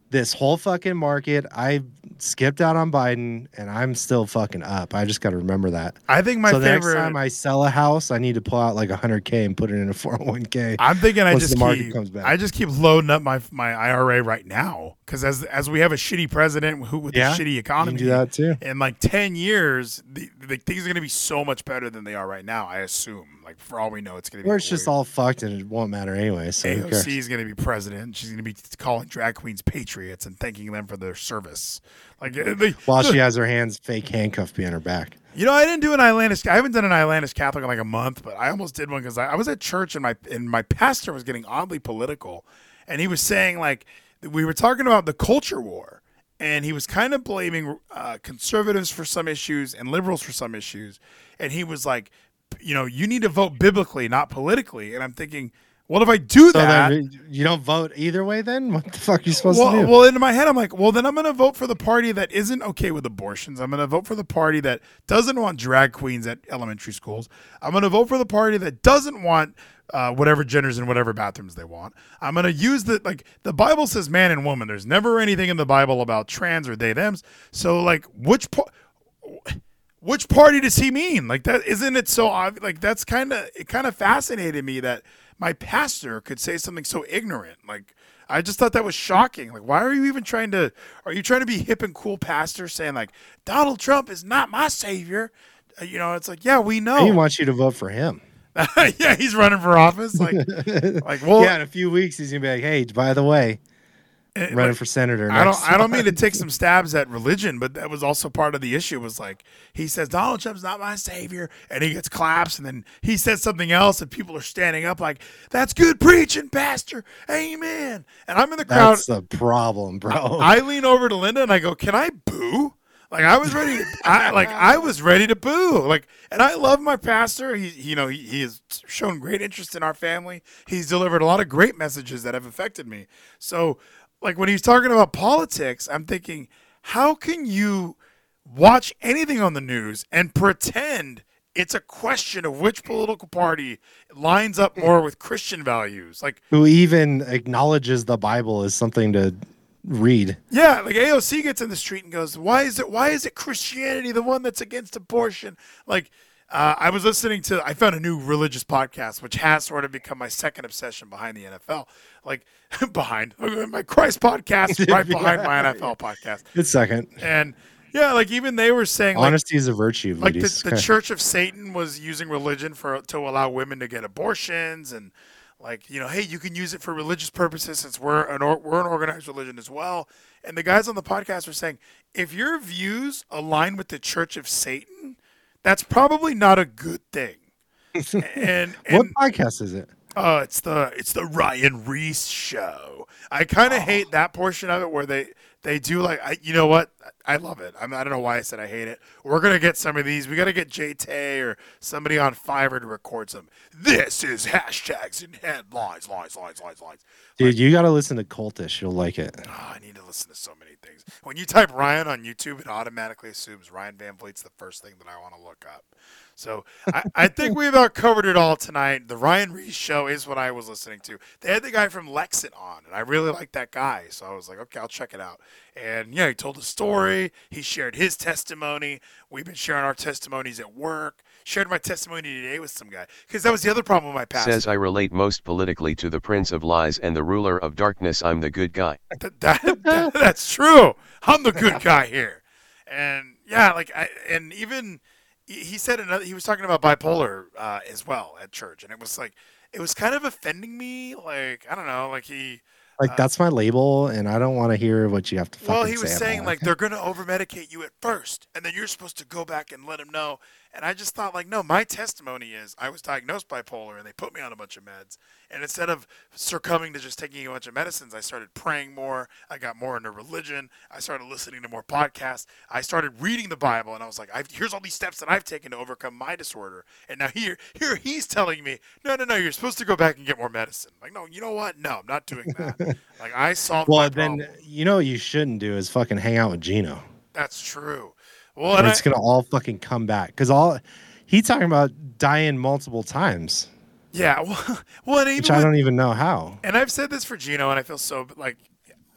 Speaker 2: this whole fucking market. I skipped out on Biden, and I'm still fucking up. I just got to remember that.
Speaker 1: I think my
Speaker 2: so the
Speaker 1: favorite.
Speaker 2: next time I sell a house, I need to pull out like 100k and put it in a 401k.
Speaker 1: I'm thinking I just keep. I just keep loading up my my IRA right now because as as we have a shitty president who with
Speaker 2: Yeah,
Speaker 1: a shitty economy,
Speaker 2: can do that too.
Speaker 1: In like ten years, the, the things are going to be so much better than they are right now. I assume. Like for all we know, it's going to be.
Speaker 2: Or it's just all fucked and it won't matter anyway. So?
Speaker 1: AOC is going to be president. She's going to be calling drag queens patriots and thanking them for their service. Like uh, they,
Speaker 2: While she has her hands fake handcuffed behind her back.
Speaker 1: You know, I didn't do an Islandish. I haven't done an Islandish Catholic in like a month, but I almost did one because I, I was at church and my and my pastor was getting oddly political, and he was saying like we were talking about the culture war, and he was kind of blaming uh, conservatives for some issues and liberals for some issues, and he was like, you know, you need to vote biblically, not politically, and I'm thinking. What if I do
Speaker 2: So
Speaker 1: that?
Speaker 2: you don't vote either way. Then what the fuck are you supposed
Speaker 1: well,
Speaker 2: to do?
Speaker 1: well, in my head, I'm like, well, then I'm going to vote for the party that isn't okay with abortions. I'm going to vote for the party that doesn't want drag queens at elementary schools. I'm going to vote for the party that doesn't want uh, whatever genders in whatever bathrooms they want. I'm going to use the like the Bible says man and woman. There's never anything in the Bible about trans or they them's. So like, which part? which party does he mean? Like that isn't it so obvious? Like that's kind of it kind of fascinated me that my pastor could say something so ignorant. Like I just thought that was shocking. Like why are you even trying to are you trying to be hip and cool pastor saying like Donald Trump is not my savior? Uh, you know, it's like, yeah, we know he
Speaker 2: wants you to vote for him.
Speaker 1: yeah, he's running for office like like well
Speaker 2: yeah, in a few weeks he's gonna be like, "Hey, by the way,
Speaker 1: Eh,
Speaker 2: running
Speaker 1: like,
Speaker 2: for senator."
Speaker 1: I don't.
Speaker 2: next
Speaker 1: I don't mean to take some stabs at religion, but that was also part of the issue. Was like he says Donald Trump's not my savior, and he gets claps, and then he says something else, and people are standing up like, "That's good preaching, Pastor, Amen." And I'm in the crowd.
Speaker 2: That's the problem, bro.
Speaker 1: I lean over to Linda and I go, "Can I boo?" Like I was ready to, I, like I was ready to boo. Like, and I love my pastor. He, you know, he, he has shown great interest in our family. He's delivered a lot of great messages that have affected me. So, like when he's talking about politics, I'm thinking, how can you watch anything on the news and pretend it's a question of which political party lines up more with Christian values? Like,
Speaker 2: Who even acknowledges the Bible as something to read?
Speaker 1: Yeah, like AOC gets in the street and goes, "Why is it? Why is it Christianity the one that's against abortion?" Like, uh, I was listening to, I found a new religious podcast, which has sort of become my second obsession behind the NFL. Like, behind my Christ podcast, right behind my NFL podcast,
Speaker 2: Good second.
Speaker 1: and yeah, like even they were saying, like,
Speaker 2: Honesty is a virtue.
Speaker 1: like the, the Church of Satan was using religion for to allow women to get abortions and like you know hey you can use it for religious purposes since we're an or, we're an organized religion as well and the guys on the podcast were saying if your views align with the Church of Satan that's probably not a good thing and
Speaker 2: What podcast is it?
Speaker 1: uh, it's the it's the Ryan Reese show. I kind of hate that portion of it where they they do like I, you know what I love it. I'm, I don't know why I said I hate it. We're gonna get some of these. We gotta get Jay Tay or somebody on Fiverr to record some. This is hashtags and headlines, lines, lines, lines, lines.
Speaker 2: Dude, you got to listen to Cultish. You'll like it.
Speaker 1: Oh, I need to listen to so many things. When you type Ryan on YouTube, it automatically assumes Ryan Van Vliet's the first thing that I want to look up. So I, I think we've about covered it all tonight. The Ryan Reese show is what I was listening to. They had the guy from Lexit on, and I really like that guy. So I was like, okay, I'll check it out. And yeah, he told a story. He shared his testimony. We've been sharing our testimonies at work. Shared my testimony today with some guy because that was the other problem with my past.
Speaker 5: Says I relate most politically to the Prince of Lies and the ruler of darkness. I'm the good guy.
Speaker 1: That, that, that- that's true. I'm the good guy here, and yeah, like I and even he he said another. He was talking about bipolar uh, as well at church, and it was like it was kind of offending me. Like I don't know, like he.
Speaker 2: Like uh, that's my label, and I don't want to hear what you have to.
Speaker 1: Well, he was
Speaker 2: say
Speaker 1: saying like they're gonna over medicate you at first, and then you're supposed to go back and let him know. And I just thought like, no, my testimony is I was diagnosed bipolar, and they put me on a bunch of meds. And instead of succumbing to just taking a bunch of medicines, I started praying more. I got more into religion. I started listening to more podcasts. I started reading the Bible, and I was like, I've, here's all these steps that I've taken to overcome my disorder. And now here, here he's telling me, no, no, no, you're supposed to go back and get more medicine. Like, no, you know what? No, I'm not doing that. like I solved
Speaker 2: Well, then
Speaker 1: problem.
Speaker 2: you know what you shouldn't do is fucking hang out with Gino.
Speaker 1: That's true. Well, and
Speaker 2: it's
Speaker 1: I,
Speaker 2: gonna all fucking come back because all he's talking about dying multiple times,
Speaker 1: yeah, well, well
Speaker 2: which
Speaker 1: even
Speaker 2: I don't even know how.
Speaker 1: and I've said this for Gino, and I feel so like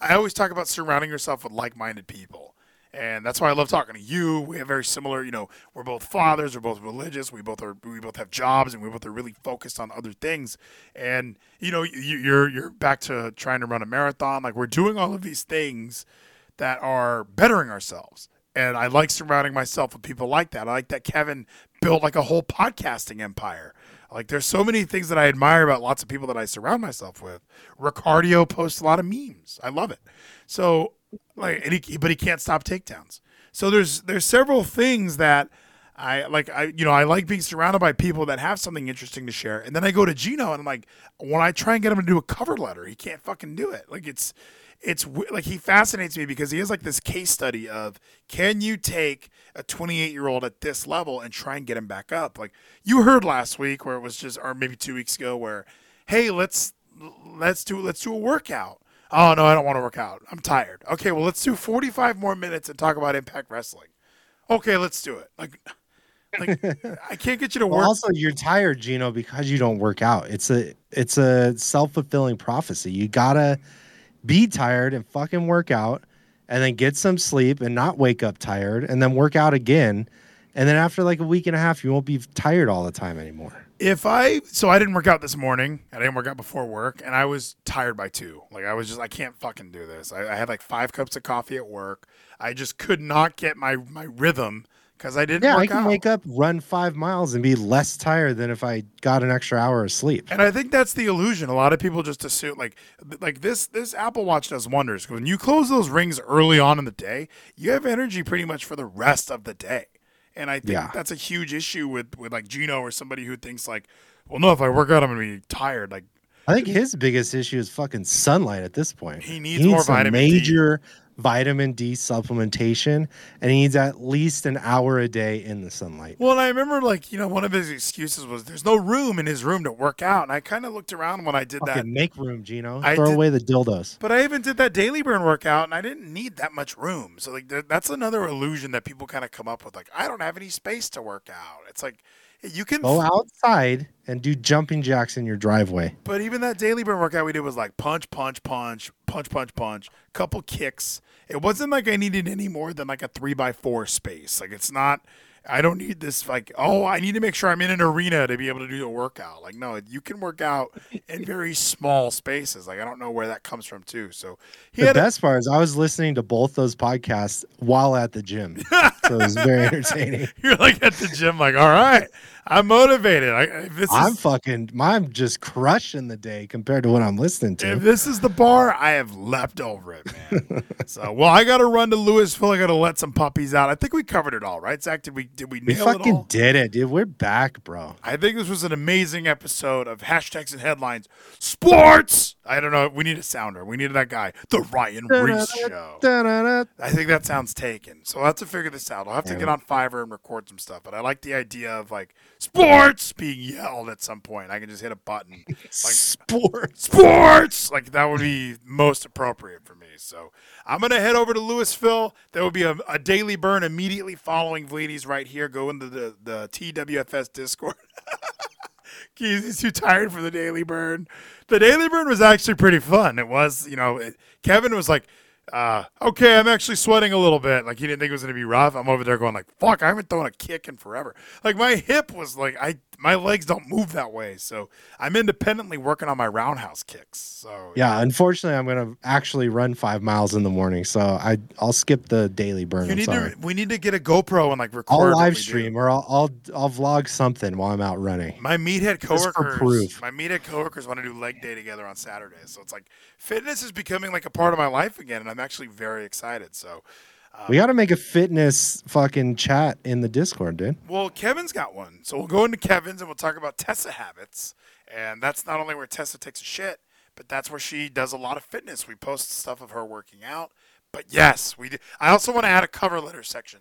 Speaker 1: I always talk about surrounding yourself with like-minded people, And that's why I love talking to you. We have very similar, you know, we're both fathers, we're both religious, we both are, we both have jobs, and we both are really focused on other things. And you know, you, you're you're back to trying to run a marathon. Like we're doing all of these things that are bettering ourselves. And I like surrounding myself with people like that. I like that Kevin built like a whole podcasting empire. Like there's so many things that I admire about lots of people that I surround myself with. Ricardio posts a lot of memes. I love it. So like, and he, but he can't stop takedowns. So there's there's several things that I like. I you know I like being surrounded by people that have something interesting to share. And then I go to Gino and I'm like, when I try and get him to do a cover letter, he can't fucking do it. Like it's it's like he fascinates me because he has like this case study of can you take a 28 year old at this level and try and get him back up? Like you heard last week where it was just or maybe two weeks ago where hey let's let's do let's do a workout. Oh no i don't want to work out. I'm tired. Okay well let's do 45 more minutes and talk about impact wrestling. Okay let's do it. Like like i can't get you to
Speaker 2: Well,
Speaker 1: work
Speaker 2: also, you're tired, Gino, because you don't work out. It's a it's a self fulfilling prophecy. You gotta be tired and fucking work out, and then get some sleep and not wake up tired, and then work out again. And then after like a week and a half, you won't be tired all the time anymore.
Speaker 1: if I so I didn't work out this morning. I didn't work out before work, and I was tired by two. Like I was just I can't fucking do this. I, I had like five cups of coffee at work. I just could not get my my rhythm because I didn't
Speaker 2: Yeah, I can
Speaker 1: out.
Speaker 2: wake up, run five miles, and be less tired than if I got an extra hour of sleep.
Speaker 1: And I think that's the illusion. A lot of people just assume like like this this Apple Watch does wonders. When you close those rings early on in the day, you have energy pretty much for the rest of the day. And I think
Speaker 2: Yeah.
Speaker 1: that's a huge issue with with like Gino or somebody who thinks like, well, no, if I work out, I'm gonna be tired. Like
Speaker 2: I think his biggest issue is fucking sunlight at this point.
Speaker 1: He needs more
Speaker 2: some
Speaker 1: vitamin D.
Speaker 2: vitamin D supplementation, and he needs at least an hour a day in the sunlight.
Speaker 1: Well, and I remember like you know one of his excuses was there's no room in his room to work out, and I kind of looked around when I did that.
Speaker 2: Fucking make room, Gino.
Speaker 1: I
Speaker 2: Throw
Speaker 1: did-
Speaker 2: away the dildos.
Speaker 1: But I even did that daily burn workout, and I didn't need that much room. So like that's another illusion that people kind of come up with. Like I don't have any space to work out. It's like you can.
Speaker 2: Go outside and do jumping jacks in your driveway.
Speaker 1: But even that daily burn workout we did was like punch, punch, punch, punch, punch, punch, couple kicks. It wasn't like I needed any more than like a three by four space. Like it's not. I don't need this like oh I need to make sure I'm in an arena to be able to do a workout. Like no, you can work out in very small spaces. Like I don't know where that comes from too. So he
Speaker 2: The
Speaker 1: had a-
Speaker 2: best part is I was listening to both those podcasts while at the gym, so it was very entertaining.
Speaker 1: you're like at the gym like all right I'm motivated. I, this
Speaker 2: I'm
Speaker 1: is
Speaker 2: fucking, I'm just crushing the day compared to what I'm listening to.
Speaker 1: if this is the bar, I have leapt over it, man. so well, I got to run to Lewisville. I got to let some puppies out. I think we covered it all, right, Zach? Did we did we
Speaker 2: we
Speaker 1: nail it
Speaker 2: fucking
Speaker 1: all?
Speaker 2: did it, dude. We're back, bro.
Speaker 1: I think this was an amazing episode of hashtags and headlines. Sports. I don't know. We need a sounder. We need that guy, the Ryan Reese show.
Speaker 2: Da-da-da.
Speaker 1: I think that sounds taken. So I'll have to figure this out. I'll have to
Speaker 2: Yeah.
Speaker 1: get on Fiverr and record some stuff. But I like the idea of like sports being yelled at some point. I can just hit a button. Like
Speaker 2: Sports.
Speaker 1: sports. Like that would be most appropriate for me. So I'm gonna head over to Lewisville. There will be a, a daily burn immediately following Vlady's right here. Go into the the TWFS Discord. Keys, he's too tired for the daily burn. The daily burn was actually pretty fun. It was, you know, it, Kevin was like, uh, okay, I'm actually sweating a little bit. Like he didn't think it was gonna be rough. I'm over there going like, fuck, I haven't thrown a kick in forever. Like my hip was like, I my legs don't move that way. So I'm independently working on my roundhouse kicks. So
Speaker 2: Yeah, unfortunately, I'm gonna actually run five miles in the morning, so I I'll skip the daily burn.
Speaker 1: you need
Speaker 2: sorry.
Speaker 1: to. We need to get a GoPro and like record.
Speaker 2: I'll live
Speaker 1: we do.
Speaker 2: stream or I'll, I'll I'll vlog something while I'm out running.
Speaker 1: My meathead coworkers,
Speaker 2: proof.
Speaker 1: my meathead coworkers want to do leg day together on Saturdays. So it's like fitness is becoming like a part of my life again, and I'm actually very excited. So,
Speaker 2: We got to make a fitness fucking chat in the Discord, dude.
Speaker 1: well, Kevin's got one, so we'll go into Kevin's and we'll talk about Tessa habits, and that's not only where Tessa takes a shit, but that's where she does a lot of fitness. We post stuff of her working out. But yes, we. Do. I also want to add a cover letter section.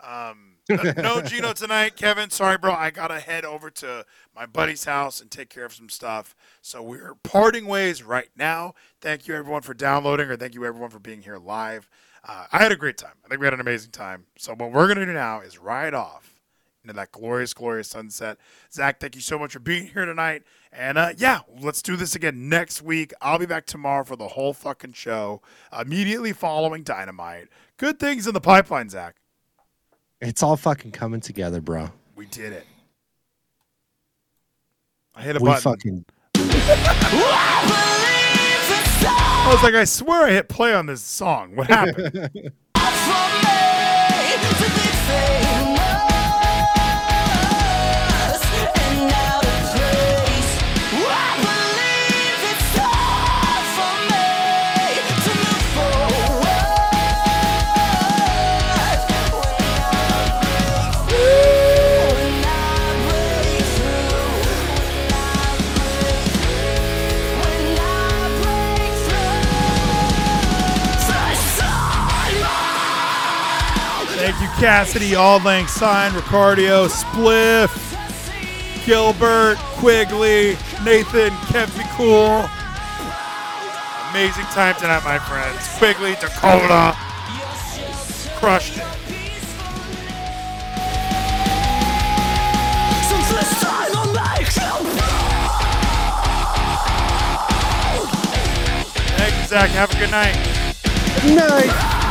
Speaker 1: Um, no- no Gino tonight, Kevin. Sorry, bro. I gotta head over to my buddy's house and take care of some stuff. So we're parting ways right now. Thank you everyone for downloading, or thank you everyone for being here live. Uh, I had a great time. I think we had an amazing time. So what we're gonna do now is ride off
Speaker 7: into that glorious, glorious sunset. Zach, thank you so much for being here tonight. And uh, yeah, let's do this again next week. I'll be back tomorrow for the whole fucking show, immediately following Dynamite. Good things in the pipeline, Zach.
Speaker 2: It's all fucking coming together, bro.
Speaker 7: We did it. I hit a
Speaker 2: We
Speaker 7: button.
Speaker 2: fucking
Speaker 7: I was like, I swear I hit play on this song. What happened? Cassidy, All Lang Sign, Ricardio, Spliff, Gilbert, Quigley, Nathan, kept me cool. Amazing time tonight, my friends. Quigley, Dakota, crushed it. Zach. Have a good night.
Speaker 2: night.